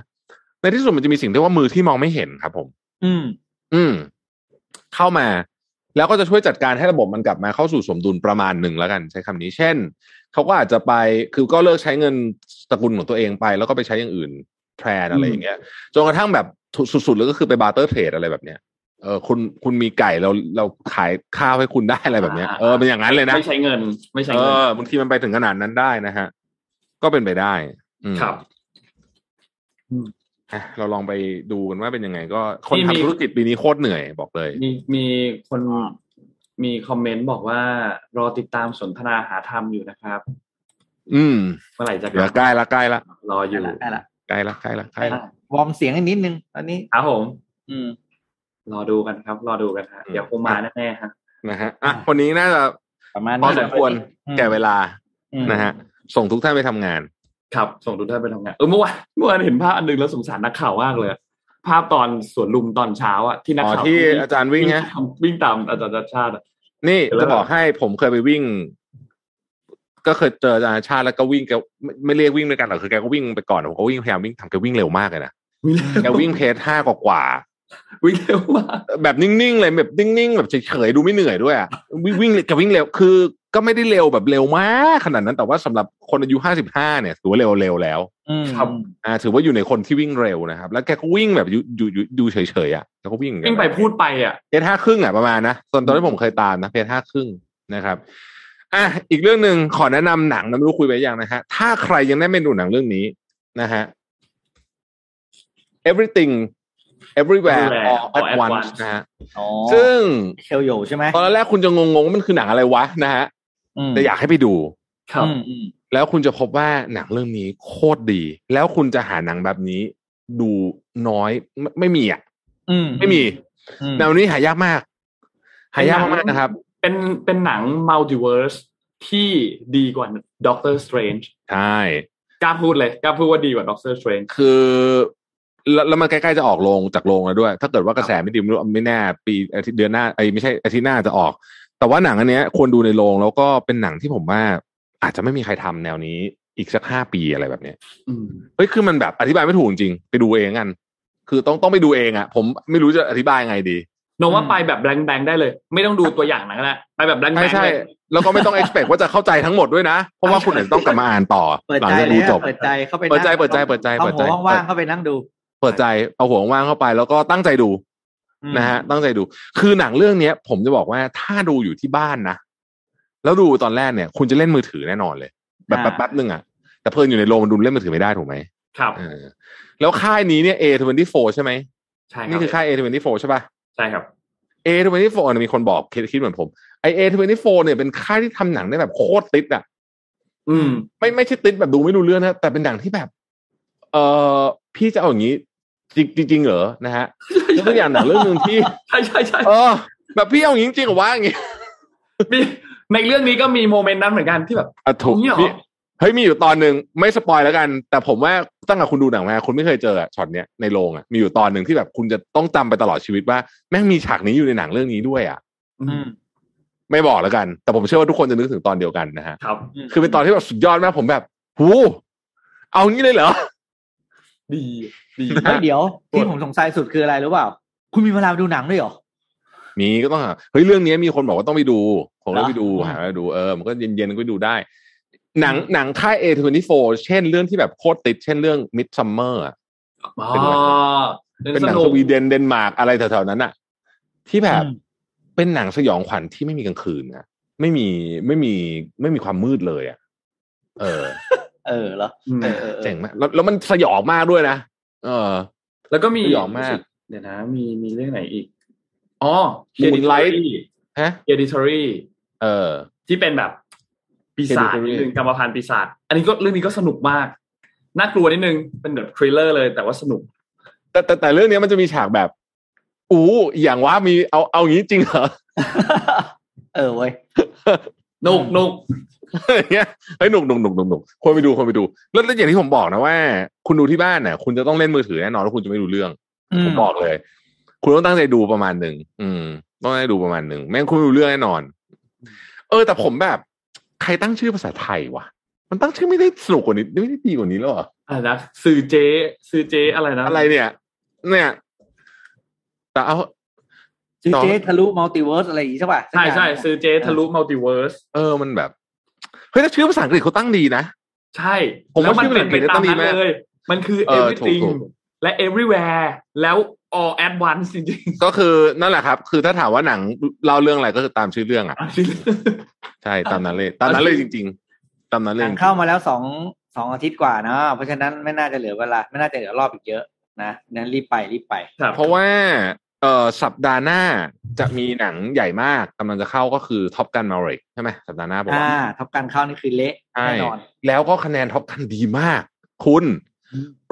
ในที่สุดมันจะมีสิ่งที่เรียกว่ามือที่มองไม่เห็นครับ ผม อืม อืม เข้ามา แล้วก็จะช่วยจัดการให้ระบบมันกลับมาเข้าสู่สมดุลประมาณหนึ่งแล้วกัน ใช้คำนี้ เช่นเขาก็อาจจะไปคือก็เลิกใช้เงินตระกูลของตัวเองไป แล้วก็ไปใช้อย่างอื่นแทนอะไรอย่างเงี้ยจนกระทั่งแบบสุดๆเลยก็คือไป barter trade อะไรแบบเนี้ย เออคุณคุณมีไก่เราเราขายข้าวให้คุณได้อะไรแบบเนี้ยเออเป็นอย่างนั้นเลยนะไม่ใช้เงิน ไม่ใช้เอเงินอบางทีมันไปถึงขนาดนั้นได้นะฮะ ก็เป็นไปได้อืมครับอะเราลองไปดูกันว่าเป็นยังไง ก็คนมีมีทำธุรกิจปีนี้โคตรเหนื่อยบอกเลย มีมีคนมีคอมเมนต์บอกว่ารอติดตามสนทนาหาธรรมอยู่นะครับ อืมเมื่อไหร่จะเดี๋ยวใกล้ละใกล้ละรออยู่ได้ละใกล้ละใกล้ละใกล้ละวอร์มเสียงให้นิดนึงตอนนี้ครับผม อืม รอดูกันครับ รอดูกันฮะอืมเดี๋ยวคงมาแน่ๆฮะนะฮะอะวันนี้น่าจะประมาณพอนี้สมควรอืมแก่เวลาอืมนะฮะ ส่งทุกท่านไปทำงาน ครับ ส่งทุกท่านไปทำงานเออเมื่อวานเมื่อวานเห็นภาพอันหนึงแล้วสงสารนักข่าวมากเลย ภาพตอนสวนลุมตอนเช้าอะที่นักอ๋อข่าวที่อาจารย์วิ่งฮะตามวิ่งตามอาจารย์ชาติชาติอะนี่แล้วจะบอกให้ผมเคยไปวิ่ง ก็เคยเจออาจารย์ชาติแล้วก็วิ่งแกไม่ไม่เรียกวิ่งด้วยกันหรอกคือแกก็วิ่งไปก่อนผมก็วิ่งพยายามวิ่งทำแกวิ่งเร็วมากเลยนะวิ่งแกเร็ววิ่งเพจห้ากว่าๆ วิ่งเร็วมากแบบนิ่งๆเลยแบบนิ่งๆแบบเฉยๆดูไม่เหนื่อยด้วยอะวิ่งวิ่งกับวิ่งเร็วคือ ก็ไม่ได้เร็วแบบเร็วมากขนาดนั้นแต่ว่าสำหรับคนอายุห้าสิบห้าเนี่ยถือว่าเร็วเร็วแล้วอืมอ่าถือว่าอยู่ในคนที่วิ่งเร็วนะครับ แล้วแกก็วิ่งแบบอยู่อยู่อยู่ดูเฉยๆอะแล้วก็วิ่งอย่างเงี้ยวิ่งไปพูดไปอะเพจห้าครึ่งอะประมาณนะตอนตอนที่ผมเคยตามนะเพจห้าครึ่งนะครับอะอีกเรื่องหนึ่งขอแนะนำหนังนะไม่รู้คุยไปยังนะฮะถ้าใครยังได้ไม่ดูหนังเรื่องนี้นะฮะ everything everywhere Everywhere all at all at once once นะฮะอ๋อซึ่งเชลโยใช่ไหมตอนแรกคุณจะงงๆว่ามันคือหนังอะไรวะนะฮะอืมแต่อยากให้ไปดู ครับอืมอืมแล้วคุณจะพบว่าหนังเรื่องนี้โคตรดี แล้วคุณจะหาหนังแบบนี้ ดูน้อยไม่ไม่มีอะอืมไม่มีอืมแนวนี้หายากมาก หายากมากนะครับ เป็นเป็นหนังมัลติเวิร์สที่ดีกว่าด็อกเตอร์สเตรนจ์ใช่กล้าพูดเลยกล้าพูดว่าดีกว่าด็อกเตอร์สเตรนจ์คือ แล้วแล้วมันใกล้ๆจะออกโรงจากโรงแล้วด้วย ถ้าเกิดว่ากระแสไม่ดีไม่รู้ไม่แน่ปีอาทิตย์เดือนหน้าไอ้ยไม่ใช่อาทิตย์หน้าจะออก แต่ว่าหนังอันเนี้ยควรดูในโรงแล้วก็เป็นหนังที่ผมว่า อาจจะไม่มีใครทำแนวนี้อีกสักห้าปีอะไรแบบเนี้ยอืมเฮ้ยคือมันแบบอธิบายไม่ถูกจริงๆไปดูเองกัน คือต้องต้องไปดูเองอะ ผมไม่รู้จะอธิบายยังไงดีโนว่าไปแบบแบงแบงได้เลย ไม่ต้องดูตัวอย่างหนังแล้วไปแบบแบงแบใช่งใช่เลยแล้วก็ไม่ต้อง expect ว่าจะเข้าใจทั้งหมดด้วยนะ เพราะว่าคุณอาจจะต้องกลับมาอ่านต่อเปิดหลังใจจากเลดูยจบเปิดใจเข้าไปเปิดใจนั่งเปิดใจเปิดใจเอาเปิดใจหัวว่างๆเข้าไปนั่งดู เปิดใจเอาหัวว่างๆเข้าไป แล้วก็ตั้งใจดูอืมนะฮะตั้งใจดู คือหนังเรื่องเนี้ย ผมจะบอกว่าถ้าดูอยู่ที่บ้านนะแล้วดูตอนแรกเนี่ย คุณจะเล่นมือถือแน่นอนเลย แบบแป๊บๆนึงอะแต่เพลินอยู่ในโรงมันดูเล่นมือถือไม่ได้ถูกไหมครับเออแล้วค่ายนี้เนี่ย A24 ใช่ไหมใช่คนี่รับคือค่าย A24 ใช่ป่ะใช่ครับ A24 เนี่ยมีคนบอกคิดคิดเหมือนผมไอ A24 เนี่ยเป็นค่ายที่ทำหนังได้แบบโคตรติดอะ อืม ไม่ไม่ใช่ติดแบบดูไม่รู้เรื่องนะแต่เป็นหนังที่แบบ เออพี่จะเอาอย่างนี้ จริงจริงๆเหรอนะฮะยกตัวอย่างหนังเรื่องหนึ่งที่ใช่ใช่ใช่เออแบบพี่เอาอย่างนี้จริงๆเหรอวะอย่างงี้มีในเรื่องนี้ก็มีโมเมนต์นั้นเหมือนกันที่แบบอะถูกเนี่ยเหรอพี่เฮ้ยมีอยู่ตอนหนึ่งไม่สปอยแล้วกัน แต่ผมว่าตั้งแต่คุณดูหนังมาคุณไม่เคยเจออะช็อตเนี้ยในโรงอะมีอยู่ตอนหนึ่งที่แบบคุณจะต้องจำไปตลอดชีวิตว่าแม่งมีฉากนี้อยู่ในหนังเรื่องนี้ด้วยอะอืมไม่บอกแล้วกัน แต่ผมเชื่อว่าทุกคนจะนึกถึงตอนเดียวกันนะฮะครับ คือเป็นตอนที่แบบสุดยอดมากผมแบบหูเอางี้เลยเหรอดี ดีเฮ้ยเดี๋ยวที่ผมสงสัยสุดคืออะไรรู้เปล่า คุณมีเวลาไปดูหนังด้วยเหรอ มีก็ต้องหาเฮ้ยเรื่องนี้มีคนบอกว่าต้องไปดู ผมก็เหรอไปดูอืมหาไปดูเออมันก็เย็นๆก็ไปดูได้ หนังหนังค่าย A24 เช่นเรื่องที่แบบโคตรติด เช่นเรื่อง Midsummer อะอ๋อเป็นหนังสวีเดนเดนมาร์กอะไรแถวๆนั้นอะที่แบบอืมเป็นหนังสยองขวัญที่ไม่มีกลางคืนอะไม่มีไม่มีไม่มีความมืดเลยอะเออ เออเหรออืมเออเออเออเจ๋งมากแล้วแล้วมันสยองมากด้วยนะ เออ แล้วก็มีสยองมาก เดี๋ยวนะ มีมีเรื่องไหนอีก อ๋อ Moonlight ฮะเ e ดิทอรี่เออ ที่เป็นแบบปีศาจ Hereditary นิดนึงกรรมพันธุ์ปีศาจอันนี้ก็เรื่องนี้ก็สนุกมาก น่ากลัวนิดนึง เป็นแบบ thriller เลยแต่ว่าสนุก แต่แต่แต่เรื่องนี้มันจะมีฉากแบบอู้อย่างว่ามีเอาเอางี้จริงเหรอ เออเว้ย นุกนุก อย่างเงี้ยเฮ้ยหนุกหนุกหนุกหนุกหนุกควรไปดูควรไปดูแล้วแล้วอย่างที่ผมบอกนะว่า คุณดูที่บ้านเนี่ยคุณจะต้องเล่นมือถือแน่นอนแล้วคุณจะไม่รู้เรื่องผมบอกเลย คุณต้องตั้งใจดูประมาณหนึ่งอืม ต้องตั้งใจดูประมาณหนึ่งไม่งั้นคุณไม่รู้เรื่องแน่นอน เออ แต่ผมแบบ ใครตั้งชื่อภาษาไทยวะมันตั้งชื่อไม่ได้สนุกกว่านี้ไม่ได้ดีกว่านี้แล้วเหรออะไรนะซือเจ๊ซือเจ๊อะไรนะอะไรเนี่ย เนี่ย แต่เอาซือเจ๊ทะลุมัลติเวิร์สอะไรอย่างงี้ใช่ป่ะใช่ใช่ซือเจ๊ทะลุมัลติเวิร์สเออมันแบบ เฮ้ยแต่ชื่อภาษาอังกฤษเขาตั้งดีนะ ใช่ผมว่าแล้วมันชื่อเป็นไปมันตามดีนั้นมากเลย มันคือเออถูก everything ถูกและ everywhere แล้ว all at once จริงก็คือนั่นแหละครับ คือถ้าถามว่าหนังเล่าเรื่องอะไรก็คือตามชื่อเรื่องอะๆใช่ตามนั้นเลย ตามนั้นเลยจริง ๆ ตามนั้นเลหยนัจงริงๆเข้ามาแล้วสองสองอาทิตย์กว่าเนาะเพราะฉะนั้นไม่น่าจะเหลือเวลา ไม่น่าจะเหลือรอบอีกเยอะนะนั้นรีบไปรีบไปครับเพราะว่า เอ่อสัปดาห์หน้าจะมีหนังใหญ่มากกำลังจะเข้าก็คือท็อปกันมาริกใช่ไหมสัปดาห์หน้าบอกอ่าว่าท็อปกันเข้านี่คือเละใช่แน่นอนแล้วก็คะแนนท็อปกันดีมาก คุณ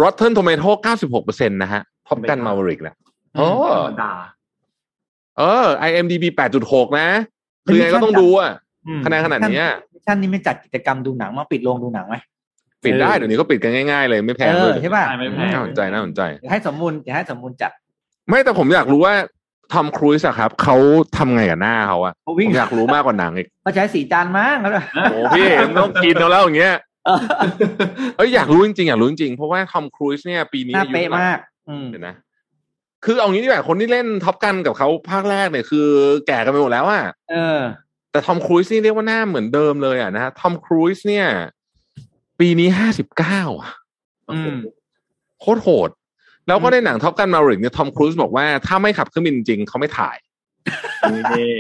Rotten Tomato 96%นะฮะท็อปกันมาริกนะโอ้ธรรมดาเออ IMDb 8.6 นะ คือยังไงก็ต้องดูอะอืมคะแนนขนาดเนี้ยท่านนี้ไม่จัดกิจกรรมดูหนังมาปิดโรงดูหนังไหมปิดได้เออเดี๋ยวนี้ก็ปิดกันง่ายๆเลยไม่แพงเอด้วอยใช่ป่ะใช่ไม่แพงน่าสนใจน่าสนใจเดี๋ยวให้สมมูลเดี๋ยวให้สมมูลจัด ไม่แต่ผมอยากรู้ว่าทอมครูซอะครับเขาทำไงกับหน้าเขาอะเขาผวิ่งมอยากรู้มากกว่าหนังอีกเขาใช้สีจานมั้งแล้วโอ้พี่มันต้องกินเอาแล้วอย่างเงี้ยเออเอ้ยอยากรู้จริงๆอยากรู้จริงๆเพราะว่าทอมครูซเนี่ย ปีนี้หน้าอายุเป๊ะเท่าไหร่ มาก อืม เดี๋ยวนะ คือเอางี้ดีกว่าคนที่เล่นท็อปกันกับเขาภาคแรกเนี่ยคือแก่กันไปหมดแล้วอะเออ แต่ทอมครูซนี่เรียกว่าหน้าเหมือนเดิมเลยอะนะฮะทอมครูซเนี่ย ปีนี้ห้าสิบเก้าอะอืม โคตรโหด แล้วก็ในหนังท็อปกันมาริกเนี่ยทอมครูซบอกว่าถ้าไม่ขับเครื่องบินจริงเขาไม่ถ่ายนี่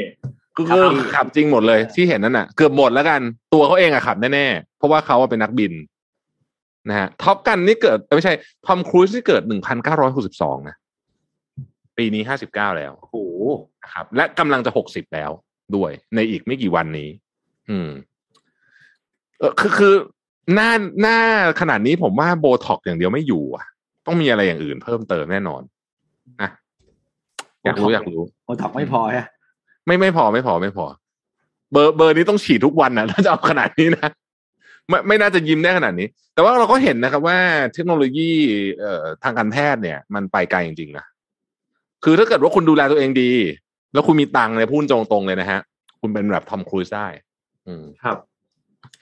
ก็คือขับจริงหมดเลย ที่เห็นนั่นน่ะ เกือบหมดแล้วกัน ตัวเขาเองอะขับแน่ๆ เพราะว่าเขาอะเป็นนักบินนะฮะท็อปกันนี่เกิดเอ้ยไม่ใช่ทอมครูซนี่เกิดหนึ่งพันเก้าร้อยหกสิบสองนะปีนี้ห้าสิบเก้าแล้วโอ้โหนะครับ และกำลังจะหกสิบแล้วด้วย ในอีกไม่กี่วันนี้ อืมเออคือคือหน้าหน้าขนาดนี้ผมว่าโบท็อกอย่างเดียวไม่อยู่อะ ต้องมีอะไรอย่างอื่นเพิ่มเติมแน่นอนนะอยากรู้อยากรู้โอท็อกไม่พอฮะไม่ไม่พอไม่พอไม่พอ เบอร์เบอร์นี้ต้องฉีดทุกวันนะถ้าจะเอาขนาดนี้นะไม่ไม่น่าจะยิ้มได้ขนาดนี้ แต่ว่าเราก็เห็นนะครับว่าเทคโนโลยีเอ่อทางการแพทย์เนี่ย มันไปไกลจริงๆนะคือถ้าเกิดว่าคุณดูแลตัวเองดี แล้วคุณมีตังค์เนี่ยพูดตรงๆเลยนะฮะ คุณเป็นแบบทอมครูซได้ อืมครับ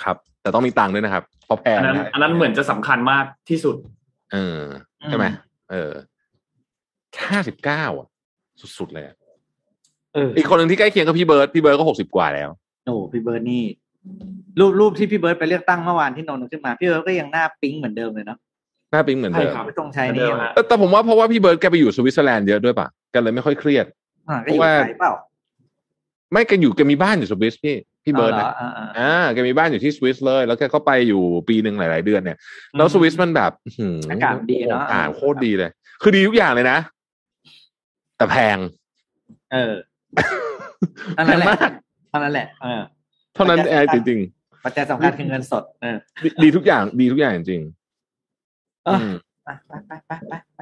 ครับ แต่ต้องมีตังค์ด้วยนะครับเพราะแพงอันนั้นนะอันนั้นเหมือนจะสำคัญมากที่สุด เออ ใช่ไหมเออห้าสิบเก้าอะ สุดๆเลยอะเอออีกคนหนึ่งที่ใกล้เคียงกับพี่เบิร์ดพี่เบิร์ดก็หกสิบกว่าแล้วโอ้พี่เบิร์ดนี่ รูปรูปที่พี่เบิร์ดไปเลือกตั้งเมื่อวานที่นนท์ขึ้นมาพี่เบิร์ดก็ยังหน้าปิ๊งเหมือนเดิมเลยเนาะหน้าปิ๊งเหมือนเดิมใช่ครับไม่ต้องใช้เหมือนนี่เดิมฮะแต่แต่ผมว่าเพราะว่าพี่เบิร์ดแกไปอยู่สวิตเซอร์แลนด์เยอะด้วยป่ะแกันเลยไม่ค่อยเครียดอ่าก็อยู่เพราะว่าไกลเปล่าไม่แกอยู่แกมีบ้านอยู่สวิสพี่ พี่เบิร์ดอาหนะอ่าอ่าอ่าแกมีบ้านอยู่ที่สวิสเลย แล้วแกก็ไปอยู่ปีหนึ่งหลาย ๆ เดือนเนี่ย แล้วสวิสมันแบบอื้อหือากาศดีเนอะอากาศโคตรดีเลย คือดีทุกอย่างเลยนะ แต่แพง เอออันนั้นแหละแพงมากอันนั้นแหละเออเท่านั้นปัจจัยเองจริงปัจจัยสำคัญคือเงินสดเออๆดีดีทุกอย่างดีทุกอย่างจริงเอออืมไปไปไปไปไปไป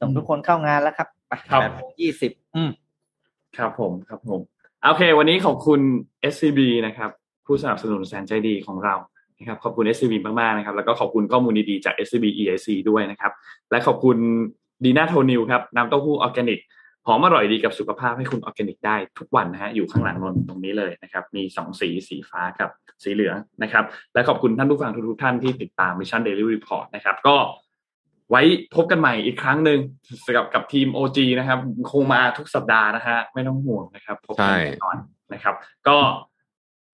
ส่งทุกคนเข้างานแล้วครับไปครับแปดโมงยี่สิบอืมครับผมครับผม โอเค วันนี้ขอบคุณ SCB นะครับ ผู้สนับสนุนแสนใจดีของเรานะครับขอบคุณ SCB มากๆนะครับ แล้วก็ขอบคุณข้อมูลดีๆจาก SCB EIC ด้วยนะครับ และขอบคุณดีน่าโทนิวครับน้ำเต้าหู้ออร์แกนิกหอมอร่อยดีกับสุขภาพให้คุณออร์แกนิกได้ทุกวันนะฮะอยู่ข้างหลังนนตรงนี้เลยนะครับ มีสองสีสีฟ้ากับสีเหลืองนะครับ และขอบคุณท่านผู้ฟังทุกๆท่านที่ติดตาม Mission Daily Report นะครับก็ ไว้พบกันใหม่อีกครั้งหนึ่งกับกับทีม OG นะครับ คงมาทุกสัปดาห์นะฮะไม่ต้องห่วงนะครับพบกันแน่นอนนะครับ ก็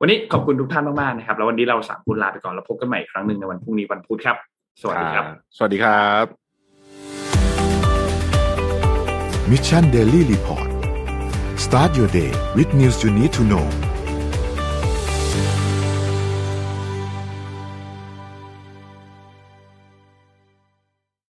วันนี้ขอบคุณทุกท่านมากๆนะครับ แล้ววันนี้เราสามคนลาไปก่อนแล้วพบกันใหม่อีกครั้งหนึ่งในวันพรุ่งนี้วันพุธครับ สวัสดีครับ สวัสดีครับ Mission Daily Report start your day with news you need to know